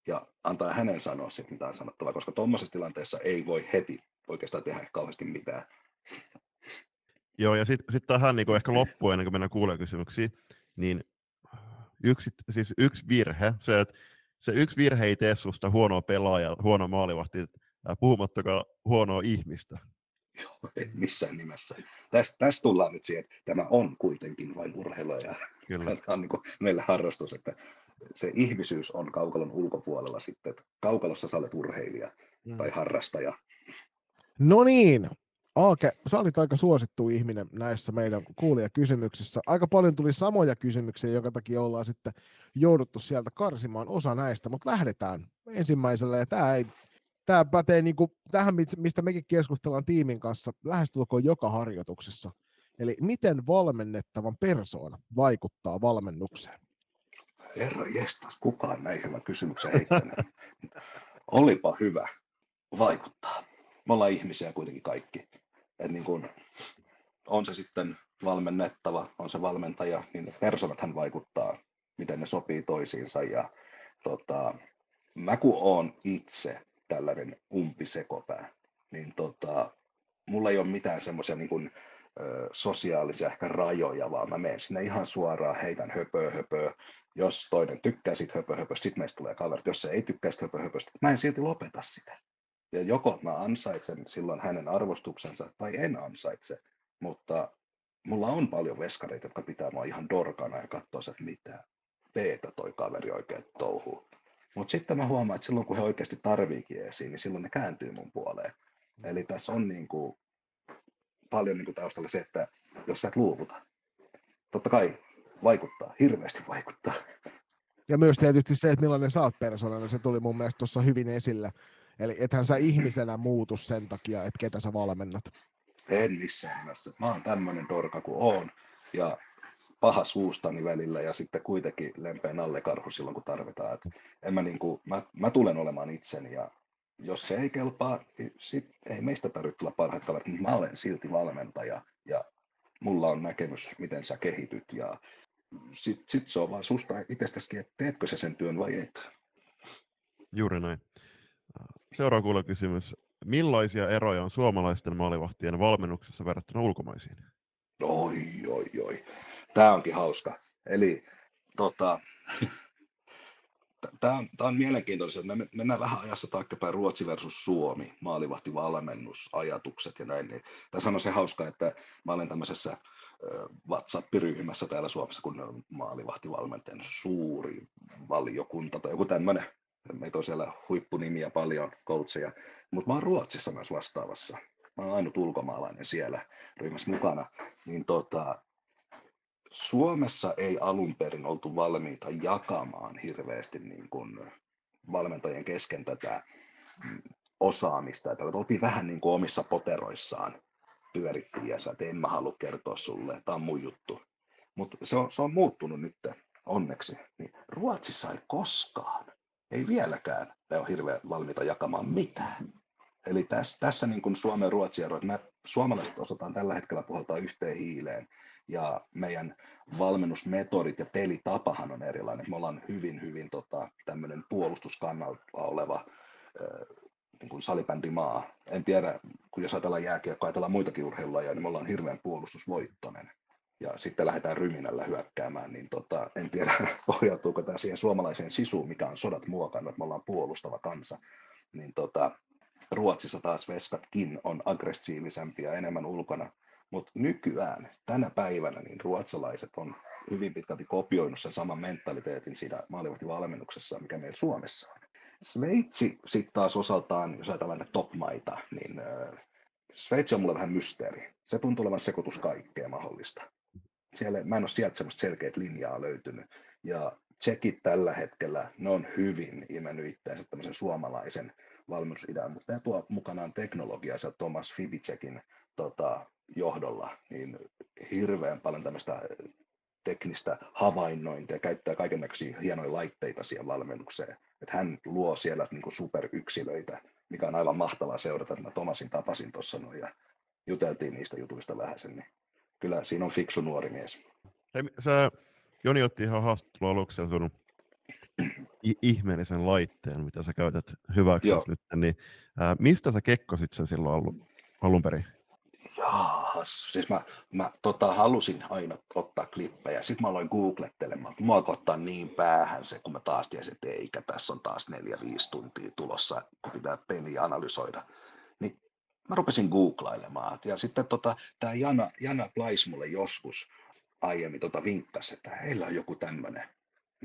Ja antaa hänen sanoa sitten mitään sanottavaa, koska tuommoisessa tilanteessa ei voi heti oikeastaan tehdä kauheasti mitään. Joo, ja sitten sit tähän niin ehkä loppuun, ennen kuin mennään kuulijakysymyksiin, niin yksi, siis yksi virhe, se, että se yksi virhe ei tee susta huonoa pelaajaa, huono maalivahti, puhumattakaan huonoa ihmistä. Joo, ei missään nimessä. Tästä, tästä tullaan nyt siihen, että tämä on kuitenkin vain urheilua ja Kyllä. tämä on niin kuin meille harrastus, että se ihmisyys on kaukalon ulkopuolella sitten, että kaukalossa sä olet urheilija mm. tai harrastaja. No niin, Aake, sä olit aika suosittu ihminen näissä meidän kuulijakysymyksissä. Aika paljon tuli samoja kysymyksiä, jonka takia ollaan sitten jouduttu sieltä karsimaan osa näistä, mutta lähdetään ensimmäisellä, ja tämä ei tämä pätee niin kuin tähän, mistä mekin keskustellaan tiimin kanssa lähestulkoon joka harjoituksessa. Eli miten valmennettavan persoona vaikuttaa valmennukseen? Herra jestas, kukaan näin hyvän kysymyksen heittänyt. Olipa hyvä. Vaikuttaa. Me ollaan ihmisiä kuitenkin kaikki. Et niin kun, on se sitten valmennettava, on se valmentaja, niin persoonathan vaikuttaa, miten ne sopii toisiinsa. Ja tota, mä kun oon itse tällainen umpisekopää, niin tota, mulla ei ole mitään semmoisia niin kuin, sosiaalisia ehkä rajoja, vaan mä menen sinne ihan suoraan, heitän höpöä höpöä. Jos toinen tykkää sit höpö höpöstä, sitten meistä tulee kaverit. Jos se ei tykkää sit höpö höpöstä, mä en silti lopeta sitä. Ja joko mä ansaitsen silloin hänen arvostuksensa tai en ansaitse, mutta mulla on paljon veskareita, jotka pitää mua ihan dorkana ja katsoa, että mitä peetä toi kaveri oikein touhuu. Mutta sitten mä huomaan, että silloin kun he oikeasti tarviikin esiin, niin silloin ne kääntyy mun puoleen. Eli tässä on niin kuin paljon niin kuin taustalla se, että jos sä et luovuta, totta kai vaikuttaa, hirveästi vaikuttaa. Ja myös tietysti se, että millainen sä oot persoonana, se tuli mun mielestä tuossa hyvin esille. Eli ethän sä ihmisenä muutu sen takia, että ketä sä valmennat. En missään nimessä. Mä oon tämmöinen dorka kuin oon. Ja paha suustani välillä ja sitten kuitenkin lempeä nallekarhu silloin, kun tarvitaan. Et en mä, niin kuin, mä, mä, tulen olemaan itseni ja jos se ei kelpaa, niin sit ei meistä tarvitse tulla parhaat kaverit, mutta mä olen silti valmentaja ja mulla on näkemys, miten sä kehityt ja sitten sit se on vaan susta itsestäskin, että teetkö sä sen työn vai et. Juuri näin. Seuraava kuulla kysymys. Millaisia eroja on suomalaisten maalivahtien valmennuksessa verrattuna ulkomaisiin? Oi, oi, oi. Tämä onkin hauska. Eli tota, tämä on, tämä on mielenkiintoista. Me mennään vähän ajassa taaksepäin Ruotsi versus Suomi, maalivahtivalmennusajatukset ja näin. Niin tässä on se hauska, että mä olen tämmöisessä WhatsApp-ryhmässä täällä Suomessa, kun maalivahtivalmentajan suuri valiokunta tai joku tämmöinen. Meitä on siellä huippunimiä paljon, coacheja, mutta mä oon Ruotsissa myös vastaavassa. Mä oon ainut ulkomaalainen siellä ryhmässä mukana. Niin tota, Suomessa ei alun perin oltu valmiita jakamaan hirveästi niin kuin valmentajien kesken tätä osaamista. Että oltiin vähän niin kuin omissa poteroissaan pyörittiin ja sä, että en mä halua kertoa sulle, tämä on mun juttu. Mutta se on, se on muuttunut nyt onneksi. Niin Ruotsissa ei koskaan, ei vieläkään, ne on hirveän valmiita jakamaan mitään. Eli tässä, tässä niin kuin Suomen ja Ruotsin ero, että mä suomalaiset osataan tällä hetkellä puhaltaa yhteen hiileen ja meidän valmennusmetodit ja pelitapahan on erilainen. Me ollaan hyvin, hyvin tota, tämmöinen puolustuskannalta oleva niin kuin salibändimaa. En tiedä, kun jos ajatellaan jääkiekkoa, ajatellaan muitakin urheilulajeja, niin me ollaan hirveän puolustusvoittoinen. Ja sitten lähdetään ryminällä hyökkäämään, niin tota, en tiedä, pohjautuuko tämä siihen suomalaiseen sisuun, mikä on sodat muokannut, että me ollaan puolustava kansa. Niin tota, Ruotsissa taas veskatkin on aggressiivisempia, enemmän ulkona. Mutta nykyään, tänä päivänä, niin ruotsalaiset on hyvin pitkälti kopioinut sen saman mentaliteetin siitä maalivahtivalmennuksessa, mikä meillä Suomessa on. Sveitsi sitten taas osaltaan, jos ajatellaan top-maita, niin Sveitsi on mulle vähän mysteeri. Se tuntuu olevan sekoitus kaikkea mahdollista. Siellä, mä en ole sieltä semmoista selkeät linjaa löytynyt. Ja tsekit tällä hetkellä, ne on hyvin imennyt itseänsä tämmöisen suomalaisen valmennusidean, mutta tämä tuo mukanaan teknologiaa sieltä Thomas Fibicekin tota, johdolla, niin hirveän paljon tämmöistä teknistä havainnointia, käyttää kaiken hienoja laitteita siihen valmennukseen. Että hän luo siellä niin kuin superyksilöitä, mikä on aivan mahtavaa seurata. Mä Tomasin tapasin tuossa noin ja juteltiin niistä jutuista vähän sen, niin kyllä siinä on fiksu nuori mies. Hei, sä, Joni otti ihan haastattelun aluksi sun ihmeellisen laitteen, mitä sä käytät hyväksi nyt, niin ää, mistä sä kekkosit sen silloin alun, alun perin? Jaas, siis mä, mä tota, halusin aina ottaa klippejä, sitten mä aloin googlettelemaan, mua ottaa niin päähän se, kun mä taas tiesin, että eikä, tässä on taas neljä, viisi tuntia tulossa, kun pitää peliä analysoida. Mä rupesin googlailemaan, ja sitten tota, tämä Jana, Jana Plais mulle joskus aiemmin tota vinkkasi, että heillä on joku tämmöinen.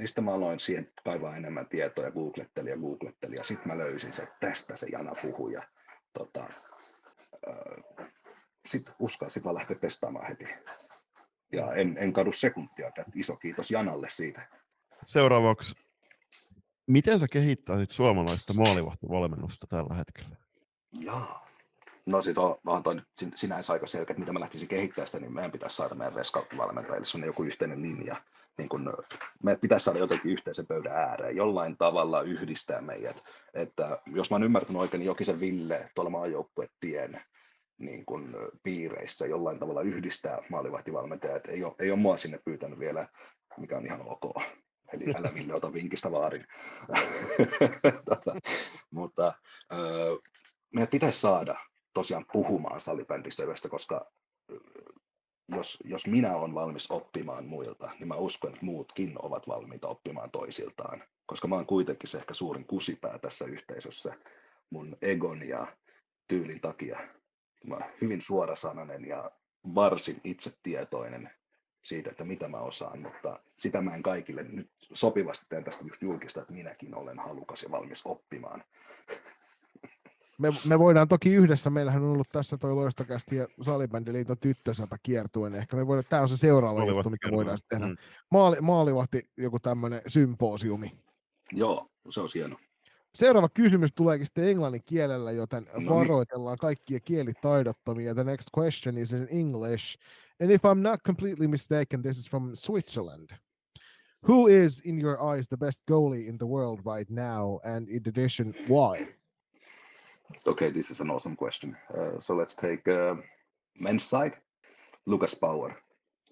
Sitten mä aloin siihen kaivaa enemmän tietoa ja googlettelin ja googlettelin, ja sitten mä löysin se, että tästä se Jana puhui, ja tota, sitten uskalsin vaan lähteä testaamaan heti. Ja en, en kadu sekuntia, että iso kiitos Janalle siitä. Seuraavaksi, miten sä kehittäisit suomalaista maalivahtovalmennusta tällä hetkellä? Jaa. No sit on, on toi nyt sinänsä aika selkeä, että mitä mä lähtisin kehittämään sitä, niin meidän pitäisi saada meidän reskauttivalmentajille sellainen joku yhteinen linja. Niin kun, me pitäisi saada jotenkin yhteisen pöydän ääreen, jollain tavalla yhdistää meidät. Että jos mä oon ymmärtänyt oikein, niin Jokisen Ville tuolla maajoukkuetien niin kuin piireissä jollain tavalla yhdistää maalivahtivalmentajat. Ei ole, ei ole mua sinne pyytänyt vielä, mikä on ihan ok. Eli älä Ville ota vinkistä vaarin. tota, mutta öö, meidän pitäisi saada tosiaan puhumaan salibändissä yhdessä, koska jos, jos minä olen valmis oppimaan muilta, niin mä uskon, että muutkin ovat valmiita oppimaan toisiltaan. Koska mä oon kuitenkin se ehkä suurin kusipää tässä yhteisössä mun egon ja tyylin takia mä hyvin suorasanainen ja varsin itsetietoinen siitä, että mitä mä osaan, mutta sitä mä en kaikille nyt sopivasti teen tästä just julkista, että minäkin olen halukas ja valmis oppimaan. Me, me voidaan toki yhdessä, meillähän on ollut tässä toi Loistakästi ja Salibändiliiton tyttösäpä kiertuen, ehkä me voidaan, tämä on se seuraava Maalivahti juttu, mikä voidaan tehdä. Mm. Maali, maalivahti, joku tämmöinen symposiumi. Joo, se on hieno. Seuraava kysymys tuleekin sitten englannin kielellä, joten no niin. varoitellaan kaikkia kielitaidottomia. The next question is in English. And if I'm not completely mistaken, this is from Switzerland. Who is, in your eyes, the best goalie in the world right now? And in addition, why? Okay, this is an awesome question. Uh, so let's take uh, men's side. Lucas Power.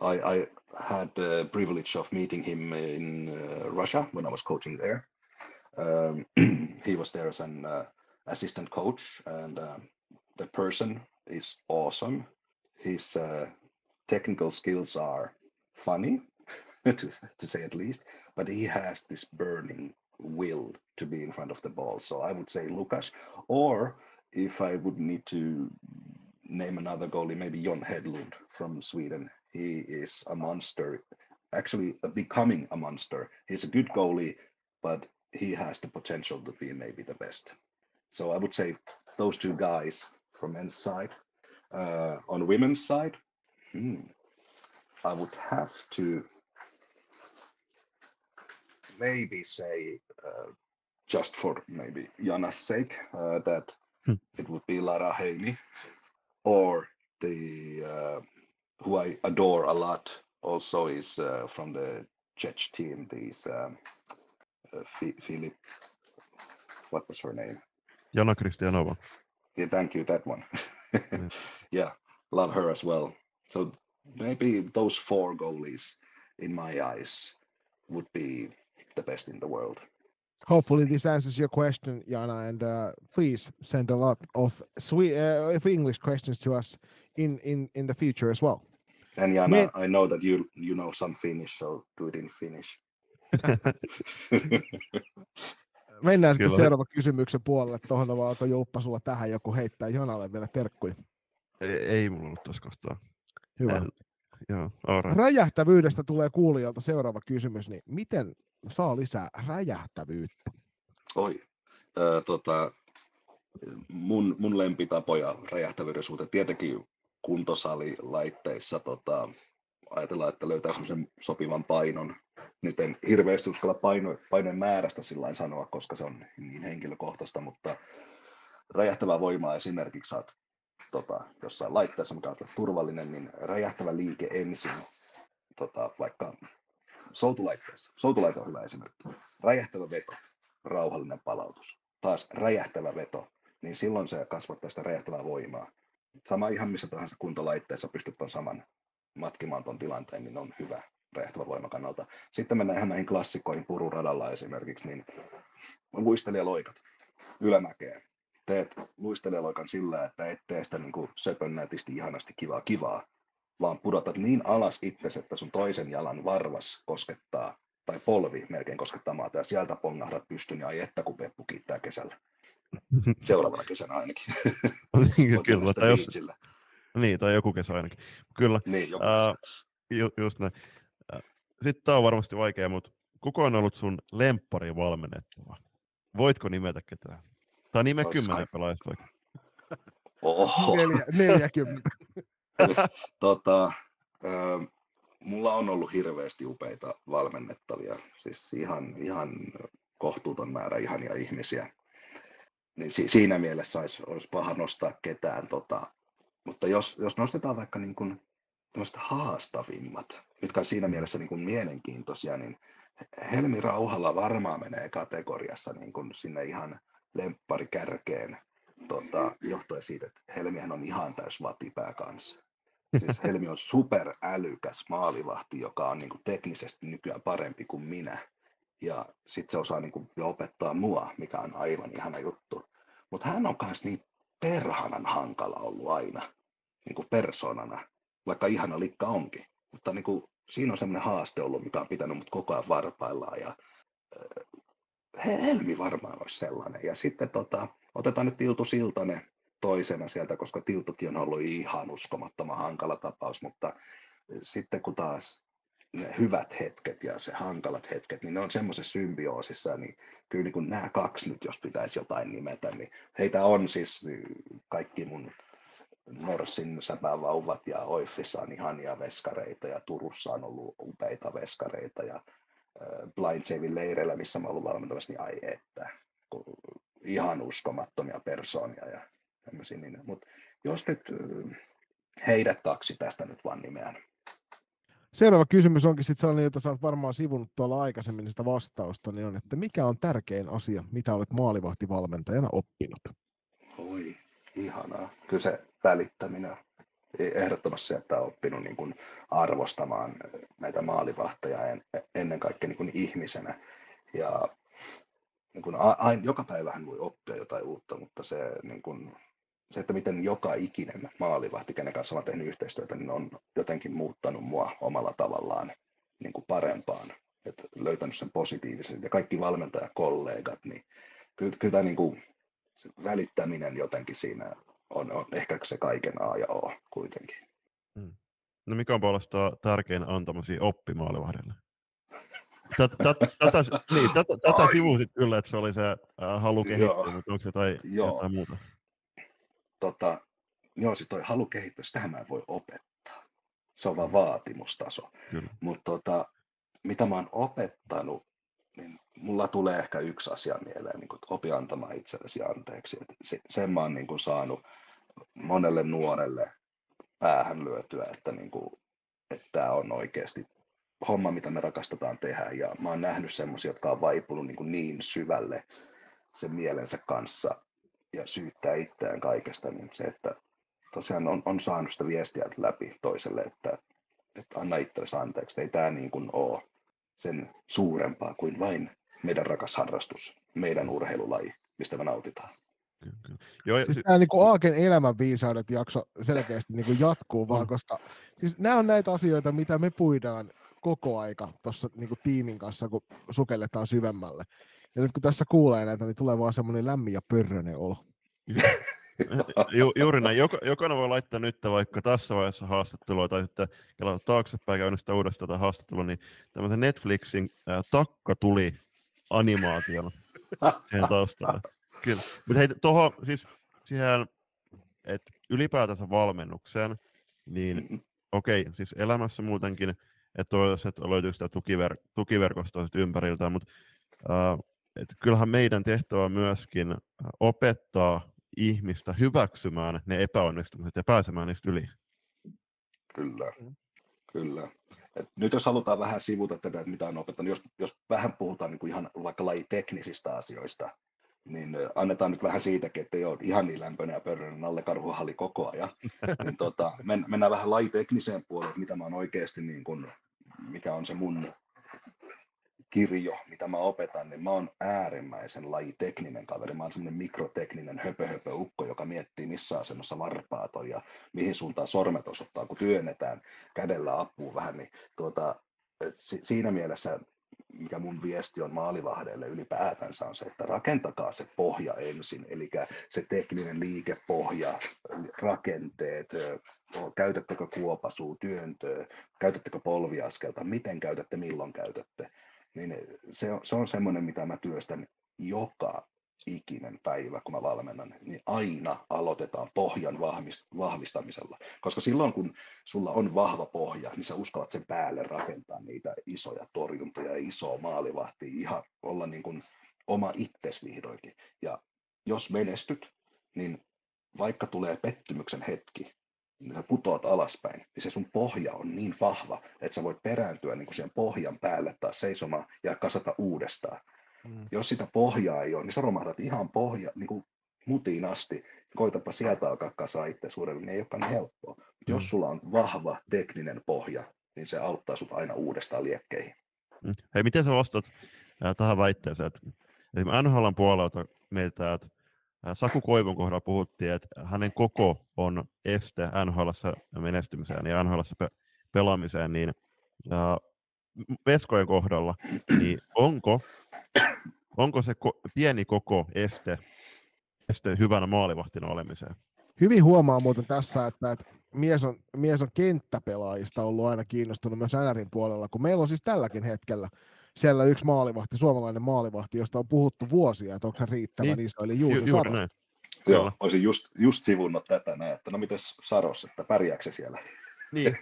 I, I, had the privilege of meeting him in uh, Russia when I was coaching there. Um, he was there as an uh, assistant coach, and uh, the person is awesome. His uh, technical skills are funny, to, to say at least, but he has this burning will to be in front of the ball. So I would say Lukas, or if I would need to name another goalie, maybe Jon Hedlund from Sweden. He is a monster, actually becoming a monster. He's a good goalie, but he has the potential to be maybe the best. So I would say those two guys from men's side. Uh, on women's side, hmm, I would have to maybe say, uh, just for maybe Jana's sake, uh, that hmm. it would be Lara Heini or the uh, who I adore a lot also is uh, from the Czech team, these um, Philip, what was her name? Jana Kristianova. Yeah, thank you, that one. yeah, love her as well. So maybe those four goalies, in my eyes, would be the best in the world. Hopefully, this answers your question, Jana, and uh, please send a lot of sweet, uh, English questions to us in in in the future as well. And Jana, Me- I know that you you know some Finnish, so do it in Finnish. Mennään sitten seuraavan kysymyksen puolelle. Tuohon vaan, onko Julppa sulla tähän joku heittää Janalle vielä terkkuja? Ei, ei mulla ollut tässä kohtaa. Hyvä. Eh, joo, Räjähtävyydestä tulee kuulijalta seuraava kysymys, niin miten saa lisää räjähtävyyttä? Oi, äh, tota, mun, mun lempitapoja räjähtävyyden suhteen tietenkin kuntosalilaitteissa tota, ajatellaan, että löytää semmoisen sopivan painon. Nyt en hirveästi uskalla paino, painojen määrästä sillä sanoa, koska se on niin henkilökohtaista, mutta räjähtävää voimaa esimerkiksi saat tota, jossain laitteessa, mikä on turvallinen, niin räjähtävä liike ensin, tota, vaikka soutulaitteessa. Soutulaite on hyvä esimerkki. Räjähtävä veto, rauhallinen palautus. Taas räjähtävä veto, niin silloin se kasvattaa sitä räjähtävää voimaa. Sama ihan missä tahansa kuntolaitteessa pystyt on saman matkimaan tuon tilanteen, niin on hyvä räjähtävä voima kannalta. Sitten mennään ihan näihin klassikoihin pururadalla esimerkiksi, niin luistelijaloikat ylämäkeen. Teet luistelijaloikan sillä, että et tee sitä niin kuin söpönnätisti ihanasti kivaa kivaa, vaan pudotat niin alas itsesi, että sun toisen jalan varvas koskettaa, tai polvi melkein koskettaa maata, ja sieltä pongahdat pystyn, ja ai että kun Peppu kiittää kesällä. Seuraavana kesänä ainakin. Kyllä, tai jos, niin, tai joku kesä ainakin. Kyllä. Niin, joku uh, ju, just näin. Sitten tämä on varmasti vaikea, mutta kuka on ollut sun lemppari valmennettava? Voitko nimetä ketään? Tai nime kymmenen pelaajasta oikein. Oho. Neljä, 40. tota, mulla on ollut hirveästi upeita valmennettavia, siis ihan, ihan kohtuuton määrä ihania ihmisiä. Niin si- siinä mielessä olisi, olisi paha nostaa ketään. Tota, mutta jos, jos nostetaan vaikka niin kuin haastavimmat, mitkä on siinä mielessä niin kuin mielenkiintoisia, niin Helmi Rauhalla varmaan menee kategoriassa niin kuin sinne ihan lempparikärkeen tota, johtuen siitä, että Helmihän on ihan täys vatipää kanssa. Siis Helmi on superälykäs maalivahti, joka on niin kuin teknisesti nykyään parempi kuin minä. Ja sitten se osaa niin kuin opettaa mua, mikä on aivan ihana juttu. Mutta hän on myös niin perhanan hankala ollut aina niin kuin persoonana, vaikka ihana likka onkin. Mutta niin kuin, siinä on semmoinen haaste ollut, mikä on pitänyt mut koko ajan varpaillaan. Ja, äh, Helmi varmaan olisi sellainen. Ja sitten tota, otetaan nyt Tiltu Siltanen toisena sieltä, koska Tiltukin on ollut ihan uskomattoman hankala tapaus, mutta sitten kun taas ne hyvät hetket ja se hankalat hetket, niin ne on semmoisessa symbioosissa, niin kyllä niin kuin nämä kaksi nyt, jos pitäisi jotain nimetä, niin heitä on siis kaikki mun Norsin säpävauvat ja Oiffissa on ihania veskareita ja Turussa on ollut upeita veskareita ja Blind Savin leireillä, missä mä ollut valmentamassa, niin ai että, ihan uskomattomia persoonia ja tämmöisiä. Niin, mutta jos nyt heidät kaksi tästä nyt vaan nimeän. Seuraava kysymys onkin sitten sellainen, jota oot varmaan sivunut tuolla aikaisemmin sitä vastausta, niin on, että mikä on tärkein asia, mitä olet maalivahtivalmentajana oppinut? Oi, ihanaa. Kyllä se välittäminen ehdottomasti se, että on oppinut niin kuin arvostamaan näitä maalivahtoja ennen kaikkea niin kuin ihmisenä. Ja niin kuin aina, joka päivähän voi oppia jotain uutta, mutta se, niin kuin, se, että miten joka ikinen maalivahti, kenen kanssa olen tehnyt yhteistyötä, niin on jotenkin muuttanut mua omalla tavallaan niin kuin parempaan. Et löytänyt sen positiivisen. Ja kaikki valmentajakollegat, niin kyllä, kyllä tämä niin kuin, välittäminen jotenkin siinä on, on ehkä se kaiken A ja O kuitenkin. Hmm. No mikä on puolestaan tärkein antamasi oppimaalivahdelle? Tätä, niin, tätä, tätä sivusit kyllä, että se oli se äh, halu kehittyä, mutta onko se tai jotain muuta? Tota, joo, siis toi halu kehittyä, sitä mä en voi opettaa. Se on vaan vaatimustaso. Mutta tota, mitä mä oon opettanut, niin mulla tulee ehkä yksi asia mieleen, niin kuin, että opi antamaan itsellesi anteeksi. Et se, sen mä oon niin kuin, saanut monelle nuorelle päähän lyötyä, että, niin kuin, että tämä on oikeasti homma, mitä me rakastetaan tehdä. Ja mä oon nähnyt semmoisia, jotka on vaipunut niin, niin syvälle sen mielensä kanssa ja syyttää itseään kaikesta, niin se, että tosiaan on, on saanut sitä viestiä läpi toiselle, että, että anna itsellesi anteeksi, ei tämä niin kuin ole sen suurempaa kuin vain meidän rakas harrastus, meidän urheilulaji, mistä me nautitaan. Kyllä, kyllä. Joo, siis tämä niin Aaken elämän viisaudet jakso selkeästi niin jatkuu vaan, koska siis nämä on näitä asioita, mitä me puidaan koko aika tuossa niin tiimin kanssa, kun sukelletaan syvemmälle. Ja nyt kun tässä kuulee näitä, niin tulee vaan semmoinen lämmin ja pörröinen olo. Ju, juuri näin. Jok, jokainen voi laittaa nyt vaikka tässä vaiheessa haastattelua tai sitten kelata taaksepäin käynnistää uudestaan tätä haastattelua, niin tämmöisen Netflixin ää, takka tuli animaationa siihen taustalle. Kyllä. Mutta hei, tuohon siis siihen, että ylipäätänsä valmennukseen, niin okei, okay, siis elämässä muutenkin, että toivottavasti, että löytyy sitä tukiver- tukiverkostoa ympäriltä, mutta äh, että kyllähän meidän tehtävä on myöskin opettaa ihmistä hyväksymään ne epäonnistumiset ja pääsemään niistä yli. Kyllä, kyllä. Et nyt jos halutaan vähän sivuta tätä, että mitä on opettanut, jos, jos vähän puhutaan niin kuin ihan vaikka lajiteknisistä asioista, niin annetaan nyt vähän siitäkin, että ei ole ihan niin lämpöinen ja pörröinen alle karhuhalli koko ajan. niin tota, men, mennään vähän lajitekniseen puoleen, mitä mä oon oikeasti, niin kuin, mikä on se mun kirjo, mitä mä opetan, niin mä oon äärimmäisen lajitekninen kaveri. Mä oon semmoinen mikrotekninen höpö, höpö ukko, joka miettii missä asennossa varpaat on ja mihin suuntaan sormet osoittaa, kun työnnetään kädellä apuun vähän. Niin tuota, siinä mielessä mikä mun viesti on maalivahdelle ylipäätänsä on se, että rakentakaa se pohja ensin, eli se tekninen liikepohja, rakenteet, käytättekö kuopasuu, työntöä, käytättekö polviaskelta, miten käytätte, milloin käytätte, niin se on, se on semmoinen, mitä mä työstän joka ikinen päivä, kun mä valmennan, niin aina aloitetaan pohjan vahvistamisella. Koska silloin, kun sulla on vahva pohja, niin sä uskallat sen päälle rakentaa niitä isoja torjuntoja ja isoa maalivahtia, ihan olla niin kuin oma itses vihdoinkin. Ja jos menestyt, niin vaikka tulee pettymyksen hetki, niin sä putoat alaspäin, niin se sun pohja on niin vahva, että sä voit perääntyä niin kuin sen pohjan päälle taas seisomaan ja kasata uudestaan. Mm. Jos sitä pohjaa ei ole, niin sä romahdat ihan pohja, niin kuin mutiin asti. Koitapa sieltä alkaa kasaa itse suuremmin, niin ei olekaan niin helppoa. Mm. Jos sulla on vahva tekninen pohja, niin se auttaa sut aina uudestaan liekkeihin. Mm. Hei, miten sä vastat äh, tähän väitteeseen, että esimerkiksi NHLn puolelta meiltä, että Saku Koivun kohdalla puhuttiin, että hänen koko on este nhl menestymiseen ja nhl pe- pelaamiseen, niin äh, Veskojen kohdalla, niin onko Onko se ko- pieni koko este, este hyvänä maalivahtina olemiseen? Hyvin huomaa muuten tässä, että, että mies, on, mies on kenttäpelaajista ollut aina kiinnostunut myös NRin puolella, kun meillä on siis tälläkin hetkellä siellä yksi maalivahti, suomalainen maalivahti, josta on puhuttu vuosia, että onko se riittävän niin, iso, eli Juuso ju- Juuri näin. Joo, olisin just, just sivunnut tätä näin, että no mites Saros, että pärjääkö se siellä? Niin.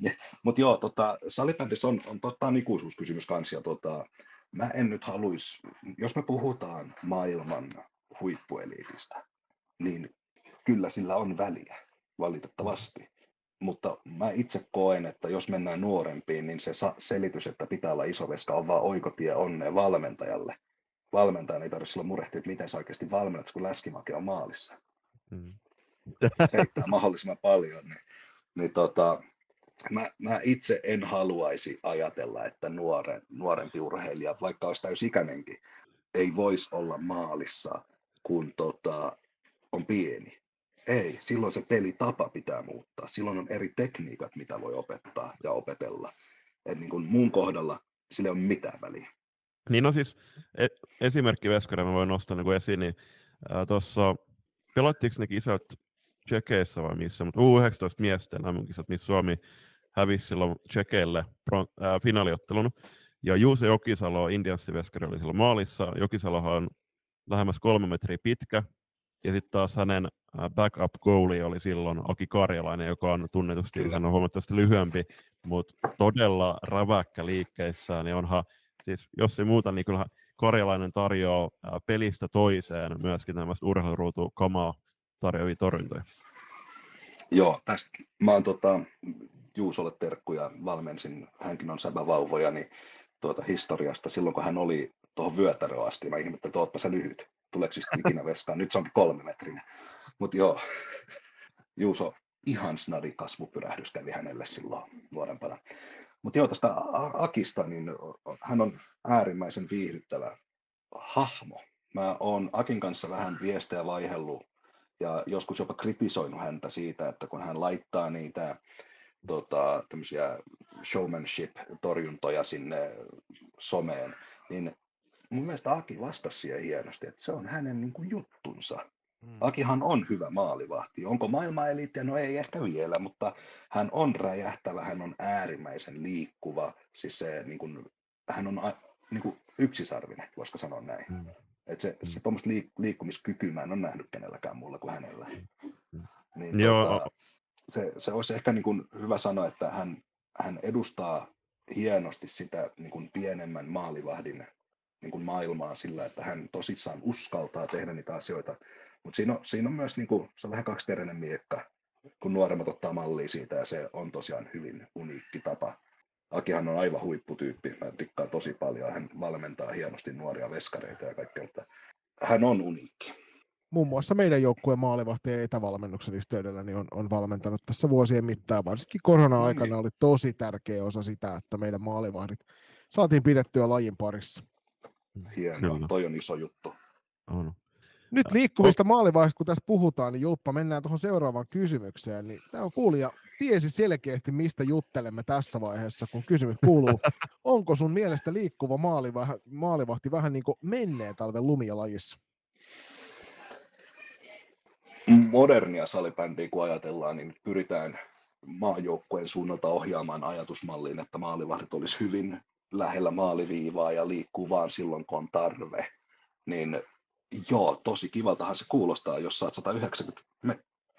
Mutta joo, tota, salibändissä on, on totta ikuisuuskysymys kanssa, ja tota, mä en nyt haluaisi, jos me puhutaan maailman huippueliitistä, niin kyllä sillä on väliä, valitettavasti. Mutta mä itse koen, että jos mennään nuorempiin, niin se selitys, että pitää olla iso veska, on vaan oikotie onneen valmentajalle. Valmentajan ei tarvitse silloin murehtia, että miten sä oikeasti valmennat, kun läskimake on maalissa. Mm. Heittää mahdollisimman paljon. Niin, niin tota, mä, mä itse en haluaisi ajatella, että nuoren, nuorempi urheilija, vaikka olisi täysikäinenkin, ei voisi olla maalissa, kun tota, on pieni. Ei, silloin se pelitapa pitää muuttaa. Silloin on eri tekniikat, mitä voi opettaa ja opetella. Et niin kuin mun kohdalla sillä ei ole mitään väliä. Niin no siis e- esimerkki Veskari mä voin nostaa niin esiin, niin tuossa pelattiinko ne kisat Tsekeissä vai missä, mutta U19 miesten kisat, missä Suomi hävisi silloin Tsekeille äh, finaaliottelun. Ja Juuse Jokisalo, Indianssi-veskari, oli silloin maalissa. Jokisalohan on lähemmäs kolme metriä pitkä. Ja sitten taas hänen backup goali oli silloin Aki Karjalainen, joka on tunnetusti hän on huomattavasti lyhyempi, mutta todella räväkkä liikkeissään. Ja onhan, siis jos ei muuta, niin kyllähän Karjalainen tarjoaa pelistä toiseen myöskin tämmöistä urheiluruutu kamaa tarjoavia torjuntoja. Joo, tästä mä oon tota, Juusolle terkkuja, valmensin, hänkin on säbävauvoja, niin tuota historiasta silloin, kun hän oli tuohon vyötäröön asti, mä ihmettelin, että ootpa sä lyhyt, tuleeko siis ikinä veskaan, nyt se onkin kolme metrinen. Mutta joo, Juuso, ihan snadi kasvupyrähdys kävi hänelle silloin nuorempana. Mutta joo, tästä Akista, niin hän on äärimmäisen viihdyttävä hahmo. Mä oon Akin kanssa vähän viestejä vaihellut ja joskus jopa kritisoinut häntä siitä, että kun hän laittaa niitä tota, showmanship-torjuntoja sinne someen, niin mun mielestä Aki vastasi siihen hienosti, että se on hänen niin kuin, juttunsa. Hmm. Akihan on hyvä maalivahti. Onko maailmaneliittiä? No ei ehkä vielä, mutta hän on räjähtävä, hän on äärimmäisen liikkuva. Siis se, niin kuin, hän on niin kuin, yksisarvinen, voisiko sanoa näin. Hmm. Et se, se tuommoista liik- liikkumiskykyä mä en ole nähnyt kenelläkään muulla kuin hänellä. Hmm. Niin, Joo. Tota, se, se olisi ehkä niin kuin hyvä sanoa, että hän, hän edustaa hienosti sitä niin kuin pienemmän maalivahdin niin kuin maailmaa sillä, että hän tosissaan uskaltaa tehdä niitä asioita. Mutta siinä on, siinä on myös, niin kuin, se on vähän kaksiteräinen miekka, kun nuoremmat ottaa mallia siitä, ja se on tosiaan hyvin uniikki tapa. Akihan on aivan huipputyyppi, mä tykkään tosi paljon, hän valmentaa hienosti nuoria veskareita ja kaikkea, mutta hän on uniikki muun muassa meidän joukkueen maalivahti etävalmennuksen yhteydellä niin on, on valmentanut tässä vuosien mittaan. Varsinkin korona-aikana oli tosi tärkeä osa sitä, että meidän maalivahdit saatiin pidettyä lajin parissa. Hienoa, toi on iso juttu. On. Nyt liikkuvista maalivahdista, kun tässä puhutaan, niin Julppa, mennään tuohon seuraavaan kysymykseen. Niin tämä on kuulija tiesi selkeästi, mistä juttelemme tässä vaiheessa, kun kysymys kuuluu, onko sun mielestä liikkuva maalivahti, maalivahti vähän niin kuin menneen talven lumia lajissa? Modernia salibändiä kun ajatellaan, niin pyritään maajoukkueen suunnalta ohjaamaan ajatusmalliin, että maalivahdit olisi hyvin lähellä maaliviivaa ja liikkuu vaan silloin, kun on tarve. Niin joo, tosi kivaltahan se kuulostaa, jos saat 190,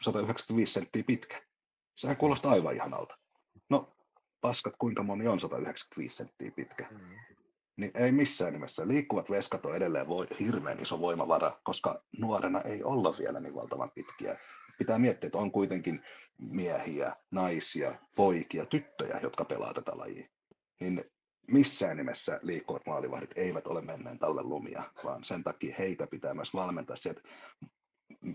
195 senttiä pitkä. Sehän kuulostaa aivan ihanalta. No, paskat, kuinka moni on 195 senttiä pitkä? Mm niin ei missään nimessä. Liikkuvat veskat on edelleen voi, hirveän iso voimavara, koska nuorena ei olla vielä niin valtavan pitkiä. Pitää miettiä, että on kuitenkin miehiä, naisia, poikia, tyttöjä, jotka pelaa tätä lajia. Niin missään nimessä liikkuvat maalivahdit eivät ole menneen talven lumia, vaan sen takia heitä pitää myös valmentaa se, että,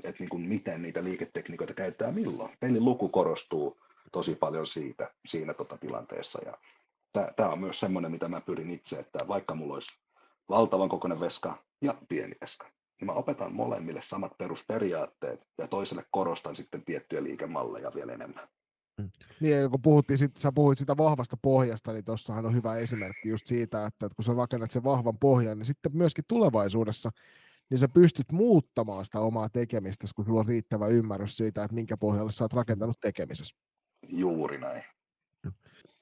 että niin kuin miten niitä liiketekniikoita käyttää milloin. Pelin luku korostuu tosi paljon siitä, siinä tota tilanteessa ja tämä on myös semmoinen, mitä mä pyrin itse, että vaikka mulla olisi valtavan kokoinen veska ja pieni veska, niin mä opetan molemmille samat perusperiaatteet ja toiselle korostan sitten tiettyjä liikemalleja vielä enemmän. Mm. Niin, kun puhuttiin, sit, sä puhuit sitä vahvasta pohjasta, niin tuossahan on hyvä esimerkki just siitä, että, että kun sä rakennat sen vahvan pohjan, niin sitten myöskin tulevaisuudessa niin sä pystyt muuttamaan sitä omaa tekemistä, kun sulla on riittävä ymmärrys siitä, että minkä pohjalle sä oot rakentanut tekemisessä. Juuri näin.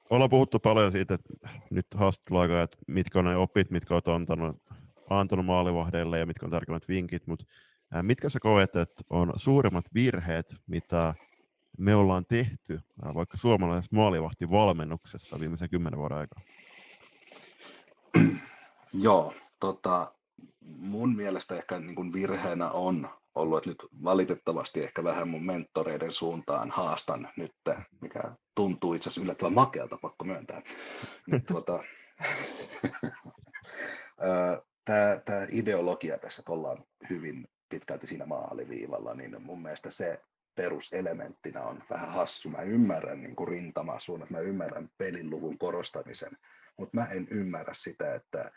Ollaan puhuttu paljon siitä, että nyt haastatteluaikaa, että mitkä on ne opit, mitkä olet antanut, antanut maalivahdeille ja mitkä on tärkeimmät vinkit, mutta mitkä sä koet, että on suurimmat virheet, mitä me ollaan tehty vaikka suomalaisessa maalivahtivalmennuksessa viimeisen kymmenen vuoden aikana? Joo, tota, mun mielestä ehkä niin kuin virheenä on ollut, että nyt valitettavasti ehkä vähän mun mentoreiden suuntaan haastan nyt, mikä tuntuu itse asiassa yllättävän makealta, pakko myöntää. Niin, tuota, tämä, tämä ideologia tässä, että ollaan hyvin pitkälti siinä maaliviivalla, niin mun mielestä se peruselementtinä on vähän hassu. Mä ymmärrän niin kuin rintamasuunnat, mä ymmärrän pelin luvun korostamisen, mutta mä en ymmärrä sitä, että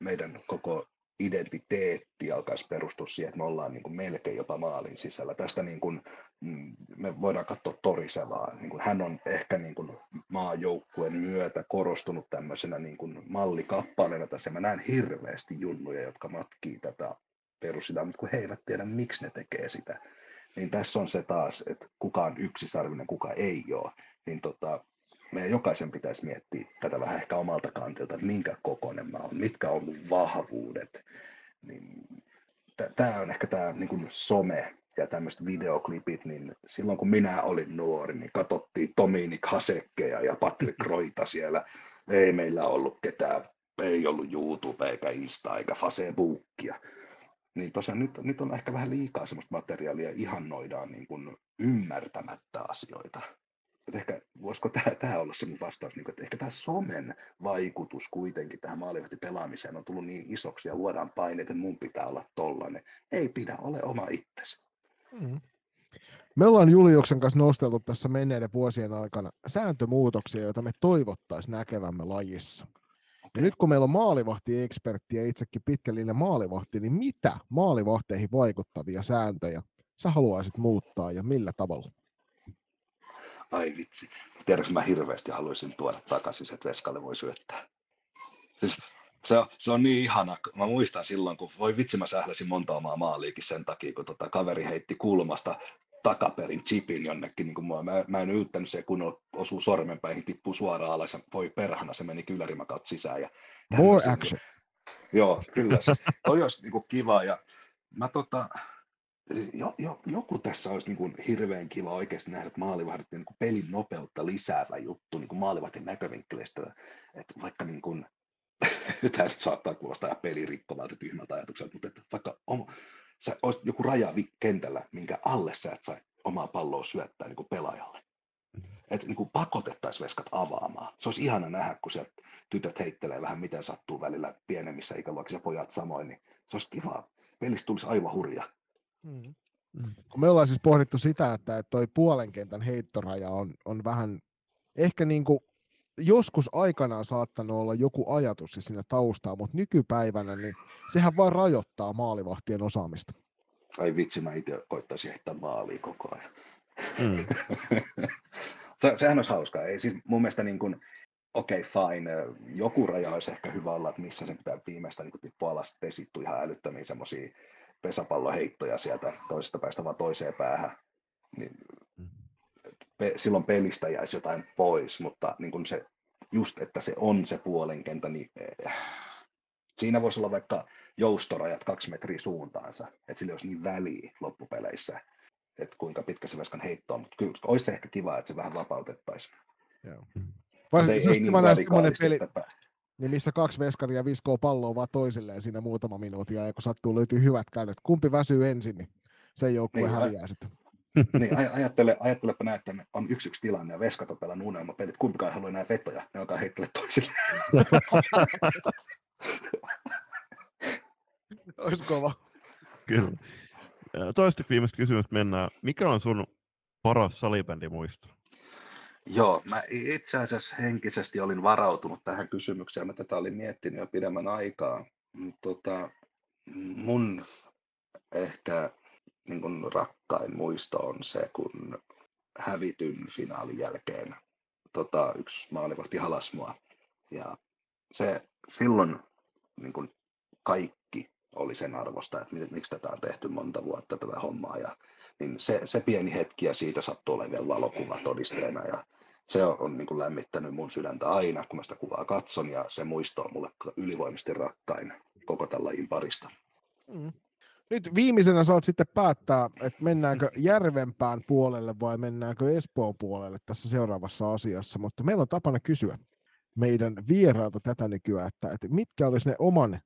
meidän koko identiteetti alkaisi perustua siihen, että me ollaan niin kuin melkein jopa maalin sisällä. Tästä niin kuin, me voidaan katsoa Torisevaa. Niin kuin hän on ehkä niin kuin maajoukkueen myötä korostunut tämmöisenä niin kuin mallikappaleena tässä. Mä näen hirveästi junnuja, jotka matkii tätä perusilaa, mutta kun he eivät tiedä, miksi ne tekee sitä. Niin tässä on se taas, että kuka on yksisarvinen, kuka ei ole. Niin tota, meidän jokaisen pitäisi miettiä tätä vähän ehkä omalta kantilta, että minkä kokoinen mä oon, mitkä on mun vahvuudet. Niin, tämä on ehkä tämä niin some ja tämmöiset videoklipit, niin silloin kun minä olin nuori, niin katsottiin Tominik Hasekkeja ja Patrick Roita siellä. Ei meillä ollut ketään, ei ollut YouTube eikä Insta eikä Facebookia. Niin tosiaan nyt, nyt on ehkä vähän liikaa semmoista materiaalia, ihannoidaan niin kuin ymmärtämättä asioita että ehkä voisiko tämä, tämä olla se mun vastaus, niin että ehkä tämä somen vaikutus kuitenkin tähän maalivahtipelaamiseen on tullut niin isoksi ja luodaan paineet, että mun pitää olla tollainen. Ei pidä, ole oma itsesi. Mm. Me ollaan Juliuksen kanssa nosteltu tässä menneiden vuosien aikana sääntömuutoksia, joita me toivottaisiin näkevämme lajissa. Ja nyt kun meillä on maalivahti-ekspertti ja itsekin pitkällinen maalivahti, niin mitä maalivahteihin vaikuttavia sääntöjä sä haluaisit muuttaa ja millä tavalla? Ai vitsi. Tiedätkö, mä hirveästi haluaisin tuoda takaisin, että Veskalle voi syöttää. Siis se, on, se on niin ihana. Mä muistan silloin, kun voi vitsi mä sähläsin monta omaa maaliikin sen takia, kun tota kaveri heitti kulmasta takaperin chipin jonnekin, niin kuin mä, mä, mä en yyttänyt se, kun osuu sormenpäihin, tippuu suoraan alas ja voi perhana, se meni kylärimäkautta sisään. Ja More niin action. Niin, joo, kyllä se. Toi olisi niin kuin kiva ja mä tota, jo, jo, joku tässä olisi niin kuin hirveän kiva oikeasti nähdä, että maalivahdit niin kuin pelin nopeutta lisäävä juttu niin kuin maalivahdin näkövinkkelistä, että vaikka niin kuin, tämä nyt saattaa kuulostaa ihan pelirikkovalta tyhmältä ajatukselta, mutta että vaikka on, sä olisit joku raja kentällä, minkä alle sä et saa omaa palloa syöttää niin kuin pelaajalle. Että niin kuin pakotettaisiin veskat avaamaan. Se olisi ihana nähdä, kun sieltä tytöt heittelee vähän miten sattuu välillä pienemmissä ikäluokissa ja pojat samoin, niin se olisi kiva. Pelistä tulisi aivan hurja. Mm. Mm. Me ollaan siis pohdittu sitä, että toi puolen kentän heittoraja on, on vähän ehkä niin kuin joskus aikanaan saattanut olla joku ajatus siinä taustaa, mutta nykypäivänä niin sehän vaan rajoittaa maalivahtien osaamista. Ai vitsi, mä itse koittaisin heittää maaliin koko ajan. Mm. Se, sehän olisi hauskaa. Ei siis mun mielestä niin kuin, okei, okay, fine, joku raja olisi ehkä hyvä olla, että missä se pitää viimeistä niin tippua alas, sitten ihan älyttömiä semmoisia pesapalloheittoja sieltä toisesta päästä vaan toiseen päähän. Niin pe, silloin pelistä jäisi jotain pois, mutta niin kuin se, just että se on se puolen kentä, niin eh, siinä voisi olla vaikka joustorajat kaksi metriä suuntaansa, että sillä olisi niin väliä loppupeleissä, että kuinka pitkä se veskan heitto on, mutta kyllä olisi se ehkä kiva, että se vähän vapautettaisiin. Joo. Varsinkin se, ei, niin semmoinen peli, että... niin missä kaksi veskaria viskoo palloa vaan toisilleen siinä muutama minuutin ja kun sattuu löytyy hyvät kädet, kumpi väsyy ensin, niin se joukkue niin, häviää sitten niin, aj- ajattele, ajattelepa näin, että on yksi yksi tilanne ja veskat on pelannut unelmapelit, kumpikaan haluaa näin vetoja, ne alkaa heittele toisille. Olisi kova. Kyllä. Toiseksi viimeistä kysymystä mennään. Mikä on sun paras salibändimuisto? Joo, mä itse asiassa henkisesti olin varautunut tähän kysymykseen. Mä tätä olin miettinyt jo pidemmän aikaa. Tota, mun ehkä niin kuin rakkain muisto on se, kun hävityn finaalin jälkeen tota, yksi maalivahti halas mua. Ja se silloin niin kuin kaikki oli sen arvosta, että miksi tätä on tehty monta vuotta tätä hommaa. Ja, niin se, se pieni hetki ja siitä sattuu olemaan vielä valokuva todisteena. Ja se on, on niin kuin lämmittänyt mun sydäntä aina, kun mä sitä kuvaa katson, ja se muisto on mulle ylivoimasti rakkain koko tällä lajin parista. Mm. Nyt viimeisenä saat sitten päättää, että mennäänkö Järvenpään puolelle vai mennäänkö Espoon puolelle tässä seuraavassa asiassa, mutta meillä on tapana kysyä meidän vierailta tätä nykyään, että, että mitkä olisi ne oman,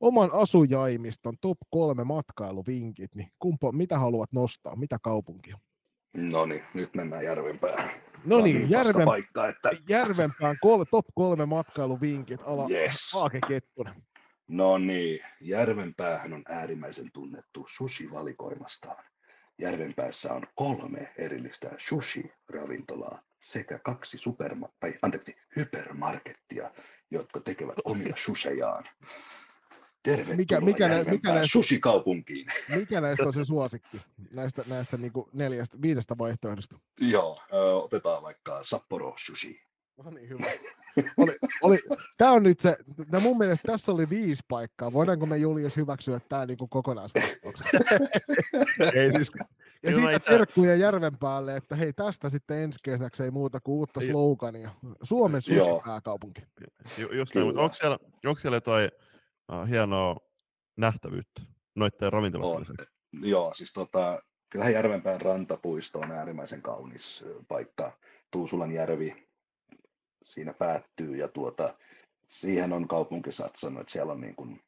oman asujaimiston top kolme matkailuvinkit, niin kumpa, mitä haluat nostaa, mitä kaupunkia? No niin, nyt mennään Järvenpään. No niin, Järven, paikka, että... Järvenpään kol, top kolme matkailuvinkit, ala yes. Aake Kettunen. No niin, Järvenpäähän on äärimmäisen tunnettu sushi-valikoimastaan. Järvenpäässä on kolme erillistä sushi-ravintolaa sekä kaksi superma- tai, anteeksi, hypermarkettia, jotka tekevät omia sushejaan. Tervetuloa mikä, mikä, nä, mikä näistä. Mikä näistä on se suosikki, näistä, näistä niin neljästä, viidestä vaihtoehdosta? Joo, otetaan vaikka Sapporo Sushi. No niin, hyvä. Oli, oli, tämä on nyt se, no mun mielestä tässä oli viisi paikkaa. Voidaanko me Julius hyväksyä tämä niin kokonaisvastauksen? ei siis, ja siitä näitä... terkkuja järven päälle, että hei tästä sitten ensi kesäksi ei muuta kuin uutta slogania. Suomen susi-pääkaupunki. Ju, just näin, mutta onko siellä, onko siellä jotain uh, hienoa nähtävyyttä noiden ravintoloiden Joo, siis tota, kyllähän Järvenpään rantapuisto on äärimmäisen kaunis paikka. Tuusulan järvi siinä päättyy ja tuota, siihen on kaupunki satsannut, että siellä on niin kuin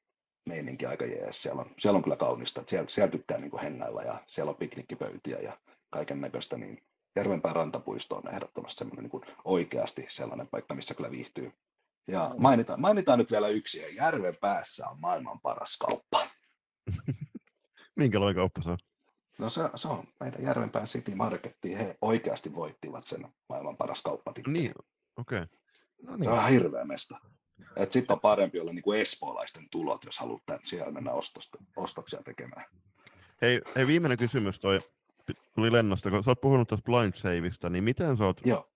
meininki aika jees. Siellä on, siellä on kyllä kaunista, että siellä, siellä tykkää niin kuin hengailla ja siellä on piknikkipöytiä ja kaiken näköistä, niin Järvenpään rantapuisto on ehdottomasti semmoinen niin kuin oikeasti sellainen paikka, missä kyllä viihtyy. Ja mainitaan, mainitaan nyt vielä yksi, ja Järven päässä on maailman paras kauppa. Minkälainen kauppa se on? No se, se on meidän Järvenpään City Marketti. He oikeasti voittivat sen maailman paras kauppatitteli. Niin, okei. Okay. No niin. Se on hirveä mesta. Sitten on parempi olla niin kuin espoolaisten tulot, jos haluat tämän, siellä mennä ostosta, ostoksia tekemään. Hei, hei, viimeinen kysymys toi tuli lennosta, kun sä oot puhunut tuosta Blind Saveista, niin miten sä oot Joo.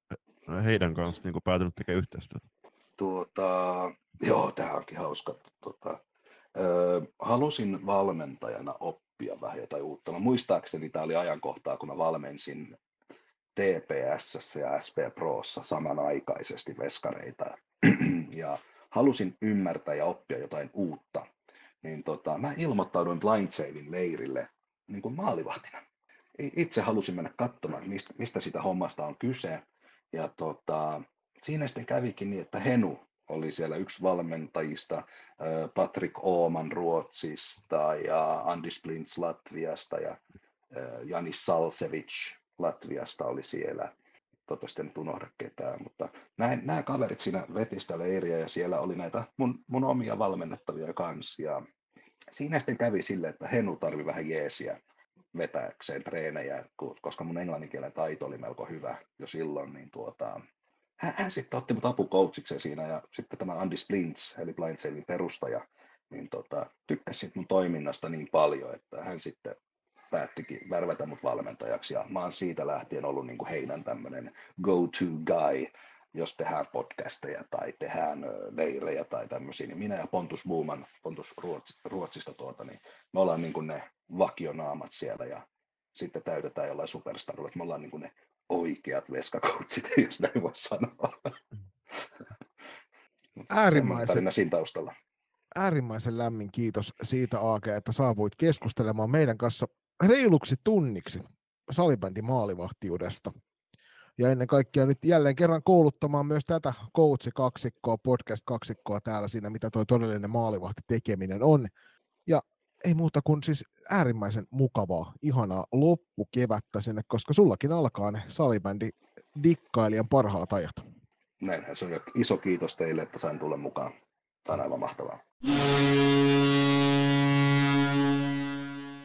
heidän kanssa niin päätynyt tekemään yhteistyötä? Tuota, joo, tämä onkin hauska. Tuota, ö, halusin valmentajana oppia vähän jotain uutta. Mä muistaakseni tämä oli ajankohtaa, kun mä valmensin TPS ja SP Prossa samanaikaisesti veskareita. ja halusin ymmärtää ja oppia jotain uutta. Niin tota, mä ilmoittauduin Blind Savin leirille niin kuin maalivahtina. Itse halusin mennä katsomaan, mistä, sitä hommasta on kyse. Ja tota, siinä sitten kävikin niin, että Henu oli siellä yksi valmentajista, Patrick Ooman Ruotsista ja Andis Blintz Latviasta ja Janis Salsevic Latviasta oli siellä. Toivottavasti en unohda ketään, mutta näin, nämä kaverit siinä veti sitä leiriä ja siellä oli näitä mun, mun omia valmennettavia kanssa. Ja siinä sitten kävi sille, että Henu tarvi vähän jeesiä vetääkseen treenejä, koska mun englanninkielen taito oli melko hyvä jo silloin, niin tuota, hän, hän sitten otti mut apukoutsikseen siinä ja sitten tämä Andy Splints, eli Blind Saving perustaja, niin tota, tykkäsi mun toiminnasta niin paljon, että hän sitten päättikin värvätä mut valmentajaksi ja mä oon siitä lähtien ollut niin kuin heidän tämmöinen go-to guy, jos tehdään podcasteja tai tehdään leirejä tai tämmöisiä, niin minä ja Pontus Buuman, Pontus Ruotsista tuota, niin me ollaan niin kuin ne vakionaamat siellä ja sitten täytetään jollain superstarulla, että me ollaan niin kuin ne oikeat veskakoutsit, jos näin voi sanoa. Äärimmäisen, siinä taustalla. äärimmäisen lämmin kiitos siitä Aake, että saavuit keskustelemaan meidän kanssa reiluksi tunniksi salibändin maalivahtiudesta. Ja ennen kaikkea nyt jälleen kerran kouluttamaan myös tätä coach-kaksikkoa, podcast-kaksikkoa täällä siinä, mitä tuo todellinen maalivahti tekeminen on. Ja ei muuta kuin siis äärimmäisen mukavaa, ihanaa loppukevättä sinne, koska sullakin alkaa ne salibändi dikkailijan parhaat ajat. Näinhän se on. Iso kiitos teille, että sain tulla mukaan. Tämä on aivan mahtavaa.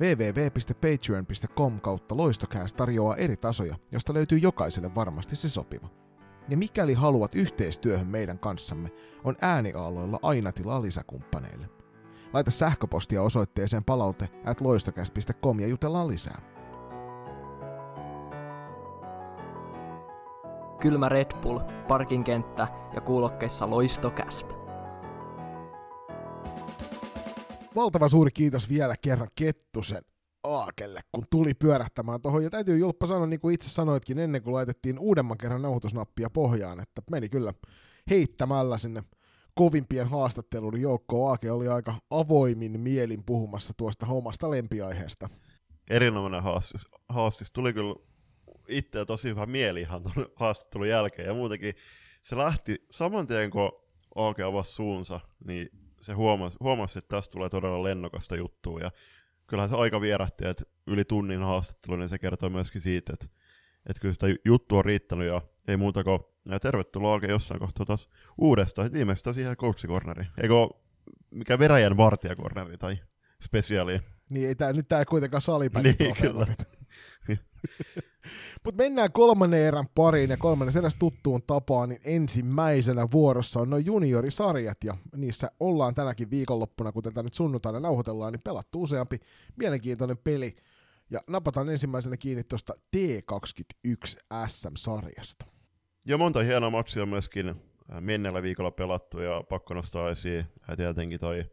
www.patreon.com kautta loistokäästä tarjoaa eri tasoja, josta löytyy jokaiselle varmasti se sopiva. Ja mikäli haluat yhteistyöhön meidän kanssamme, on ääniaaloilla aina tilaa lisäkumppaneille. Laita sähköpostia osoitteeseen palaute at ja jutellaan lisää. kylmä Red Bull, parkinkenttä ja kuulokkeissa loistokästä. Valtava suuri kiitos vielä kerran Kettusen Aakelle, kun tuli pyörähtämään tuohon. Ja täytyy Julppa sanoa, niin kuin itse sanoitkin ennen kuin laitettiin uudemman kerran nauhoitusnappia pohjaan, että meni kyllä heittämällä sinne kovimpien haastatteluiden joukkoon. Aake oli aika avoimin mielin puhumassa tuosta omasta lempiaiheesta. Erinomainen haastis. haastis. Tuli kyllä itseä tosi hyvä mieli ihan tuon haastattelun jälkeen. Ja muutenkin se lähti saman tien, kun Aake avasi suunsa, niin se huomasi, huomasi, että tästä tulee todella lennokasta juttua. Ja kyllähän se aika vierähti, että yli tunnin haastattelu, niin se kertoo myöskin siitä, että, että kyllä sitä juttua on riittänyt ja ei muuta kuin ja tervetuloa Aake jossain kohtaa taas uudestaan, viimeistään siihen coachikorneriin. Eikö mikä veräjän vartijakorneri tai spesiaali? Niin, ei tää, nyt tämä ei kuitenkaan salipäin. Niin, kyllä. Mutta mennään kolmannen erän pariin ja kolmannen eräs tuttuun tapaan, niin ensimmäisenä vuorossa on noin juniorisarjat ja niissä ollaan tänäkin viikonloppuna, kuten tämä nyt sunnuntaina nauhoitellaan, niin pelattu useampi mielenkiintoinen peli. Ja napataan ensimmäisenä kiinni tuosta T21 SM-sarjasta. Ja monta hienoa matsia myöskin menneellä viikolla pelattu ja pakko nostaa esiin tietenkin toi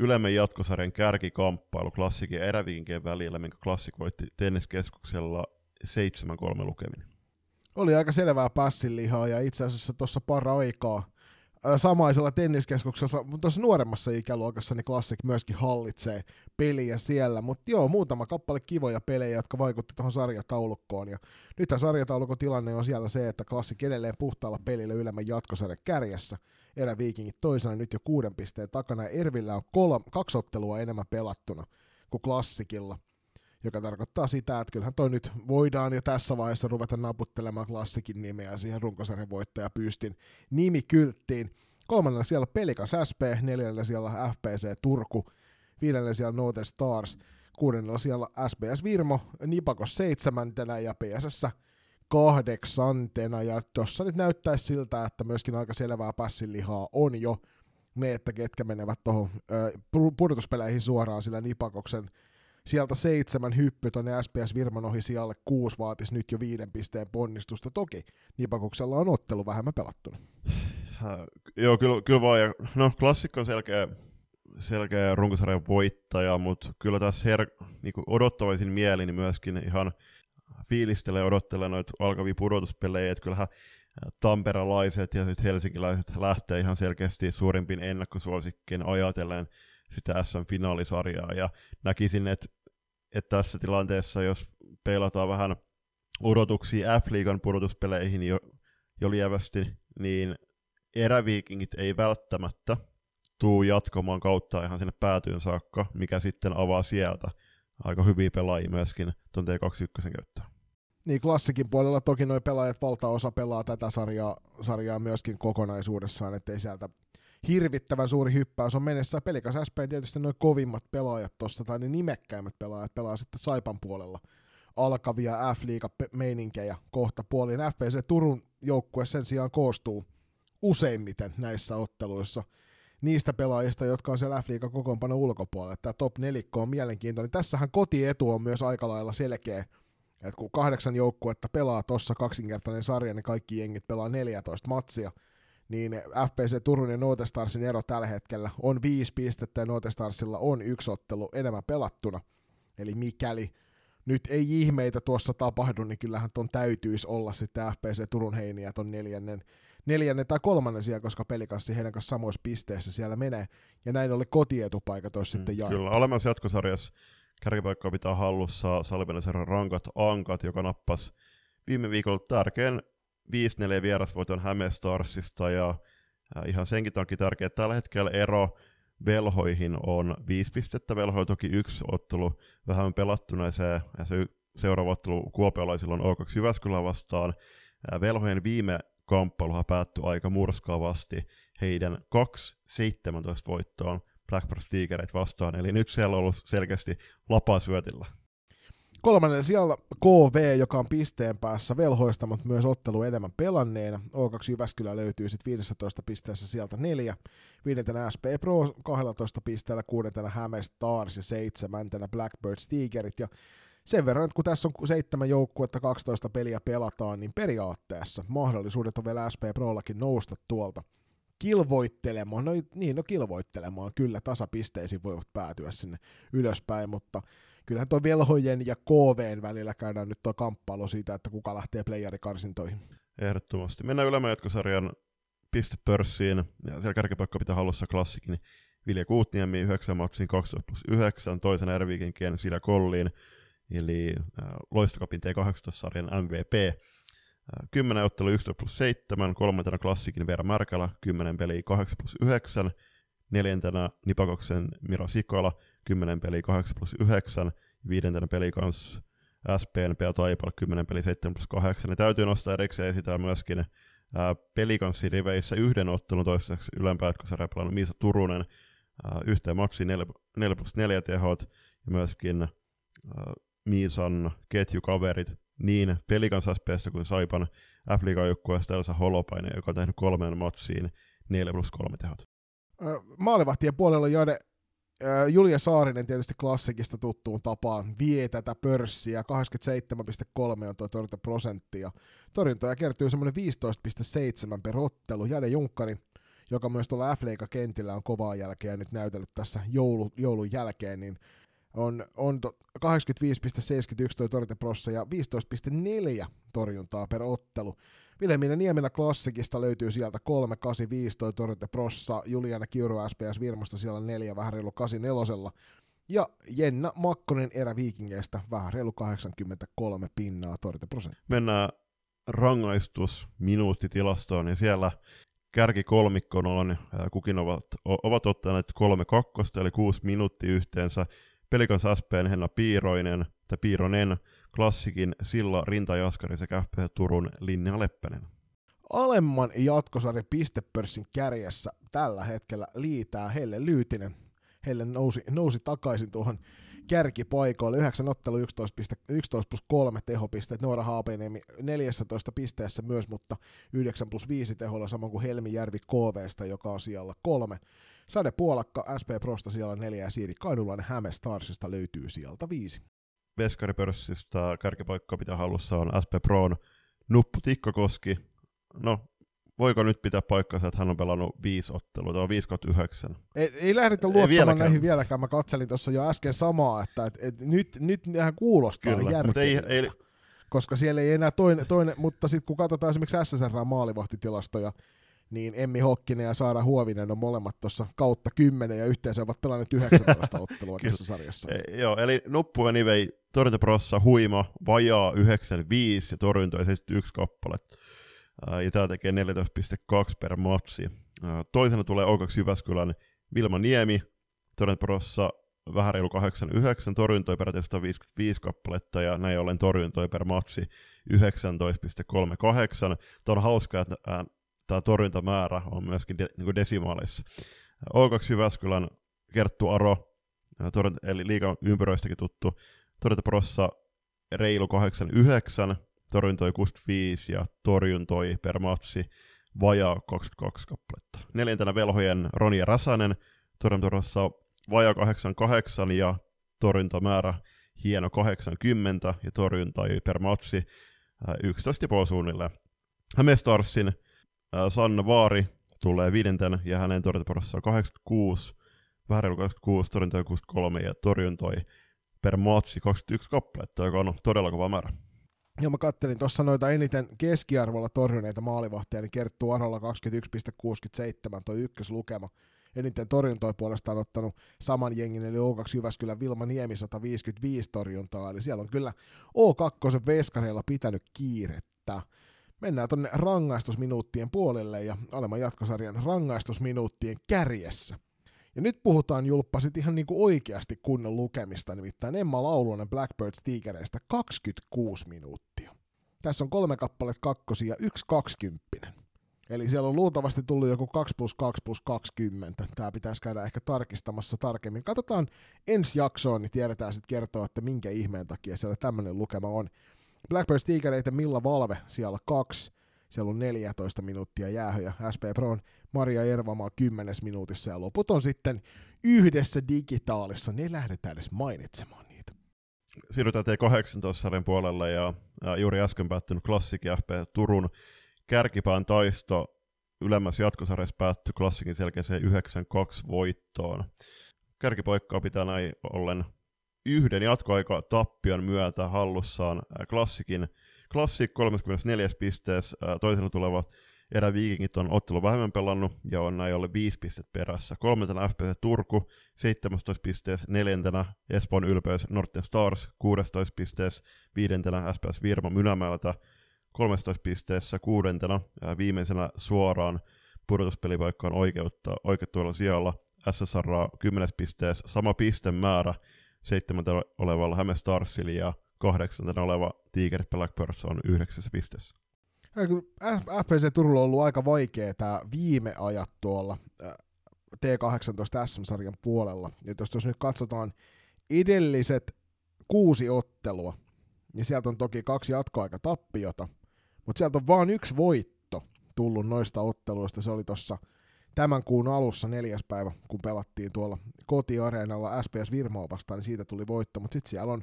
ylemmän jatkosarjan kärkikamppailu klassikin eräviinkien välillä, minkä klassik voitti tenniskeskuksella 7-3 lukemin. Oli aika selvää passinlihaa ja itse asiassa tuossa para aikaa samaisella tenniskeskuksella, tuossa nuoremmassa ikäluokassa, niin Classic myöskin hallitsee peliä siellä, mutta joo, muutama kappale kivoja pelejä, jotka vaikutti tuohon sarjataulukkoon, ja nythän sarjataulukon tilanne on siellä se, että Classic edelleen puhtaalla pelillä ylemmän jatkosarjan kärjessä, eräviikingit toisena nyt jo kuuden pisteen takana, Ervillä on kolm, kaksi ottelua enemmän pelattuna kuin Klassikilla, joka tarkoittaa sitä, että kyllähän toi nyt voidaan jo tässä vaiheessa ruveta naputtelemaan klassikin nimeä siihen runkosarjan voittaja pystin nimikylttiin. Kolmannella siellä Pelikas SP, neljännellä siellä FPC Turku, viidennellä siellä Northern Stars, kuudennella siellä SBS Virmo, Nipakos seitsemäntenä ja PSS kahdeksantena, ja tuossa nyt näyttäisi siltä, että myöskin aika selvää passilihaa on jo ne, että ketkä menevät tuohon pudotuspeleihin suoraan, sillä Nipakoksen sieltä seitsemän hyppy tuonne SPS Virman ohi sijalle kuusi vaatisi nyt jo viiden pisteen ponnistusta. Toki Nipakuksella on ottelu vähemmän pelattuna. Joo, kyllä, kyllä vaan. Ja, no, klassikko on selkeä, selkeä runkosarjan voittaja, mutta kyllä tässä her- niinku odottavaisin mielin myöskin ihan fiilistelee ja odottelee noita alkavia pudotuspelejä, että kyllähän tamperalaiset ja sitten helsinkiläiset lähtee ihan selkeästi suurimpiin ennakkosuosikkiin ajatellen sitä SM-finaalisarjaa, ja näkisin, että, että tässä tilanteessa, jos peilataan vähän odotuksia F-liigan pudotuspeleihin jo, jo lievästi, niin eräviikingit ei välttämättä tuu jatkamaan kautta ihan sinne päätyyn saakka, mikä sitten avaa sieltä aika hyviä pelaajia myöskin tuon T21 käyttöön. Niin klassikin puolella toki noin pelaajat valtaosa pelaa tätä sarjaa, sarjaa myöskin kokonaisuudessaan, ettei sieltä hirvittävän suuri hyppäys on mennessä. Pelikas SP tietysti noin kovimmat pelaajat tuossa, tai ne nimekkäimmät pelaajat pelaa sitten Saipan puolella alkavia F-liiga-meininkejä kohta puoliin. FPC Turun joukkue sen sijaan koostuu useimmiten näissä otteluissa niistä pelaajista, jotka on siellä F-liiga kokoonpano ulkopuolella. Tämä top nelikko on mielenkiintoinen. Tässähän kotietu on myös aika lailla selkeä, että kun kahdeksan joukkuetta pelaa tuossa kaksinkertainen sarja, niin kaikki jengit pelaa 14 matsia – niin FPC Turun ja Notestarsin ero tällä hetkellä on viisi pistettä ja Notestarsilla on yksi ottelu enemmän pelattuna. Eli mikäli nyt ei ihmeitä tuossa tapahdu, niin kyllähän ton täytyisi olla sitten FPC Turun heiniä ton neljännen, neljännen tai kolmannen siellä, koska pelikanssi heidän kanssa samoissa pisteissä siellä menee. Ja näin oli kotietupaikat olisi mm, sitten jaettu. Kyllä, olemassa jatkosarjassa kärkipaikkaa pitää hallussa Salminen rankat Ankat, joka nappasi viime viikolla tärkeän 5-4 vierasvoiton Hämestarsista ja ihan senkin takia tärkeää, että tällä hetkellä ero velhoihin on 5 pistettä, velhoi toki yksi ottelu vähän pelattuna ja se, ja se seuraava ottelu kuopiolaisilla on O2 Jyväskylä vastaan. Velhojen viime kamppailuhan päättyi aika murskaavasti heidän 2-17 voittoon Blackbird Tigerit vastaan, eli nyt siellä on ollut selkeästi lapasyötillä. Kolmannella siellä KV, joka on pisteen päässä velhoista, mutta myös ottelu enemmän pelanneena. O2 Jyväskylä löytyy sitten 15 pisteessä sieltä neljä. Viidentenä SP Pro 12 pisteellä, kuudentena Häme Stars ja seitsemäntenä Blackbird Stigerit. Ja sen verran, että kun tässä on seitsemän joukkuetta, 12 peliä pelataan, niin periaatteessa mahdollisuudet on vielä SP Prollakin nousta tuolta kilvoittelemaan, no niin, no kilvoittelemaan, kyllä tasapisteisiin voivat päätyä sinne ylöspäin, mutta kyllähän tuo velhojen ja KVn välillä käydään nyt tuo kamppailu siitä, että kuka lähtee playerikarsintoihin. Ehdottomasti. Mennään ylemmän jatkosarjan pistepörssiin, ja siellä kärkipaikka pitää hallussa klassikin. Vilja Kuutniemi 9 maksiin 12 plus 9, toisen Ervikinkien Sillä Kolliin, eli äh, Loistokapin T18-sarjan MVP. Äh, 10 ottelu 11 plus 7, kolmantena klassikin Veera Märkälä, 10 peliä 8 plus 9, neljäntenä Nipakoksen Mira Sikola, 10 peliä 8 plus 9, viidentenä peli kanssa SPNP Taipale 10 peli 7 plus 8. Ja täytyy nostaa erikseen sitä myöskin ää, pelikanssiriveissä yhden ottelun toiseksi ylempää, kun sarja pelannut Miisa Turunen ää, yhteen maksi 4, 4 plus 4 tehot ja myöskin ää, Miisan ketjukaverit niin pelikanssa SPstä kuin Saipan F-liigan joukkueesta Elsa Holopainen, joka on tehnyt kolmeen matsiin 4 plus 3 tehot. Maalivahtien puolella Jade Julia Saarinen tietysti klassikista tuttuun tapaan vie tätä pörssiä, 87,3 on tuo torjuntaprosentti, torjuntoja kertyy semmoinen 15,7 per ottelu. Jade Junkkari, joka myös tuolla f kentillä on kovaa jälkeä nyt näytellyt tässä joulu, joulun jälkeen, niin on, on 85,71 tuo torjuntaprossa ja 15,4 torjuntaa per ottelu. Vilhelmiina Niemelä klassikista löytyy sieltä 385 toi Torrente Prossa, Juliana Kiuru SPS Virmasta siellä neljä vähän reilu 84 ja Jenna Makkonen erä Viikingeistä vähän reilu 83 pinnaa Torrente prosenttia. Mennään rangaistus minuuttitilastoon, ja siellä kärkikolmikkona on, kukin ovat, ovat ottaneet kolme kakkosta, eli kuusi minuuttia yhteensä. Pelikans SPn Henna Piiroinen, tai Piironen, Klassikin Silla Rintajaskari sekä FPC Turun Linnea Leppänen. Alemman jatkosarjan pistepörssin kärjessä tällä hetkellä liitää Helle Lyytinen. Helle nousi, nousi takaisin tuohon kärkipaikoille. 9 ottelu 11, 11 plus 3 tehopisteet. Noora Haapeniemi 14 pisteessä myös, mutta 9 plus 5 teholla samoin kuin Helmi Järvi KVstä, joka on siellä kolme. Sade Puolakka SP Prosta siellä neljä ja Siiri Kainulainen Häme Starsista löytyy sieltä viisi. Veskaripörssistä kärkipaikka pitää halussa on SP Proon Nuppu Tikkakoski. No, voiko nyt pitää paikkansa, että hän on pelannut viisi ottelua, tai 5 9. Ei, ei lähdetä luottamaan vieläkään. näihin vieläkään. Mä katselin tuossa jo äsken samaa, että et, et, nyt, nyt hän kuulostaa Kyllä, mutta ei, ei, koska siellä ei enää toinen, toinen mutta sitten kun katsotaan esimerkiksi SSR maalivahtitilastoja, niin Emmi Hokkinen ja Saara Huovinen on molemmat tuossa kautta 10 ja yhteensä ovat pelanneet 19 ottelua tässä sarjassa. E, joo, eli Nuppu ja Nivei torjuntaprossa huima, vajaa 95 ja torjunta 71 kappale. Ja tämä tekee 14,2 per matsi. Toisena tulee O2 Jyväskylän Vilma Niemi, torjuntaprossa vähän reilu 89, torjuntoi peräti 155 kappaletta ja näin ollen torjuntoi per matsi 19,38. Tämä on hauskaa, että tämä torjuntamäärä on myöskin de, niin desimaaleissa. O2 Jyväskylän Kerttu Aro, torjunta, eli liikan ympyröistäkin tuttu, torjuntaprossa reilu 89, torjuntoi 65 ja torjuntoi per matsi vajaa 22 kappaletta. Neljäntenä velhojen Ronja Räsänen, torjuntaprossa vajaa 88 ja torjuntamäärä hieno 80 ja torjuntoi per matsi 11,5 suunnilleen. Hämestarsin Sanna Vaari tulee viidenten ja hänen torjuntaprossa on 86, vähän reilu 86, torjuntoi 63 ja torjuntoi per matchi 21 kappaletta, joka on todella kova määrä. Joo, mä kattelin tuossa noita eniten keskiarvolla torjuneita maalivahtia, niin Kerttu Arolla 21,67 toi ykköslukema. Eniten torjuntoja puolestaan ottanut saman jengin, eli O2 Jyväskylän Vilma Niemi 155 torjuntaa, eli siellä on kyllä O2 veskareilla pitänyt kiirettä. Mennään tonne rangaistusminuuttien puolelle ja alemman jatkosarjan rangaistusminuuttien kärjessä. Ja nyt puhutaan julppasit ihan niinku oikeasti kunnon lukemista, nimittäin Emma Laulunen Blackbirds Tigereistä 26 minuuttia. Tässä on kolme kappaletta kakkosia ja yksi kaksikymppinen. Eli siellä on luultavasti tullut joku 2 plus 2 plus 20. Tämä pitäisi käydä ehkä tarkistamassa tarkemmin. Katsotaan ensi jaksoon, niin tiedetään sitten kertoa, että minkä ihmeen takia siellä tämmöinen lukema on. Blackbirds Tigereitä Milla Valve siellä kaksi. Siellä on 14 minuuttia jäähyjä. SP Proon Maria Ervamaa 10 minuutissa ja loput on sitten yhdessä digitaalissa. Ne lähdetään edes mainitsemaan niitä. Siirrytään T18-sarjan puolelle ja, ja juuri äsken päättynyt klassiki FP Turun kärkipään taisto ylemmässä jatkosarjassa päättyi klassikin selkeäseen 9-2 voittoon. Kärkipoikkaa pitää näin ollen yhden jatkoaika tappion myötä hallussaan klassikin Klassik 34 pisteessä, toisena tuleva erä Vikingit on ottelu vähemmän pelannut ja on näin ollen 5 pistet perässä. Kolmantena FPC Turku 17 pisteessä, neljäntenä Espoon ylpeys Norten Stars 16 pisteessä, viidentenä SPS Virma Mynämäeltä 13 pisteessä, kuudentena ja viimeisenä suoraan pudotuspelipaikkaan oikeutta, oikeuttuvalla sijalla SSR 10 pisteessä, sama pistemäärä seitsemäntenä olevalla Häme Starsilla ja kahdeksantena oleva Tiger Blackbirds on yhdeksässä pisteessä. FPC Turulla on ollut aika vaikea tämä viime ajat tuolla T18 SM-sarjan puolella. Ja jos nyt katsotaan edelliset kuusi ottelua, niin sieltä on toki kaksi jatkoaika tappiota, mutta sieltä on vain yksi voitto tullut noista otteluista. Se oli tuossa tämän kuun alussa neljäs päivä, kun pelattiin tuolla kotiareenalla SPS Virmoa vastaan, niin siitä tuli voitto, mutta sitten siellä on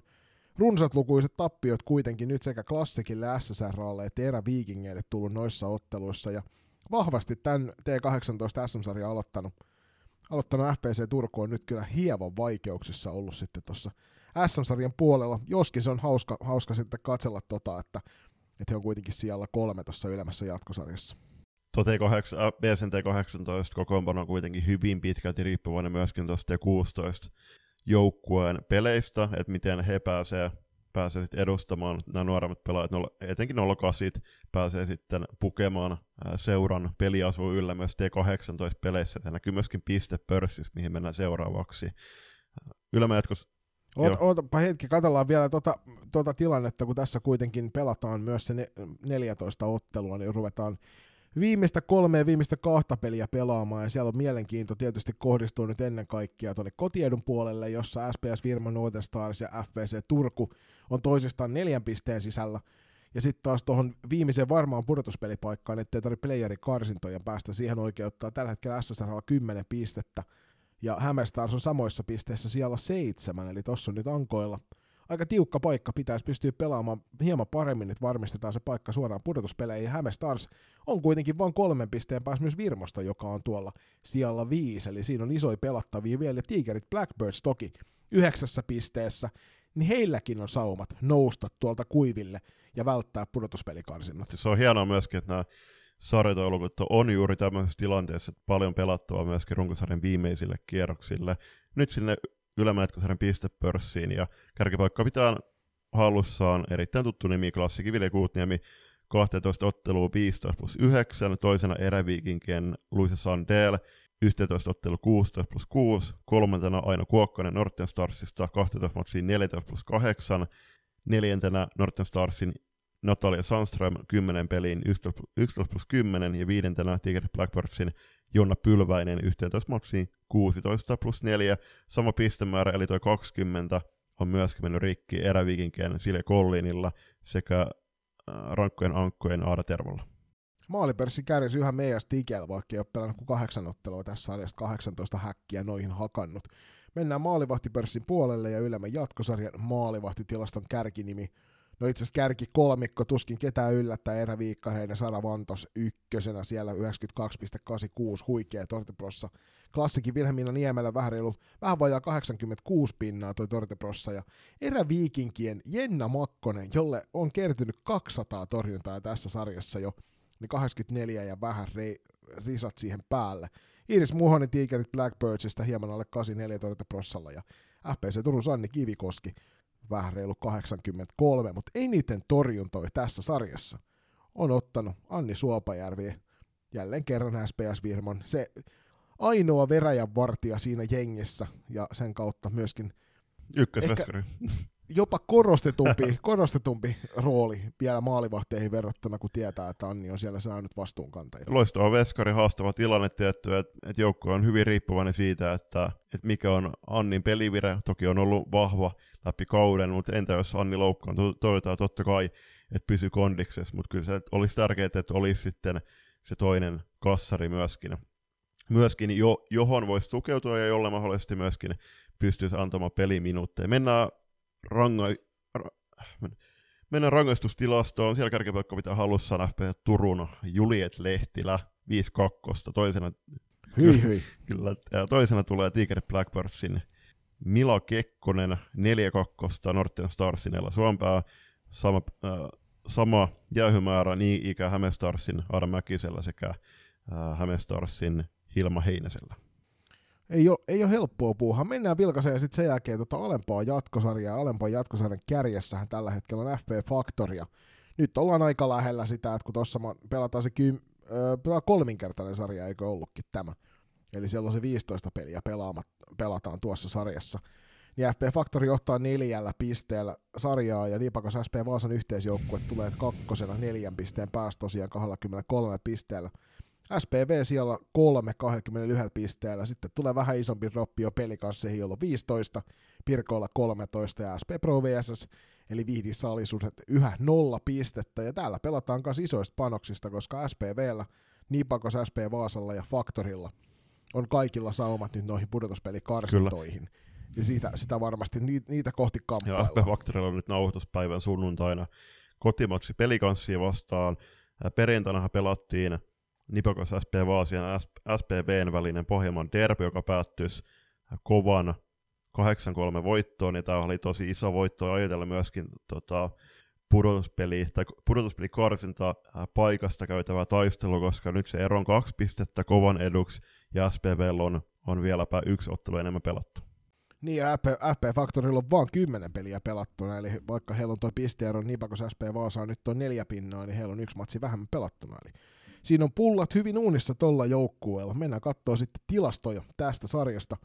runsatlukuiset tappiot kuitenkin nyt sekä klassikille SSRlle että eräviikingeille tullut noissa otteluissa. Ja vahvasti tämän T18 SM-sarja aloittanut, aloittanut FPC Turku on nyt kyllä hieman vaikeuksissa ollut sitten tuossa SM-sarjan puolella, joskin se on hauska, hauska sitten katsella tota, että että he on kuitenkin siellä kolme tuossa ylemmässä jatkosarjassa. T8, BSNT 18 kokoonpano on kuitenkin hyvin pitkälti riippuvainen myöskin tuosta T16 joukkueen peleistä, että miten he pääsee, pääsee edustamaan nämä nuoremmat pelaajat, etenkin 08 pääsee sitten pukemaan seuran peliasu yllä myös T18-peleissä. Tämä näkyy myöskin pistepörssissä, mihin mennään seuraavaksi. Ylämä jatkos Oot, ootapa hetki, katsellaan vielä tuota, tuota tilannetta, kun tässä kuitenkin pelataan myös se 14 ottelua, niin ruvetaan viimeistä kolme ja viimeistä kahta peliä pelaamaan, ja siellä on mielenkiinto tietysti kohdistuu nyt ennen kaikkea tuonne kotiedun puolelle, jossa SPS Virma Northern Stars ja FVC Turku on toisistaan neljän pisteen sisällä, ja sitten taas tuohon viimeiseen varmaan pudotuspelipaikkaan, ettei tarvitse playeri karsintojen päästä, siihen oikeuttaa. Tällä hetkellä SSR 10 pistettä, ja Hämestars on samoissa pisteissä siellä seitsemän, eli tuossa on nyt ankoilla aika tiukka paikka, pitäisi pystyä pelaamaan hieman paremmin, että varmistetaan se paikka suoraan pudotuspeleihin. Häme Stars on kuitenkin vain kolmen pisteen päässä myös Virmosta, joka on tuolla siellä viisi, eli siinä on isoja pelattavia vielä, ja Tigerit Blackbirds toki yhdeksässä pisteessä, niin heilläkin on saumat nousta tuolta kuiville ja välttää pudotuspelikarsinnat. Se on hienoa myöskin, että nämä sarjataulukot on juuri tämmöisessä tilanteessa että paljon pelattavaa myöskin runkosarjan viimeisille kierroksille. Nyt sinne ylämätkosarjan pistepörssiin, ja kärkipaikka pitää hallussaan. Erittäin tuttu nimi, klassikin Ville Kuutniemi, 12 ottelua 15 plus 9, toisena eräviikinkien Luisa Sandel, 11 ottelu 16 plus 6, kolmantena Aino Kuokkanen Norten Starsista, 12 matsia 14 plus 8, neljäntenä Norten Starsin Natalia Sandström 10 peliin 11 plus 10 ja viidentenä Tiger Blackbirdsin Jonna Pylväinen 11 matsiin 16 plus 4. Sama pistemäärä eli tuo 20 on myöskin mennyt rikki erävikinkien Silja Kollinilla sekä äh, rankkojen ankkojen Aada Tervolla. Maalipörssi kärjesi yhä meidän Stigel, vaikka ei ole pelannut kuin kahdeksan ottelua tässä sarjasta, 18 häkkiä noihin hakannut. Mennään maalivahtipörssin puolelle ja ylemmän jatkosarjan maalivahtitilaston kärkinimi No itse asiassa kärki kolmikko, tuskin ketään yllättää Erä Viikkareinen, Sara Vantos ykkösenä siellä 92,86 huikea Torteprossa. Klassikin Vilhelmiina Niemelä vähän reilu, vähän vajaa 86 pinnaa toi Torteprossa ja Erä Viikinkien Jenna Makkonen, jolle on kertynyt 200 torjuntaa tässä sarjassa jo, niin 84 ja vähän rei, risat siihen päälle. Iris Muhonen Tigerit Blackbirdsista hieman alle 84 Torteprossalla ja FPC Turun Sanni Kivikoski vähän reilu 83, mutta eniten torjuntoja tässä sarjassa on ottanut Anni Suopajärvi jälleen kerran SPS Virmon. Se ainoa veräjän vartija siinä jengissä ja sen kautta myöskin Ykkösveskari jopa korostetumpi, korostetumpi rooli vielä maalivahteihin verrattuna, kun tietää, että Anni on siellä saanut vastuunkantajia. Loistava veskari, haastava tilanne tietty, että, että joukko on hyvin riippuvainen siitä, että, että mikä on Annin pelivire. Toki on ollut vahva läpi kauden, mutta entä jos Anni loukkaan, toivotaan totta kai, että pysyy kondiksessa, mutta kyllä se olisi tärkeää, että olisi sitten se toinen kassari myöskin, myöskin jo, johon voisi tukeutua ja jolle mahdollisesti myöskin pystyisi antamaan peliminuutteja. Mennään ranga, ra, mennään rangaistustilastoon. Siellä kärkipaikka pitää halussaan FP Turun Juliet Lehtilä 5-2. Toisena, hyi, hyi. Kyllä, toisena tulee Tiger Blackbirdsin Mila Kekkonen 4-2 Norten Starsinella Suompää. Sama, äh, sama jäähymäärä niin ikä Hämestarsin Adam Mäkisellä sekä äh, Hämestarsin Hilma Heinäsellä ei ole, ei ole helppoa puuhaa. Mennään vilkaiseen sitten sen jälkeen tota alempaa jatkosarjaa. Alempaa jatkosarjan kärjessähän tällä hetkellä on FP Factoria. Nyt ollaan aika lähellä sitä, että kun tuossa pelataan se kym, äh, kolminkertainen sarja, eikö ollutkin tämä. Eli siellä on se 15 peliä pelaamat, pelataan tuossa sarjassa. Niin FP Factory ottaa neljällä pisteellä sarjaa, ja Niipakas SP Vaasan yhteisjoukkue tulee kakkosena neljän pisteen päästä tosiaan 23 pisteellä. SPV siellä kolme 21 pisteellä, sitten tulee vähän isompi droppi jo pelikansseihin, jolloin 15, Pirkoilla 13 ja SP Pro VSS, eli alisuudet yhä nolla pistettä, ja täällä pelataan myös isoista panoksista, koska SPVllä, Nipakos SP Vaasalla ja Faktorilla on kaikilla saumat nyt noihin pudotuspelikarsintoihin. Ja siitä, sitä varmasti niitä, kohti kamppaillaan. Ja SP Faktorilla on nyt nauhoituspäivän sunnuntaina kotimaksi pelikanssia vastaan. Perjantainahan pelattiin Nipokos SP Vaasian SPVn välinen Pohjelman derby, joka päättyisi kovan 8-3 voittoon, ja tämä oli tosi iso voitto ajatella myöskin tota, pudotuspeli, tai pudotuspelikarsinta paikasta käytävää taistelua, koska nyt se ero on kaksi pistettä kovan eduksi, ja SPV on, on vieläpä yksi ottelu enemmän pelattu. Niin, ja FP, FP Factorilla on vaan kymmenen peliä pelattuna, eli vaikka heillä on tuo pisteero Nipakos SP Vaasa on nyt on neljä pinnaa, niin heillä on yksi matsi vähemmän pelattuna. Eli siinä on pullat hyvin uunissa tuolla joukkueella. Mennään katsoa sitten tilastoja tästä sarjasta.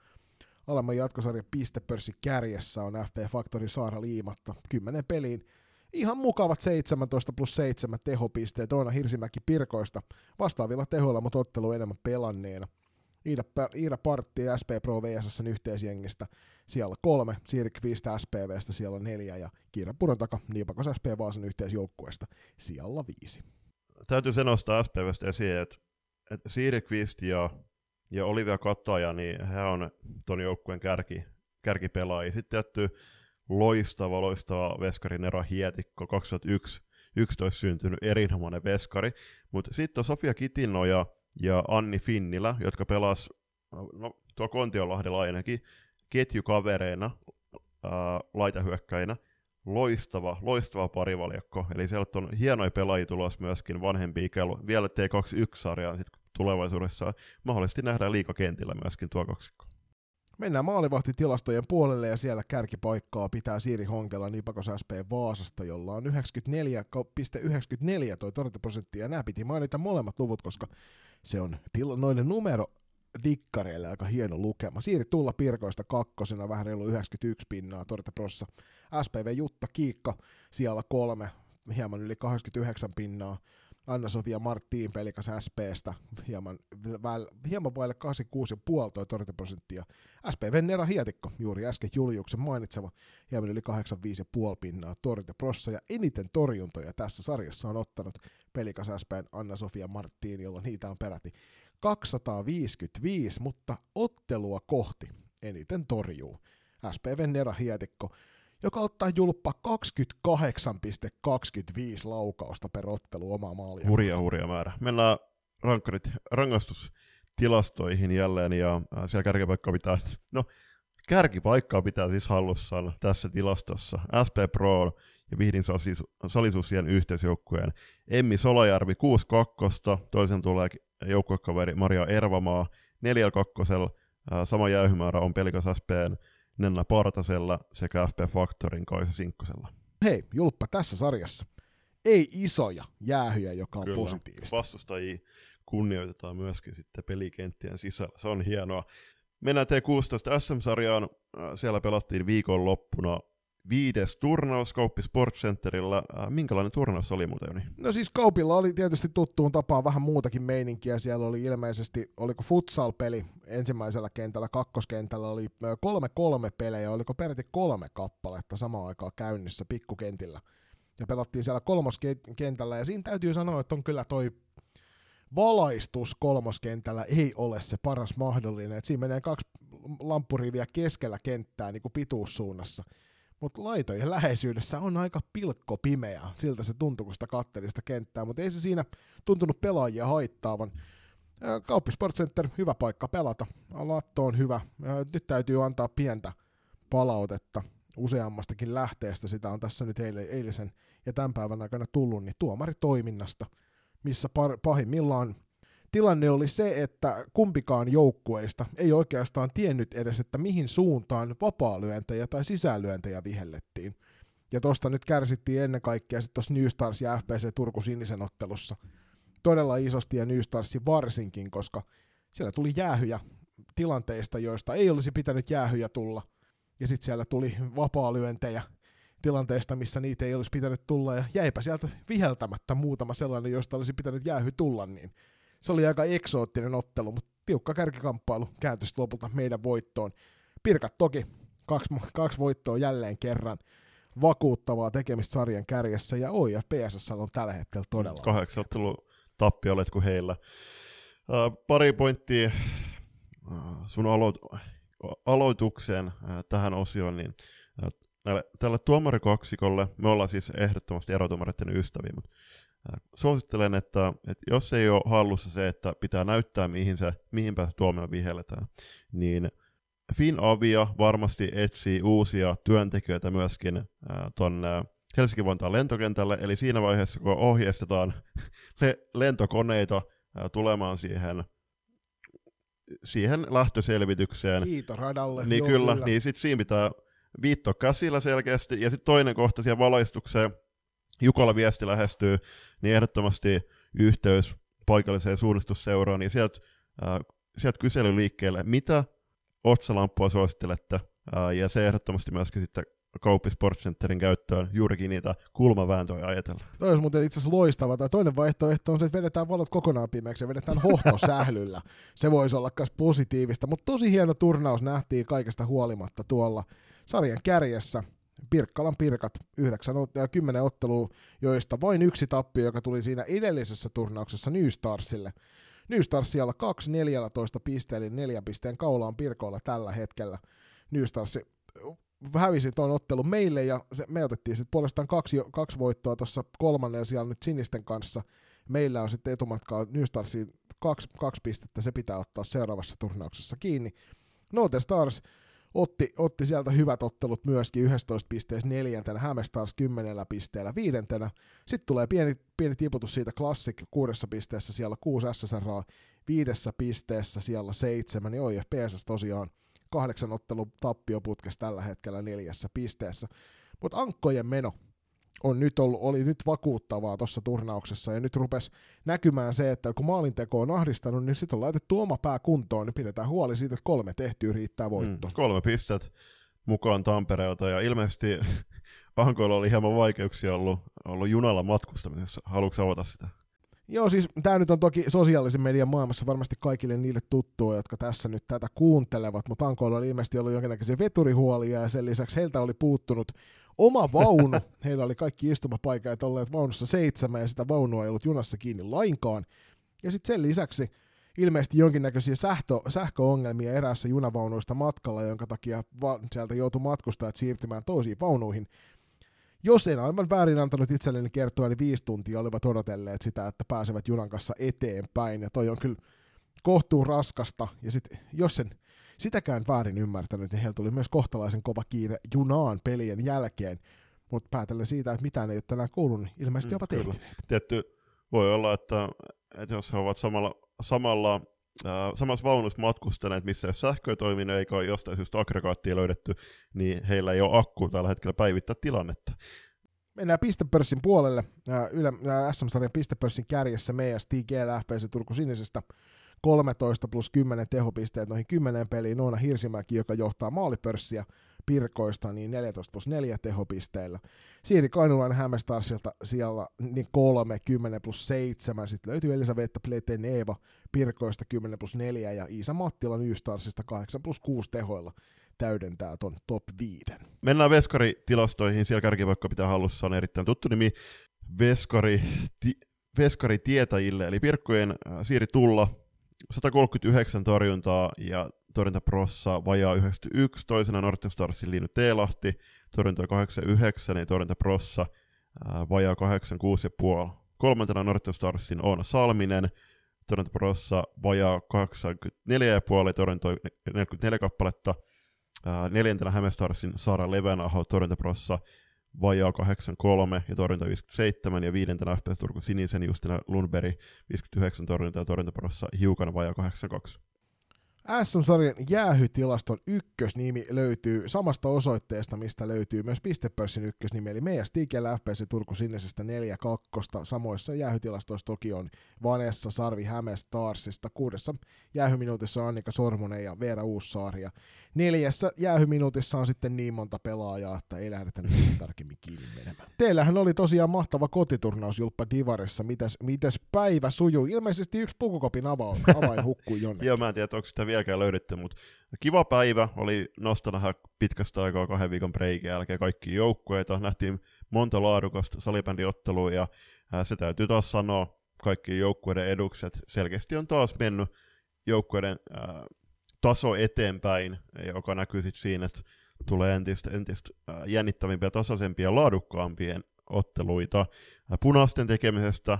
Alemman jatkosarjan pistepörssi kärjessä on FP Factory Saara Liimatta. Kymmenen peliin ihan mukavat 17 plus 7 tehopisteet Oona Hirsimäki Pirkoista vastaavilla tehoilla, mutta ottelu enemmän pelanneena. Iida, Iida Partti ja SP Pro VSSn yhteisjengistä siellä kolme, Siiri Kvistä SPVstä siellä neljä ja Kiira Purontaka Niipakos SP Vaasan yhteisjoukkueesta siellä viisi. Täytyy se nostaa SPVstä esiin, että, että Siiri Kvist ja, ja Olivia Kataja, niin he on ton joukkueen kärki, kärkipelaajia. Sitten tietty loistava, loistava veskari Nero Hietikko, 2001 11 syntynyt erinomainen veskari. Mutta sitten on Sofia Kitinoja ja Anni Finnilä, jotka pelas no, tuo Kontiolahdella ainakin ketjukavereina laitahyökkäinä. Loistava, loistava parivaljakko. Eli sieltä on hienoja pelaajia tulos myöskin vanhempi ikälu. Vielä T21-sarjaan sit tulevaisuudessa mahdollisesti nähdään liikakentillä myöskin tuo kaksikko. Mennään maalivahtitilastojen puolelle ja siellä kärkipaikkaa pitää Siiri Honkela Nipakos SP Vaasasta, jolla on 94,94 toi torjuntaprosentti ja nämä piti mainita molemmat luvut, koska se on til- noiden numero dikkareille aika hieno lukema. Siiri Tulla Pirkoista kakkosena, vähän reilu 91 pinnaa torjuntaprossa. SPV Jutta Kiikka siellä kolme, hieman yli 89 pinnaa. Anna-Sofia Marttiin pelikas SPstä, hieman, väl, hieman vaille 86,5 toi torjuntaprosenttia. SPV Nera Hietikko, juuri äsken Juliuksen mainitsema, hieman yli 85,5 pinnaa torjuntaprossa, ja eniten torjuntoja tässä sarjassa on ottanut pelikas SPn Anna-Sofia Marttiin, jolla niitä on peräti 255, mutta ottelua kohti eniten torjuu. SPV Nera Hietikko joka ottaa julppa 28,25 laukausta per ottelu omaa maalia. Hurja, hurja määrä. Mennään rankkarit, rangaistustilastoihin jälleen, ja äh, siellä kärkipaikkaa pitää, no kärkipaikkaa pitää siis hallussaan tässä tilastossa. SP Pro ja Vihdin Salisusien yhteisjoukkueen Emmi Solajärvi 6-2, toisen tulee joukkuekaveri Maria Ervamaa 4-2, äh, sama jäyhymäärä on pelikas SPn Nenna Partasella sekä FP Factorin Kaisa Sinkkosella. Hei, julppa tässä sarjassa. Ei isoja jäähyjä, joka on Kyllä, positiivista. vastustajia kunnioitetaan myöskin sitten pelikenttien sisällä. Se on hienoa. Mennään T16 SM-sarjaan. Äh, siellä pelattiin viikonloppuna viides turnaus Kauppi Sports Centerillä. Äh, minkälainen turnaus oli muuten, Joni? No siis Kaupilla oli tietysti tuttuun tapaan vähän muutakin meininkiä. Siellä oli ilmeisesti, oliko futsal-peli ensimmäisellä kentällä, kakkoskentällä oli kolme kolme pelejä, oliko peräti kolme kappaletta samaan aikaan käynnissä pikkukentillä. Ja pelattiin siellä kolmoskentällä, ja siinä täytyy sanoa, että on kyllä toi valaistus kolmoskentällä ei ole se paras mahdollinen. Et siinä menee kaksi lamppuriviä keskellä kenttää niin kuin pituussuunnassa mutta laitojen läheisyydessä on aika pilkko pimeä. Siltä se tuntui, kun sitä katteli sitä kenttää, mutta ei se siinä tuntunut pelaajia haittaavan. Kauppi Sport Center, hyvä paikka pelata. Latto on hyvä. Nyt täytyy antaa pientä palautetta useammastakin lähteestä. Sitä on tässä nyt eilisen ja tämän päivän aikana tullut, niin tuomaritoiminnasta, missä pahimmillaan tilanne oli se, että kumpikaan joukkueista ei oikeastaan tiennyt edes, että mihin suuntaan vapaalyöntejä tai sisälyöntejä vihellettiin. Ja tosta nyt kärsittiin ennen kaikkea sitten tuossa New Stars ja FPC Turku sinisen ottelussa todella isosti ja New Starsin varsinkin, koska siellä tuli jäähyjä tilanteista, joista ei olisi pitänyt jäähyjä tulla. Ja sitten siellä tuli vapaalyöntejä tilanteesta, missä niitä ei olisi pitänyt tulla, ja jäipä sieltä viheltämättä muutama sellainen, josta olisi pitänyt jäähy tulla, niin se oli aika eksoottinen ottelu, mutta tiukka kärkikamppailu kääntyi lopulta meidän voittoon. Pirkat toki, kaksi, kaksi voittoa jälleen kerran vakuuttavaa tekemistä sarjan kärjessä, ja OI ja PSS on tällä hetkellä todella. Kahdeksan ottelu tappiolet kuin heillä. Uh, pari pointtia uh, sun aloit- aloitukseen uh, tähän osioon, niin uh, tälle tuomarikaksikolle, me ollaan siis ehdottomasti erotuomareiden ystäviä, mutta suosittelen, että, että jos ei ole hallussa se, että pitää näyttää, mihin, se, mihin päästä tuomio vihelletään, niin FinAvia varmasti etsii uusia työntekijöitä myöskin tuonne Helsinki-Vantaan lentokentälle, eli siinä vaiheessa, kun ohjeistetaan le- lentokoneita tulemaan siihen siihen lähtöselvitykseen. Kiitoradalle. Niin Joo, kyllä, kyllä. niin sitten siinä pitää viitto käsillä selkeästi, ja sitten toinen kohta siihen valaistukseen, Jukalla viesti lähestyy, niin ehdottomasti yhteys paikalliseen suunnistusseuraan, ja sieltä äh, sielt kysely liikkeelle, mitä otsalampua suosittelette, äh, ja se ehdottomasti myöskin sitten Kauppi Sports Centerin käyttöön juurikin niitä kulmavääntöjä ajatella. Toi olisi muuten itse asiassa loistava. Tai toinen vaihtoehto on se, että vedetään valot kokonaan pimeäksi ja vedetään hohtosählyllä. se voisi olla myös positiivista, mutta tosi hieno turnaus nähtiin kaikesta huolimatta tuolla sarjan kärjessä. Pirkkalan Pirkat, 9 ja 10 ottelua, joista vain yksi tappio, joka tuli siinä edellisessä turnauksessa New Starsille. New Stars siellä 2 14 pisteen, eli neljän pisteen kaula on Pirkoilla tällä hetkellä. New Stars hävisi tuon ottelun meille ja se, me otettiin sitten puolestaan kaksi, kaksi voittoa tuossa kolmannen siellä nyt sinisten kanssa. Meillä on sitten etumatkaa New Starsiin kaksi, kaksi pistettä, se pitää ottaa seuraavassa turnauksessa kiinni. Northern Stars otti, otti sieltä hyvät ottelut myöskin 11 pisteessä neljäntenä, Häme Stars 10 pisteellä viidentenä. Sitten tulee pieni, pieni tiputus siitä Classic kuudessa pisteessä, siellä 6 SSR viidessä pisteessä, siellä seitsemän, niin ja PSS tosiaan kahdeksan ottelun tappioputkessa tällä hetkellä neljässä pisteessä. Mutta ankkojen meno on nyt ollut, oli nyt vakuuttavaa tuossa turnauksessa, ja nyt rupesi näkymään se, että kun maalinteko on ahdistanut, niin sitten on laitettu oma pää kuntoon, niin pidetään huoli siitä, että kolme tehtyä riittää voittoon. Mm, kolme pistet mukaan Tampereelta, ja ilmeisesti Ankoilla oli hieman vaikeuksia ollut, ollut junalla matkustamisessa. Haluatko avata sitä? Joo, siis tämä nyt on toki sosiaalisen median maailmassa varmasti kaikille niille tuttua, jotka tässä nyt tätä kuuntelevat, mutta Ankoilla oli ilmeisesti ollut jonkinnäköisiä veturihuolia ja sen lisäksi heiltä oli puuttunut oma vaunu. Heillä oli kaikki istumapaikat olleet vaunussa seitsemän ja sitä vaunua ei ollut junassa kiinni lainkaan. Ja sitten sen lisäksi ilmeisesti jonkinnäköisiä sähkö, sähköongelmia eräässä junavaunuista matkalla, jonka takia va- sieltä joutui matkustajat siirtymään toisiin vaunuihin. Jos en aivan väärin antanut itselleni kertoa, niin viisi tuntia olivat odotelleet sitä, että pääsevät junan kanssa eteenpäin. Ja toi on kyllä kohtuun raskasta. Ja sit, jos sen sitäkään väärin ymmärtänyt, niin heillä tuli myös kohtalaisen kova kiire junaan pelien jälkeen. Mutta päätellen siitä, että mitään ei ole tänään kuullut, niin ilmeisesti mm, ovat ehtineet. Tietty voi olla, että, että jos he ovat samalla, samalla äh, samassa vaunussa matkustaneet, missä ei ole sähköä toiminut eikä ole jostain syystä aggregaattia löydetty, niin heillä ei ole akku tällä hetkellä päivittää tilannetta. Mennään pistepörssin puolelle. Yle, SM-sarjan pistepörssin kärjessä meidän TGL FPC Turku Sinisestä 13 plus 10 tehopisteet noihin 10 peliin. Noona Hirsimäki, joka johtaa maalipörssiä Pirkoista, niin 14 plus 4 tehopisteillä. Siiri Kainulainen Hämestarsilta siellä niin 3, 10 plus 7. Sitten löytyy Elisabetta Pleten Eeva Pirkoista 10 plus 4 ja Iisa Mattila Nystarsista 8 plus 6 tehoilla täydentää ton top 5. Mennään Veskari-tilastoihin. Siellä kärkivoikko pitää hallussa on erittäin tuttu nimi. Veskari, ti, Veskari tietäjille, eli Pirkkojen äh, Siiri Tulla, 139 torjuntaa ja torjuntaprossa vajaa 91, toisena Northern Starsin Liinu Teelahti, torjunta 89 ja torjuntaprossa vajaa 86,5. Kolmantena Northern Starsin Oona Salminen, torjuntaprossa vajaa 84,5 ja torjuntoi 44 kappaletta. Neljäntenä Hämestarsin Sara Levenaho torjuntaprossa vajaa 83 ja torjunta 57, ja viidentenä FPS Turku Sinisen Justina Lundberg 59 torjunta ja torjuntaprossa hiukan vajaa 82. SM-sarjan jäähytilaston ykkösnimi löytyy samasta osoitteesta, mistä löytyy myös pistepörssin ykkösnimi, eli meidän Stigellä FPC Turku Sinisestä 4-2. Samoissa jäähytilastoissa toki on Vanessa Sarvi Häme Starsista. Kuudessa jäähyminuutissa Annika Sormunen ja Veera Uussaari. Ja neljässä jäähyminuutissa on sitten niin monta pelaajaa, että ei lähdetä nyt tarkemmin kiinni menemään. Teillähän oli tosiaan mahtava kotiturnaus Julppa Divarissa. Mitäs, mitäs päivä sujuu? Ilmeisesti yksi pukukopin avain, avain hukkui jonnekin. Joo, mä en tiedä, onko sitä vieläkään löydetty, mutta kiva päivä. Oli nostana pitkästä aikaa kahden viikon breikin jälkeen kaikki joukkueita. Nähtiin monta laadukasta salibändiottelua ja se täytyy taas sanoa kaikki joukkueiden edukset. Selkeästi on taas mennyt joukkueiden ää, taso eteenpäin, joka näkyy sitten siinä, että tulee entistä, entistä jännittävimpiä, tasaisempia ja laadukkaampia otteluita. Punaisten tekemisestä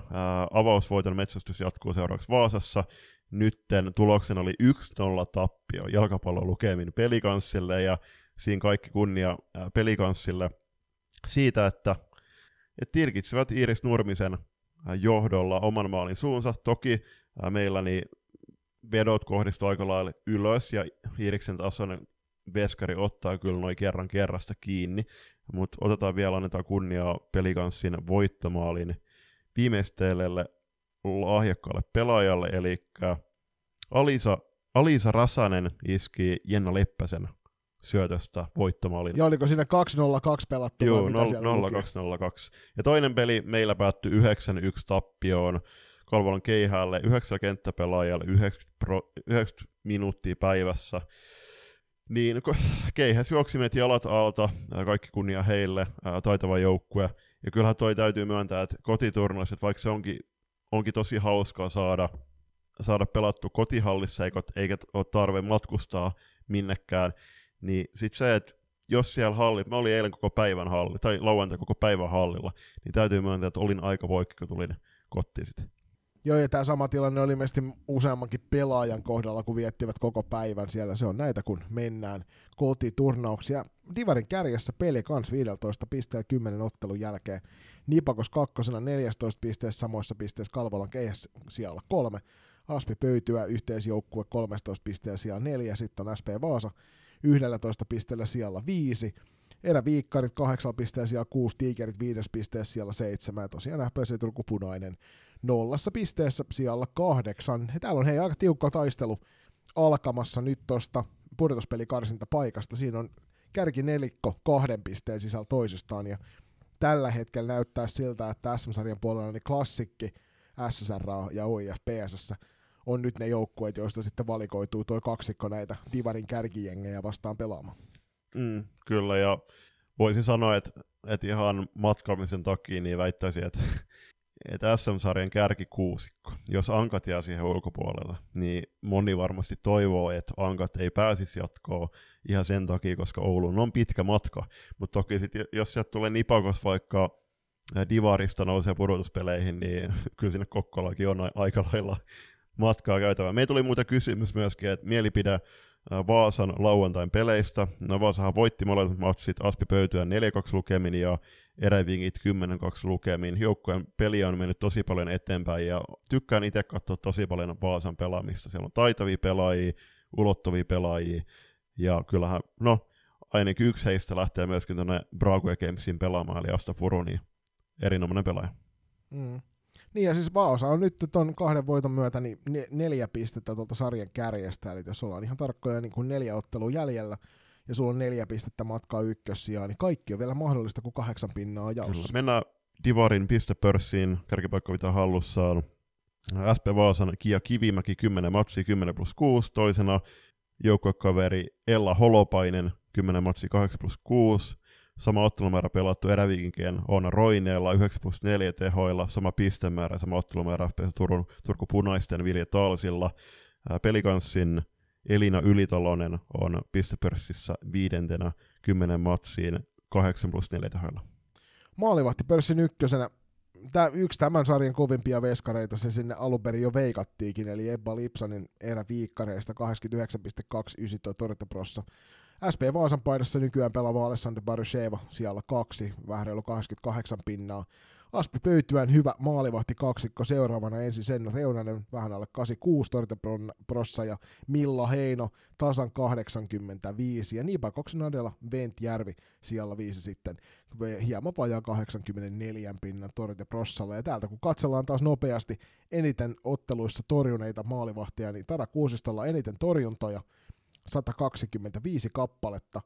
avausvoiton metsästys jatkuu seuraavaksi Vaasassa. Nytten tuloksen oli 1-0 tappio jalkapallon lukemin pelikanssille ja siinä kaikki kunnia pelikanssille siitä, että ja tilkitsivät Iiris Nurmisen johdolla oman maalin suunsa. Toki meillä niin vedot kohdistuvat aika lailla ylös, ja Iiriksen tasoinen veskari ottaa kyllä noin kerran kerrasta kiinni, mutta otetaan vielä, annetaan kunniaa pelikanssin voittomaalin viimeistelijälle lahjakkaalle pelaajalle, eli Alisa, Alisa Rasanen iski Jenna Leppäsen syötöstä voittomaalin. Ja oliko siinä 202 pelattu? Joo, 0202. Ja toinen peli meillä päättyi 91 tappioon Kalvolan keihäälle, 9 kenttäpelaajalle, 90, pro, 90 minuuttia päivässä. Niin, keihäs juoksi meitä jalat alta, kaikki kunnia heille, taitava joukkue. Ja kyllähän toi täytyy myöntää, että kotiturnaiset, vaikka se onkin, onkin tosi hauskaa saada, saada pelattu kotihallissa, eikä, eikä ole tarve matkustaa minnekään, niin sitten se, että jos siellä hallit, mä olin eilen koko päivän halli, tai lauantai koko päivän hallilla, niin täytyy myöntää, että olin aika poikki, kun tulin kotiin sitten. Joo, ja tämä sama tilanne oli ilmeisesti useammankin pelaajan kohdalla, kun viettivät koko päivän siellä. Se on näitä, kun mennään kotiturnauksia. Divarin kärjessä peli kans 15 pisteen 10 ottelun jälkeen. Nipakos kakkosena 14 pisteessä, samoissa pisteissä Kalvolan keihäs siellä kolme. Aspi Pöytyä yhteisjoukkue 13 pisteen sijaan neljä, sitten on SP Vaasa 11 pisteellä siellä viisi. Eräviikkarit 8 pisteen siellä 6, Tiikerit 5 pisteessä siellä 7 ja tosiaan FPC Turku Punainen nollassa pisteessä siellä kahdeksan. Ja täällä on hei aika tiukka taistelu alkamassa nyt tuosta pudotuspelikarsinta paikasta. Siinä on kärki nelikko kahden pisteen sisällä toisistaan ja tällä hetkellä näyttää siltä, että SM-sarjan puolella niin klassikki SSR ja OIF PSS on nyt ne joukkueet, joista sitten valikoituu tuo kaksikko näitä Divarin kärkijengejä vastaan pelaamaan. Mm, kyllä, ja voisin sanoa, että, että ihan matkaamisen takia niin väittäisin, että, että SM-sarjan kuusikko, jos Ankat jää siihen ulkopuolelle, niin moni varmasti toivoo, että Ankat ei pääsisi jatkoon ihan sen takia, koska Oulun on pitkä matka. Mutta toki sit, jos sieltä tulee Nipakos vaikka Divarista nousee pudotuspeleihin, niin kyllä sinne Kokkolakin on aika lailla matkaa käytävää. Meillä tuli muuta kysymys myöskin, että mielipide Vaasan lauantain peleistä. No Vaasahan voitti molemmat matsit Aspi Pöytyä 4-2 lukemin ja Erävingit 10-2 lukemin. Joukkueen peli on mennyt tosi paljon eteenpäin ja tykkään itse katsoa tosi paljon Vaasan pelaamista. Siellä on taitavia pelaajia, ulottuvia pelaajia ja kyllähän, no ainakin yksi heistä lähtee myöskin tuonne Brago Gamesin pelaamaan, eli Asta Furuni, erinomainen pelaaja. Mm. Niin ja siis Vaasa on nyt tuon kahden voiton myötä niin neljä pistettä tuolta sarjan kärjestä, eli jos ollaan ihan tarkkoja niin kuin neljä ottelua jäljellä, ja sulla on neljä pistettä matkaa ykkössijaan, niin kaikki on vielä mahdollista kuin kahdeksan pinnaa jaossa. Kyllä. Mennään Divarin pistepörssiin, kärkipaikka pitää hallussaan. SP Vaasan Kia Kivimäki 10 matsia 10 plus 6, toisena joukkuekaveri Ella Holopainen 10 matsia 8 plus 6, Sama ottelumäärä pelattu eräviikinkien on Roineella 9 plus 4 tehoilla, sama pistemäärä, sama ottelumäärä Turun, Turku Punaisten Vilje Talsilla. Pelikanssin Elina Ylitalonen on pistepörssissä viidentenä 10 matsiin 8 plus 4 tehoilla. Maalivahti pörssin ykkösenä Tämä, yksi tämän sarjan kovimpia veskareita se sinne alun perin jo veikattiikin, eli Ebba Lipsanin erä viikkareista 89,29 torjuntaprossa SP Vaasan paidassa nykyään pelaava Alessandro Barusheva siellä kaksi, vähän reilu 88 pinnaa. Aspi Pöytyään hyvä maalivahti kaksikko seuraavana ensin sen Reunanen vähän alle 86 torjuntaprossa ja Milla Heino tasan 85 ja Nipakoksen adella Järvi siellä viisi sitten hieman vajaa 84 pinnan torjuntaprossalla ja täältä kun katsellaan taas nopeasti eniten otteluissa torjuneita maalivahtia, niin Tara Kuusistolla eniten torjuntoja 125 kappaletta.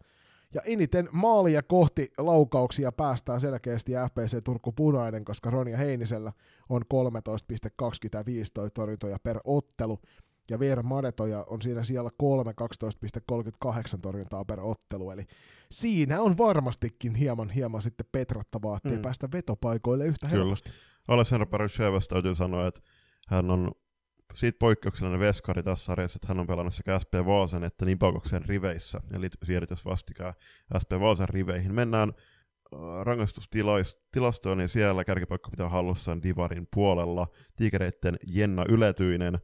Ja eniten maalia kohti laukauksia päästään selkeästi FPC Turku Punainen, koska Ronja Heinisellä on 13,25 toi torjuntoja per ottelu. Ja Veera Madetoja on siinä siellä 3, 12,38 torjuntaa per ottelu. Eli siinä on varmastikin hieman, hieman sitten petrattavaa, ettei mm. päästä vetopaikoille yhtä Kyllä. helposti. Alessandro Parashevas täytyy sanoa, että hän on siitä poikkeuksellinen veskari tässä sarjassa, että hän on pelannut sekä SP Vaasan että Nipakoksen riveissä, eli siirrytys vastikään SP Vaasan riveihin. Mennään äh, rangaistustilastoon, niin siellä kärkipaikka pitää hallussaan Divarin puolella. Tiikereitten Jenna Yletyinen.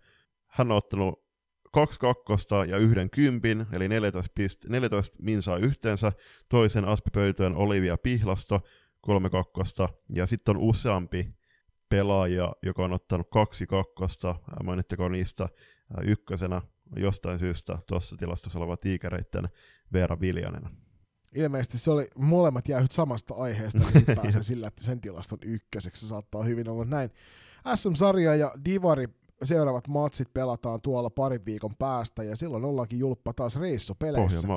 Hän on ottanut kaksi kakkosta ja yhden kympin, eli 14, pist- 14 minsaa yhteensä. Toisen Aspi Pöytyön Olivia Pihlasto, kolme kakkosta, ja sitten on useampi pelaaja, joka on ottanut kaksi kakkosta, mainitteko niistä ykkösenä jostain syystä tuossa tilastossa oleva tiikereiden Veera Viljanen. Ilmeisesti se oli molemmat jäähyt samasta aiheesta, niin pääsee sillä, että sen tilaston ykköseksi saattaa hyvin olla näin. SM-sarja ja Divari seuraavat matsit pelataan tuolla parin viikon päästä, ja silloin ollaankin julppa taas reissupeleissä,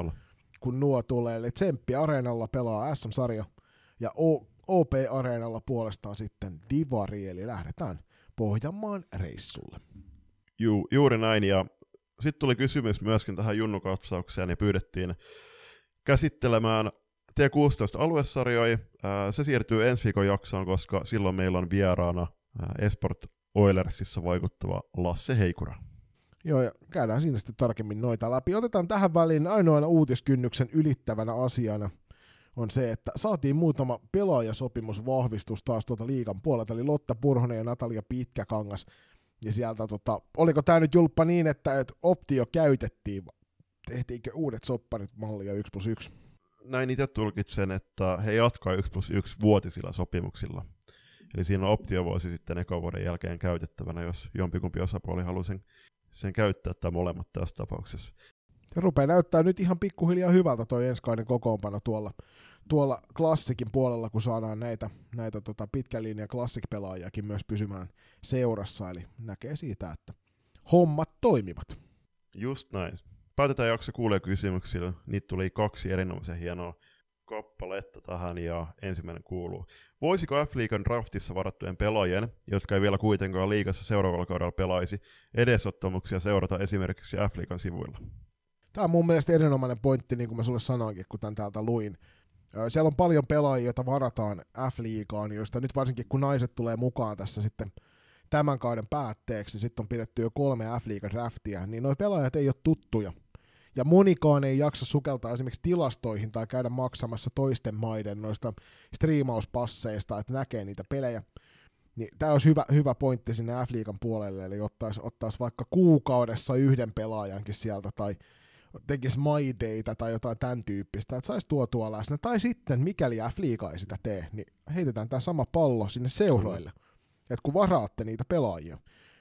kun nuo tulee. Eli Tsemppi Areenalla pelaa SM-sarja, ja OP-areenalla puolestaan sitten Divari, eli lähdetään Pohjanmaan reissulle. Ju, juuri näin, ja sitten tuli kysymys myöskin tähän junnukatsaukseen, ja pyydettiin käsittelemään T16-aluesarjoja. Se siirtyy ensi viikon jaksoon, koska silloin meillä on vieraana Esport Oilersissa vaikuttava Lasse Heikura. Joo, ja käydään siinä sitten tarkemmin noita läpi. Otetaan tähän väliin ainoana uutiskynnyksen ylittävänä asiana on se, että saatiin muutama pelaajasopimusvahvistus taas tuolta liigan puolelta, eli Lotta Purhonen ja Natalia Pitkäkangas. Ja sieltä, tota, oliko tämä nyt julppa niin, että, että optio käytettiin, tehtiinkö uudet sopparit mallia 1 plus 1? Näin itse tulkitsen, että he jatkaa 1 plus 1 vuotisilla sopimuksilla. Eli siinä on optiovuosi sitten ekan vuoden jälkeen käytettävänä, jos jompikumpi osapuoli haluaa sen, sen käyttää tai molemmat tässä tapauksessa. Ja rupeaa näyttää nyt ihan pikkuhiljaa hyvältä toi enskainen kokoonpano tuolla, tuolla klassikin puolella, kun saadaan näitä, näitä tota pitkän linjan klassikpelaajakin myös pysymään seurassa, eli näkee siitä, että hommat toimivat. Just näin. Päätetään jakso kuulee kysymyksillä. Niitä tuli kaksi erinomaisen hienoa kappaletta tähän ja ensimmäinen kuuluu. Voisiko F-liigan draftissa varattujen pelaajien, jotka ei vielä kuitenkaan liigassa seuraavalla kaudella pelaisi, edesottamuksia seurata esimerkiksi F-liigan sivuilla? Tämä on mun mielestä erinomainen pointti, niin kuin mä sulle sanoinkin, kun tämän täältä luin. Siellä on paljon pelaajia, joita varataan F-liigaan, joista nyt varsinkin kun naiset tulee mukaan tässä sitten tämän kauden päätteeksi, sitten on pidetty jo kolme F-liigan draftia, niin nuo pelaajat ei ole tuttuja ja monikaan ei jaksa sukeltaa esimerkiksi tilastoihin tai käydä maksamassa toisten maiden noista striimauspasseista, että näkee niitä pelejä. Niin tämä olisi hyvä, hyvä pointti sinne F-liigan puolelle, eli ottaisi, ottaisi vaikka kuukaudessa yhden pelaajankin sieltä, tai tekisi maideita tai jotain tämän tyyppistä, että saisi tuotua läsnä. Tai sitten, mikäli F-liiga ei sitä tee, niin heitetään tämä sama pallo sinne seuroille. Että kun varaatte niitä pelaajia,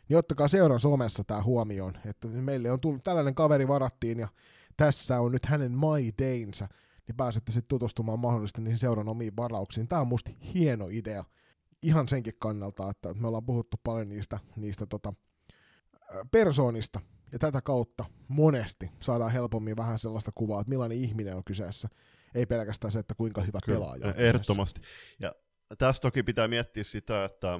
niin ottakaa seuran somessa tämä huomioon, että meille on tullut, tällainen kaveri varattiin ja tässä on nyt hänen daynsä, niin pääsette sitten tutustumaan mahdollisesti niihin seuran omiin varauksiin. Tämä on musta hieno idea ihan senkin kannalta, että me ollaan puhuttu paljon niistä, niistä tota, persoonista, ja tätä kautta monesti saadaan helpommin vähän sellaista kuvaa, että millainen ihminen on kyseessä. Ei pelkästään se, että kuinka hyvä Kyllä, pelaaja on Ehdottomasti. Ja tässä toki pitää miettiä sitä, että,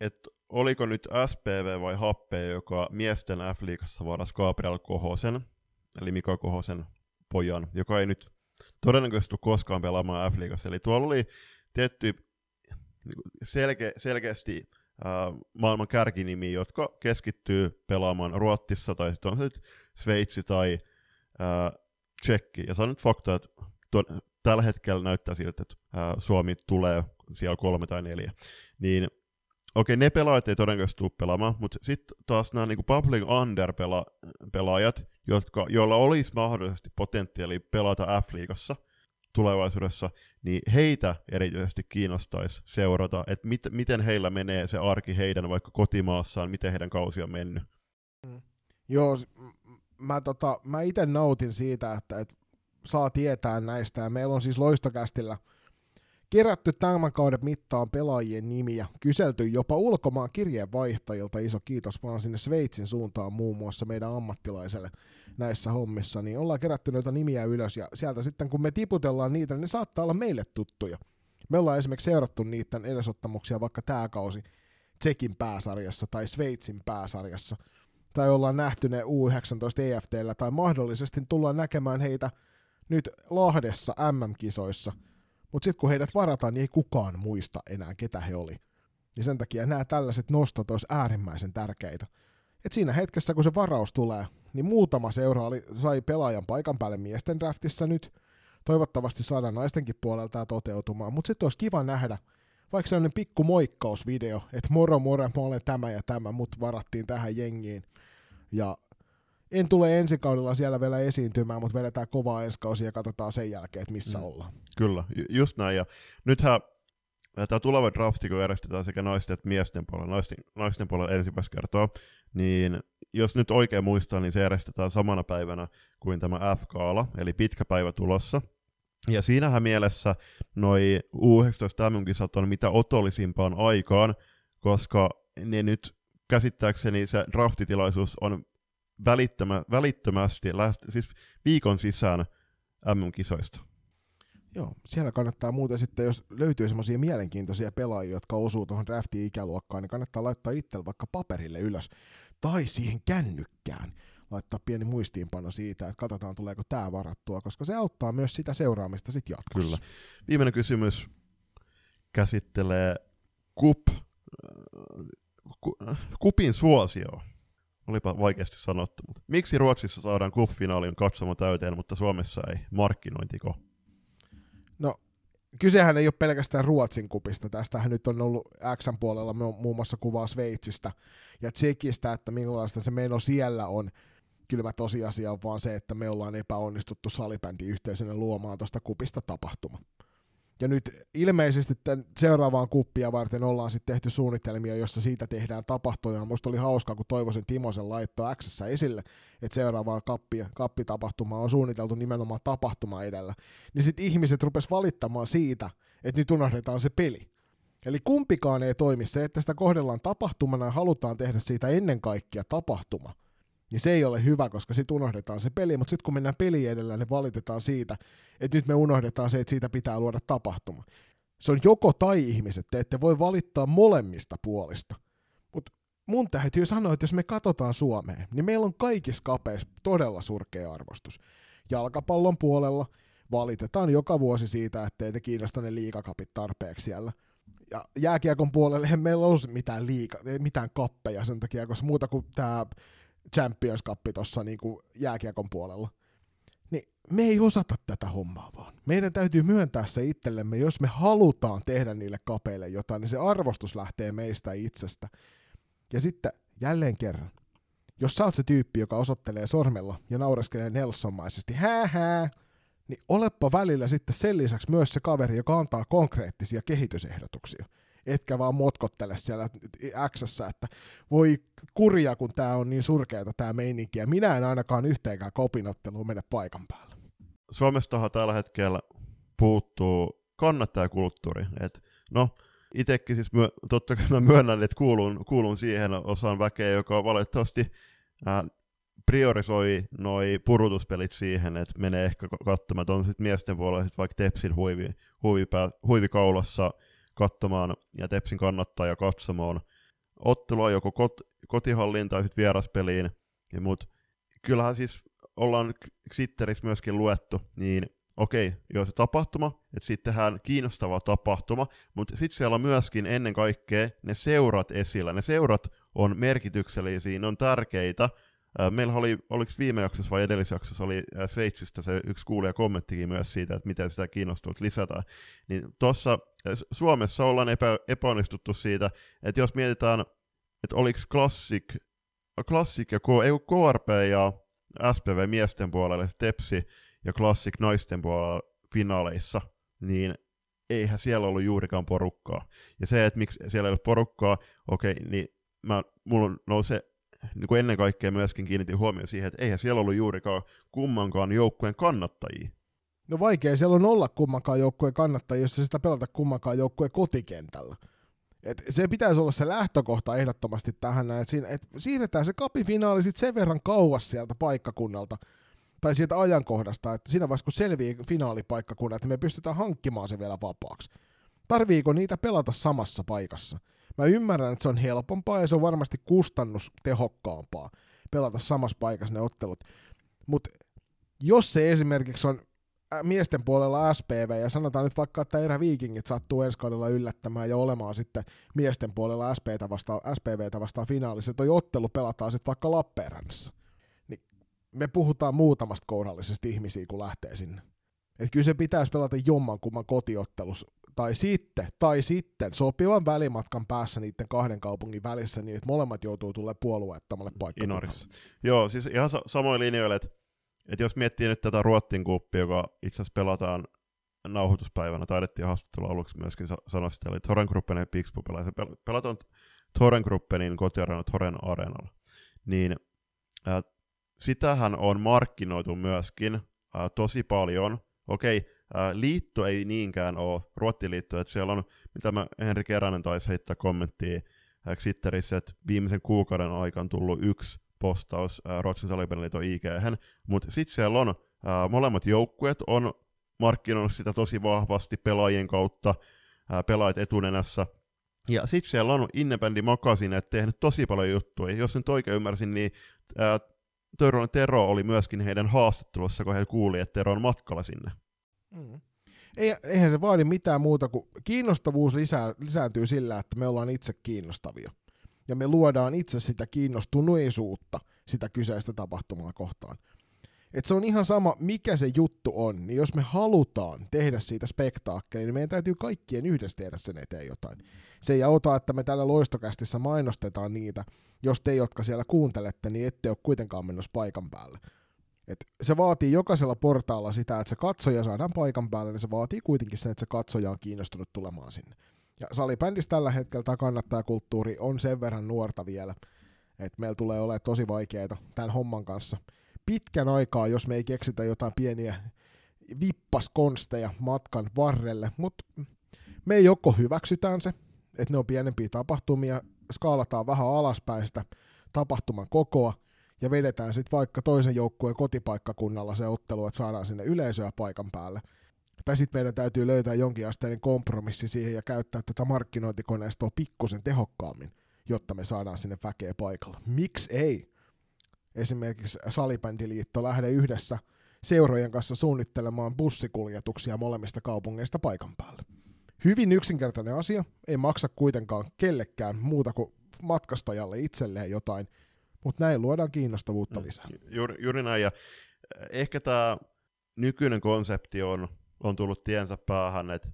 että oliko nyt SPV vai Happe, joka miesten F-liigassa varasi Gabriel Kohosen, eli Mika Kohosen pojan, joka ei nyt todennäköisesti tule koskaan pelaamaan F-liigassa. Eli tuolla oli tietty niin selke, selkeästi maailman kärkinimi, jotka keskittyy pelaamaan Ruottissa, tai sitten on se nyt Sveitsi tai äh, Tsekki. Ja se on nyt fakta, että to, tällä hetkellä näyttää siltä, että äh, Suomi tulee siellä kolme tai neljä. Niin okei, ne pelaajat ei todennäköisesti tule pelaamaan, mutta sitten taas nämä niinku public under-pelaajat, jotka, joilla olisi mahdollisesti potentiaali pelata F-liigassa tulevaisuudessa, niin heitä erityisesti kiinnostaisi seurata, että mit, miten heillä menee se arki heidän vaikka kotimaassaan, miten heidän kausi on mennyt. Mm. Joo, mä, tota, mä itse nautin siitä, että, että saa tietää näistä, ja meillä on siis loistokästillä – kerätty tämän kauden mittaan pelaajien nimiä, kyselty jopa ulkomaan kirjeenvaihtajilta, iso kiitos vaan sinne Sveitsin suuntaan muun muassa meidän ammattilaiselle näissä hommissa, niin ollaan kerätty noita nimiä ylös, ja sieltä sitten kun me tiputellaan niitä, niin ne saattaa olla meille tuttuja. Me ollaan esimerkiksi seurattu niiden edesottamuksia vaikka tämä kausi Tsekin pääsarjassa tai Sveitsin pääsarjassa, tai ollaan nähty ne U19 EFTllä, tai mahdollisesti tullaan näkemään heitä nyt Lahdessa MM-kisoissa – mutta sitten kun heidät varataan, niin ei kukaan muista enää, ketä he oli. Ja sen takia nämä tällaiset nostot olisi äärimmäisen tärkeitä. Et siinä hetkessä, kun se varaus tulee, niin muutama seura oli, sai pelaajan paikan päälle miesten draftissa nyt. Toivottavasti saadaan naistenkin puolelta toteutumaan, mutta sitten olisi kiva nähdä vaikka sellainen pikku moikkausvideo, että moro moro, mä olen tämä ja tämä, mut varattiin tähän jengiin. Ja en tule ensi kaudella siellä vielä esiintymään, mutta vedetään kovaa ensi kausi ja katsotaan sen jälkeen, että missä mm. ollaan. Kyllä, just näin. Ja nythän tämä tuleva drafti, kun järjestetään sekä naisten että miesten puolella, naisten, naisten puolella ensimmäistä kertaa, niin jos nyt oikein muistaa, niin se järjestetään samana päivänä kuin tämä F-kaala, eli pitkä päivä tulossa. Ja siinähän mielessä noi U19 MM-kisat on mitä otollisimpaan aikaan, koska ne nyt käsittääkseni se draftitilaisuus on välittömä, välittömästi, läht, siis viikon sisään MM-kisoista. Joo, siellä kannattaa muuten sitten, jos löytyy semmoisia mielenkiintoisia pelaajia, jotka osuu tuohon draftiin ikäluokkaan, niin kannattaa laittaa itsellä vaikka paperille ylös tai siihen kännykkään laittaa pieni muistiinpano siitä, että katsotaan tuleeko tämä varattua, koska se auttaa myös sitä seuraamista sitten jatkossa. Kyllä. Viimeinen kysymys käsittelee kup, ku, kupin suosio. Olipa vaikeasti sanottu, mutta miksi Ruotsissa saadaan kup-finaalin katsomo täyteen, mutta Suomessa ei? Markkinointiko? No, kysehän ei ole pelkästään Ruotsin kupista. Tästähän nyt on ollut X puolella muun muassa kuvaa Sveitsistä ja Tsekistä, että millaista se meno siellä on. Kylmä tosiasia on vaan se, että me ollaan epäonnistuttu salibändiyhteisönä luomaan tuosta kupista tapahtuma. Ja nyt ilmeisesti tämän seuraavaan kuppia varten ollaan sitten tehty suunnitelmia, jossa siitä tehdään tapahtumia. Musta oli hauskaa, kun Toivosen Timosen laittoi X esille, että seuraavaan kappi, kappitapahtumaan on suunniteltu nimenomaan tapahtuma edellä. Niin sitten ihmiset rupes valittamaan siitä, että nyt unohdetaan se peli. Eli kumpikaan ei toimi se, että sitä kohdellaan tapahtumana ja halutaan tehdä siitä ennen kaikkea tapahtuma – niin se ei ole hyvä, koska sitten unohdetaan se peli, mutta sitten kun mennään peli edellä, niin valitetaan siitä, että nyt me unohdetaan se, että siitä pitää luoda tapahtuma. Se on joko tai ihmiset, te ette voi valittaa molemmista puolista. Mutta mun täytyy sanoa, että jos me katsotaan Suomeen, niin meillä on kaikissa kapeissa todella surkea arvostus. Jalkapallon puolella valitetaan joka vuosi siitä, ettei ne kiinnosta ne liikakapit tarpeeksi siellä. Ja jääkiekon puolelle ei meillä ollut mitään, liika, mitään kappeja sen takia, koska muuta kuin tämä Champions Cup tuossa niin jääkiekon puolella. Niin me ei osata tätä hommaa vaan. Meidän täytyy myöntää se itsellemme, jos me halutaan tehdä niille kapeille jotain, niin se arvostus lähtee meistä itsestä. Ja sitten jälleen kerran, jos sä oot se tyyppi, joka osoittelee sormella ja naureskelee Nelsonmaisesti, hää hää, niin olepa välillä sitten sen lisäksi myös se kaveri, joka antaa konkreettisia kehitysehdotuksia etkä vaan motkottele siellä x että voi kurja, kun tämä on niin surkeata tämä meininki, ja minä en ainakaan yhteenkään kopinotteluun mene paikan päälle. Suomestahan tällä hetkellä puuttuu kannattajakulttuuri, että no, itsekin siis myö, totta kai mä myönnän, että kuulun, kuulun siihen osaan väkeä, joka valitettavasti ää, priorisoi noi purutuspelit siihen, että menee ehkä katsomaan, on sitten miesten puolella sit vaikka Tepsin huivi, huivipää, huivikaulassa katsomaan ja Tepsin kannattaa katsomaan ottelua joko kot- kotihalliin tai sitten vieraspeliin. Ja mut, kyllähän siis ollaan Xitterissä myöskin luettu, niin okei, joo se tapahtuma, että sitten tehdään kiinnostava tapahtuma, mutta sitten siellä on myöskin ennen kaikkea ne seurat esillä. Ne seurat on merkityksellisiä, ne on tärkeitä, Meillä oli, oliko viime jaksossa vai edellisjaksossa, oli Sveitsistä se yksi kuulija kommenttikin myös siitä, että miten sitä kiinnostusta lisätään. Niin tuossa Suomessa ollaan epä, epäonnistuttu siitä, että jos mietitään, että oliko Classic, Classic ja K, ei, KRP ja SPV miesten puolella, Tepsi ja Classic naisten puolella finaaleissa, niin eihän siellä ollut juurikaan porukkaa. Ja se, että miksi siellä ei ole porukkaa, okei, niin mä, mulla nousee niin kuin ennen kaikkea myöskin kiinnitin huomioon siihen, että eihän siellä ollut juurikaan kummankaan joukkueen kannattajia. No vaikea siellä on olla kummankaan joukkueen kannattajia, jos sitä pelata kummankaan joukkueen kotikentällä. Et se pitäisi olla se lähtökohta ehdottomasti tähän, että, siinä, et siirretään se kapifinaali sit sen verran kauas sieltä paikkakunnalta, tai sieltä ajankohdasta, että siinä vaiheessa kun selvii finaalipaikkakunnalta, että me pystytään hankkimaan se vielä vapaaksi. Tarviiko niitä pelata samassa paikassa? Mä ymmärrän, että se on helpompaa ja se on varmasti kustannustehokkaampaa pelata samassa paikassa ne ottelut. Mutta jos se esimerkiksi on miesten puolella SPV, ja sanotaan nyt vaikka, että erä Vikingit sattuu ensi kaudella yllättämään ja olemaan sitten miesten puolella SPVtä vastaan, SPVtä vastaan finaalissa, toi ottelu pelataan sitten vaikka Lappeenrannassa. Niin me puhutaan muutamasta kourallisesta ihmisiä, kun lähtee sinne. Et kyllä se pitäisi pelata jomman kumman kotiottelus tai sitten, tai sitten sopivan välimatkan päässä niiden kahden kaupungin välissä niin, että molemmat joutuu tulemaan puolueettomalle paikkakunnalle. Joo, siis ihan sa- samoin linjoille, että, että jos miettii nyt tätä Ruottin kuppia, joka itse asiassa pelataan nauhoituspäivänä, taidettiin haastattelua aluksi myöskin sanoa sitä, eli Torengruppen ja Pixbo pelaa. Se pel- pelataan Torrengruppenin kotiarena Toren Areenalla. Niin äh, sitähän on markkinoitu myöskin äh, tosi paljon. Okei, äh, liitto ei niinkään ole Ruottiliitto, että siellä on, mitä mä Henri Keränen taisi heittää kommenttia äh, Twitterissä, että viimeisen kuukauden aikana tullut yksi postaus äh, Ruotsin salibändiliiton ig mutta sitten siellä on, äh, molemmat joukkueet on markkinoinut sitä tosi vahvasti pelaajien kautta, äh, pelaajat etunenässä, ja sitten siellä on Innebändi Magazine tehnyt tosi paljon juttuja. Jos nyt oikein ymmärsin, niin ää, Törön Tero oli myöskin heidän haastattelussa, kun he kuuli, että Tero on matkalla sinne. Mm. Ei, eihän se vaadi mitään muuta kuin kiinnostavuus lisää, lisääntyy sillä, että me ollaan itse kiinnostavia. Ja me luodaan itse sitä kiinnostuneisuutta sitä kyseistä tapahtumaa kohtaan. Et se on ihan sama, mikä se juttu on, niin jos me halutaan tehdä siitä spektaakkeli, niin meidän täytyy kaikkien yhdessä tehdä sen eteen jotain. Se ei auta, että me täällä loistokästissä mainostetaan niitä, jos te, jotka siellä kuuntelette, niin ette ole kuitenkaan menossa paikan päälle. Et se vaatii jokaisella portaalla sitä, että se katsoja saadaan paikan päälle, niin se vaatii kuitenkin sen, että se katsoja on kiinnostunut tulemaan sinne. Ja salibändissä tällä hetkellä tämä kannattajakulttuuri on sen verran nuorta vielä, että meillä tulee olemaan tosi vaikeaa tämän homman kanssa – pitkän aikaa, jos me ei keksitä jotain pieniä vippaskonsteja matkan varrelle, mutta me joko hyväksytään se, että ne on pienempiä tapahtumia, skaalataan vähän alaspäin sitä tapahtuman kokoa, ja vedetään sitten vaikka toisen joukkueen kotipaikkakunnalla se ottelu, että saadaan sinne yleisöä paikan päälle. Tai sitten meidän täytyy löytää jonkinasteinen kompromissi siihen ja käyttää tätä markkinointikoneistoa pikkusen tehokkaammin, jotta me saadaan sinne väkeä paikalla. Miksi ei? esimerkiksi Salibändiliitto lähde yhdessä seurojen kanssa suunnittelemaan bussikuljetuksia molemmista kaupungeista paikan päälle. Hyvin yksinkertainen asia, ei maksa kuitenkaan kellekään muuta kuin matkastajalle itselleen jotain, mutta näin luodaan kiinnostavuutta mm, lisää. Juuri, juuri näin, ja eh, ehkä tämä nykyinen konsepti on, on tullut tiensä päähän, että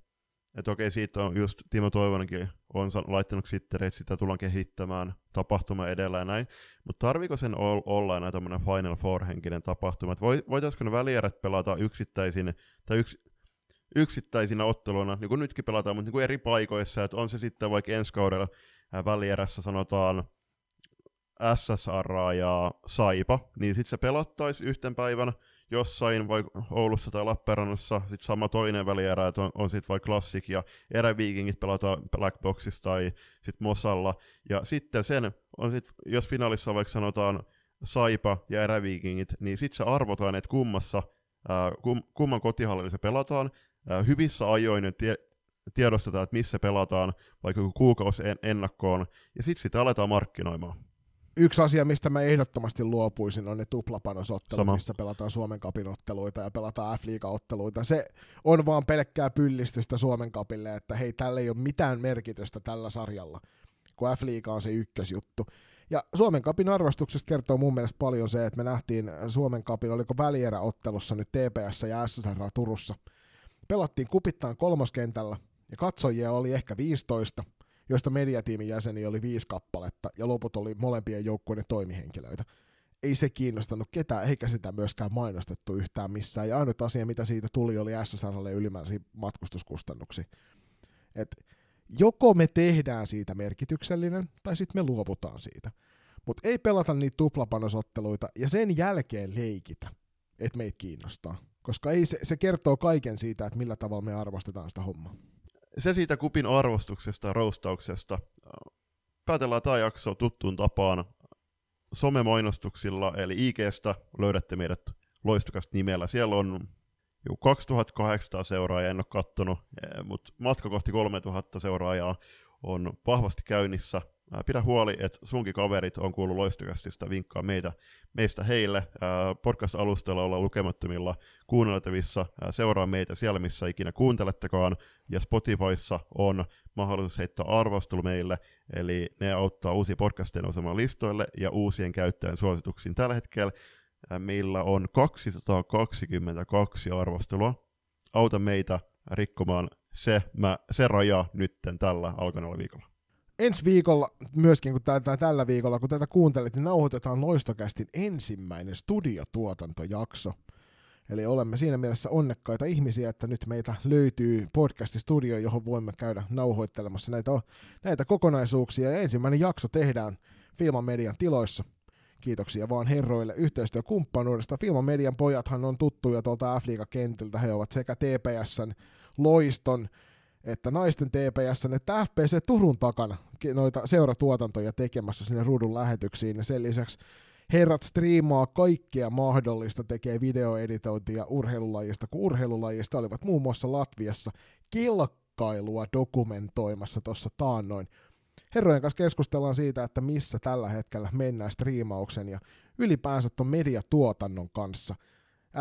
että okei, siitä on just Timo Toivonenkin on laittanut sitten, että sitä tullaan kehittämään tapahtuma edellä ja näin, mutta tarviiko sen olla enää tämmöinen Final Four-henkinen tapahtuma, että voitaisiko ne välierät pelata yksittäisin, tai yks, yksittäisinä otteluina, niin kuin nytkin pelataan, mutta niin kuin eri paikoissa, että on se sitten vaikka ensi kaudella välierässä sanotaan SSR ja Saipa, niin sitten se pelattaisi yhten päivän, jossain vai Oulussa tai Lappeenrannassa sitten sama toinen välierä, että on, on sitten vaikka Classic ja eräviikingit pelataan Blackboxissa tai sitten Mosalla. Ja sitten sen, on sit, jos finaalissa vaikka sanotaan Saipa ja eräviikingit, niin sitten se arvotaan, että kummassa, ää, kum, kumman kotihallilla se pelataan. Ää, hyvissä ajoin tie, tiedostetaan, että missä pelataan, vaikka kuukausi en, ennakkoon, ja sitten sitä aletaan markkinoimaan yksi asia, mistä mä ehdottomasti luopuisin, on ne tuplapanosottelut, Sama. missä pelataan Suomen kapin otteluita ja pelataan f otteluita Se on vaan pelkkää pyllistystä Suomen kapille, että hei, tällä ei ole mitään merkitystä tällä sarjalla, kun f on se ykkösjuttu. Ja Suomen kapin arvostuksesta kertoo mun mielestä paljon se, että me nähtiin Suomen kapin, oliko välieräottelussa nyt TPS ja SSR Turussa. Pelattiin kupittaan kolmoskentällä ja katsojia oli ehkä 15, joista mediatiimin jäseniä oli viisi kappaletta, ja loput oli molempien joukkueiden toimihenkilöitä. Ei se kiinnostanut ketään, eikä sitä myöskään mainostettu yhtään missään, ja ainut asia, mitä siitä tuli, oli SSRlle ylimääräisiä matkustuskustannuksia. Et joko me tehdään siitä merkityksellinen, tai sitten me luovutaan siitä. Mutta ei pelata niitä tuplapanosotteluita, ja sen jälkeen leikitä, että meitä kiinnostaa. Koska ei se, se kertoo kaiken siitä, että millä tavalla me arvostetaan sitä hommaa se siitä kupin arvostuksesta ja roustauksesta. Päätellään tämä jakso tuttuun tapaan somemainostuksilla, eli IGstä löydätte meidät loistukasta nimellä. Siellä on jo 2800 seuraajaa, en ole kattonut, eh, mutta matka kohti 3000 seuraajaa on vahvasti käynnissä pidä huoli, että sunkin kaverit on kuullut loistokastista vinkkaa meitä, meistä heille. Podcast-alustalla ollaan lukemattomilla kuunneltavissa. Seuraa meitä siellä, missä ikinä kuuntelettekaan. Ja Spotifyssa on mahdollisuus heittää arvostelu meille, eli ne auttaa uusia podcastien osamaan listoille ja uusien käyttäjän suosituksiin. Tällä hetkellä meillä on 222 arvostelua. Auta meitä rikkomaan se, mä, se raja nytten tällä alkaneella viikolla. Ensi viikolla, myöskin kun tää, tällä viikolla, kun tätä kuuntelit, niin nauhoitetaan Loistokästin ensimmäinen studiotuotantojakso. Eli olemme siinä mielessä onnekkaita ihmisiä, että nyt meitä löytyy podcast-studio, johon voimme käydä nauhoittelemassa näitä, näitä kokonaisuuksia. Ja ensimmäinen jakso tehdään Filman Median tiloissa. Kiitoksia vaan herroille yhteistyökumppanuudesta. Filman Median pojathan on tuttuja tuolta f kentiltä He ovat sekä TPSn, Loiston, että naisten TPS, että FPC Turun takana noita seuratuotantoja tekemässä sinne ruudun lähetyksiin. Ja sen lisäksi herrat striimaa kaikkea mahdollista, tekee videoeditointia urheilulajista, kun urheilulajista olivat muun muassa Latviassa kilkkailua dokumentoimassa tuossa taannoin. Herrojen kanssa keskustellaan siitä, että missä tällä hetkellä mennään striimauksen ja ylipäänsä tuon mediatuotannon kanssa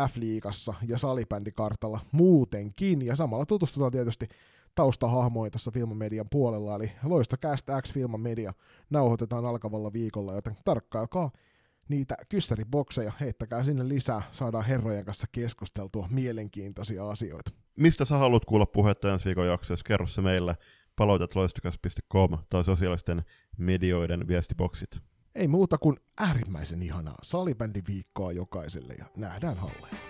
F-liigassa ja salibändikartalla muutenkin. Ja samalla tutustutaan tietysti taustahahmoja tässä Filmamedian puolella, eli Loistocast X Filmamedia nauhoitetaan alkavalla viikolla, joten tarkkailkaa niitä kyssäribokseja, heittäkää sinne lisää, saadaan herrojen kanssa keskusteltua mielenkiintoisia asioita. Mistä sä haluat kuulla puhetta ensi viikon jaksossa, kerro se meille palautetloistokas.com tai sosiaalisten medioiden viestiboksit. Ei muuta kuin äärimmäisen ihanaa salibändiviikkoa jokaiselle ja nähdään halleen.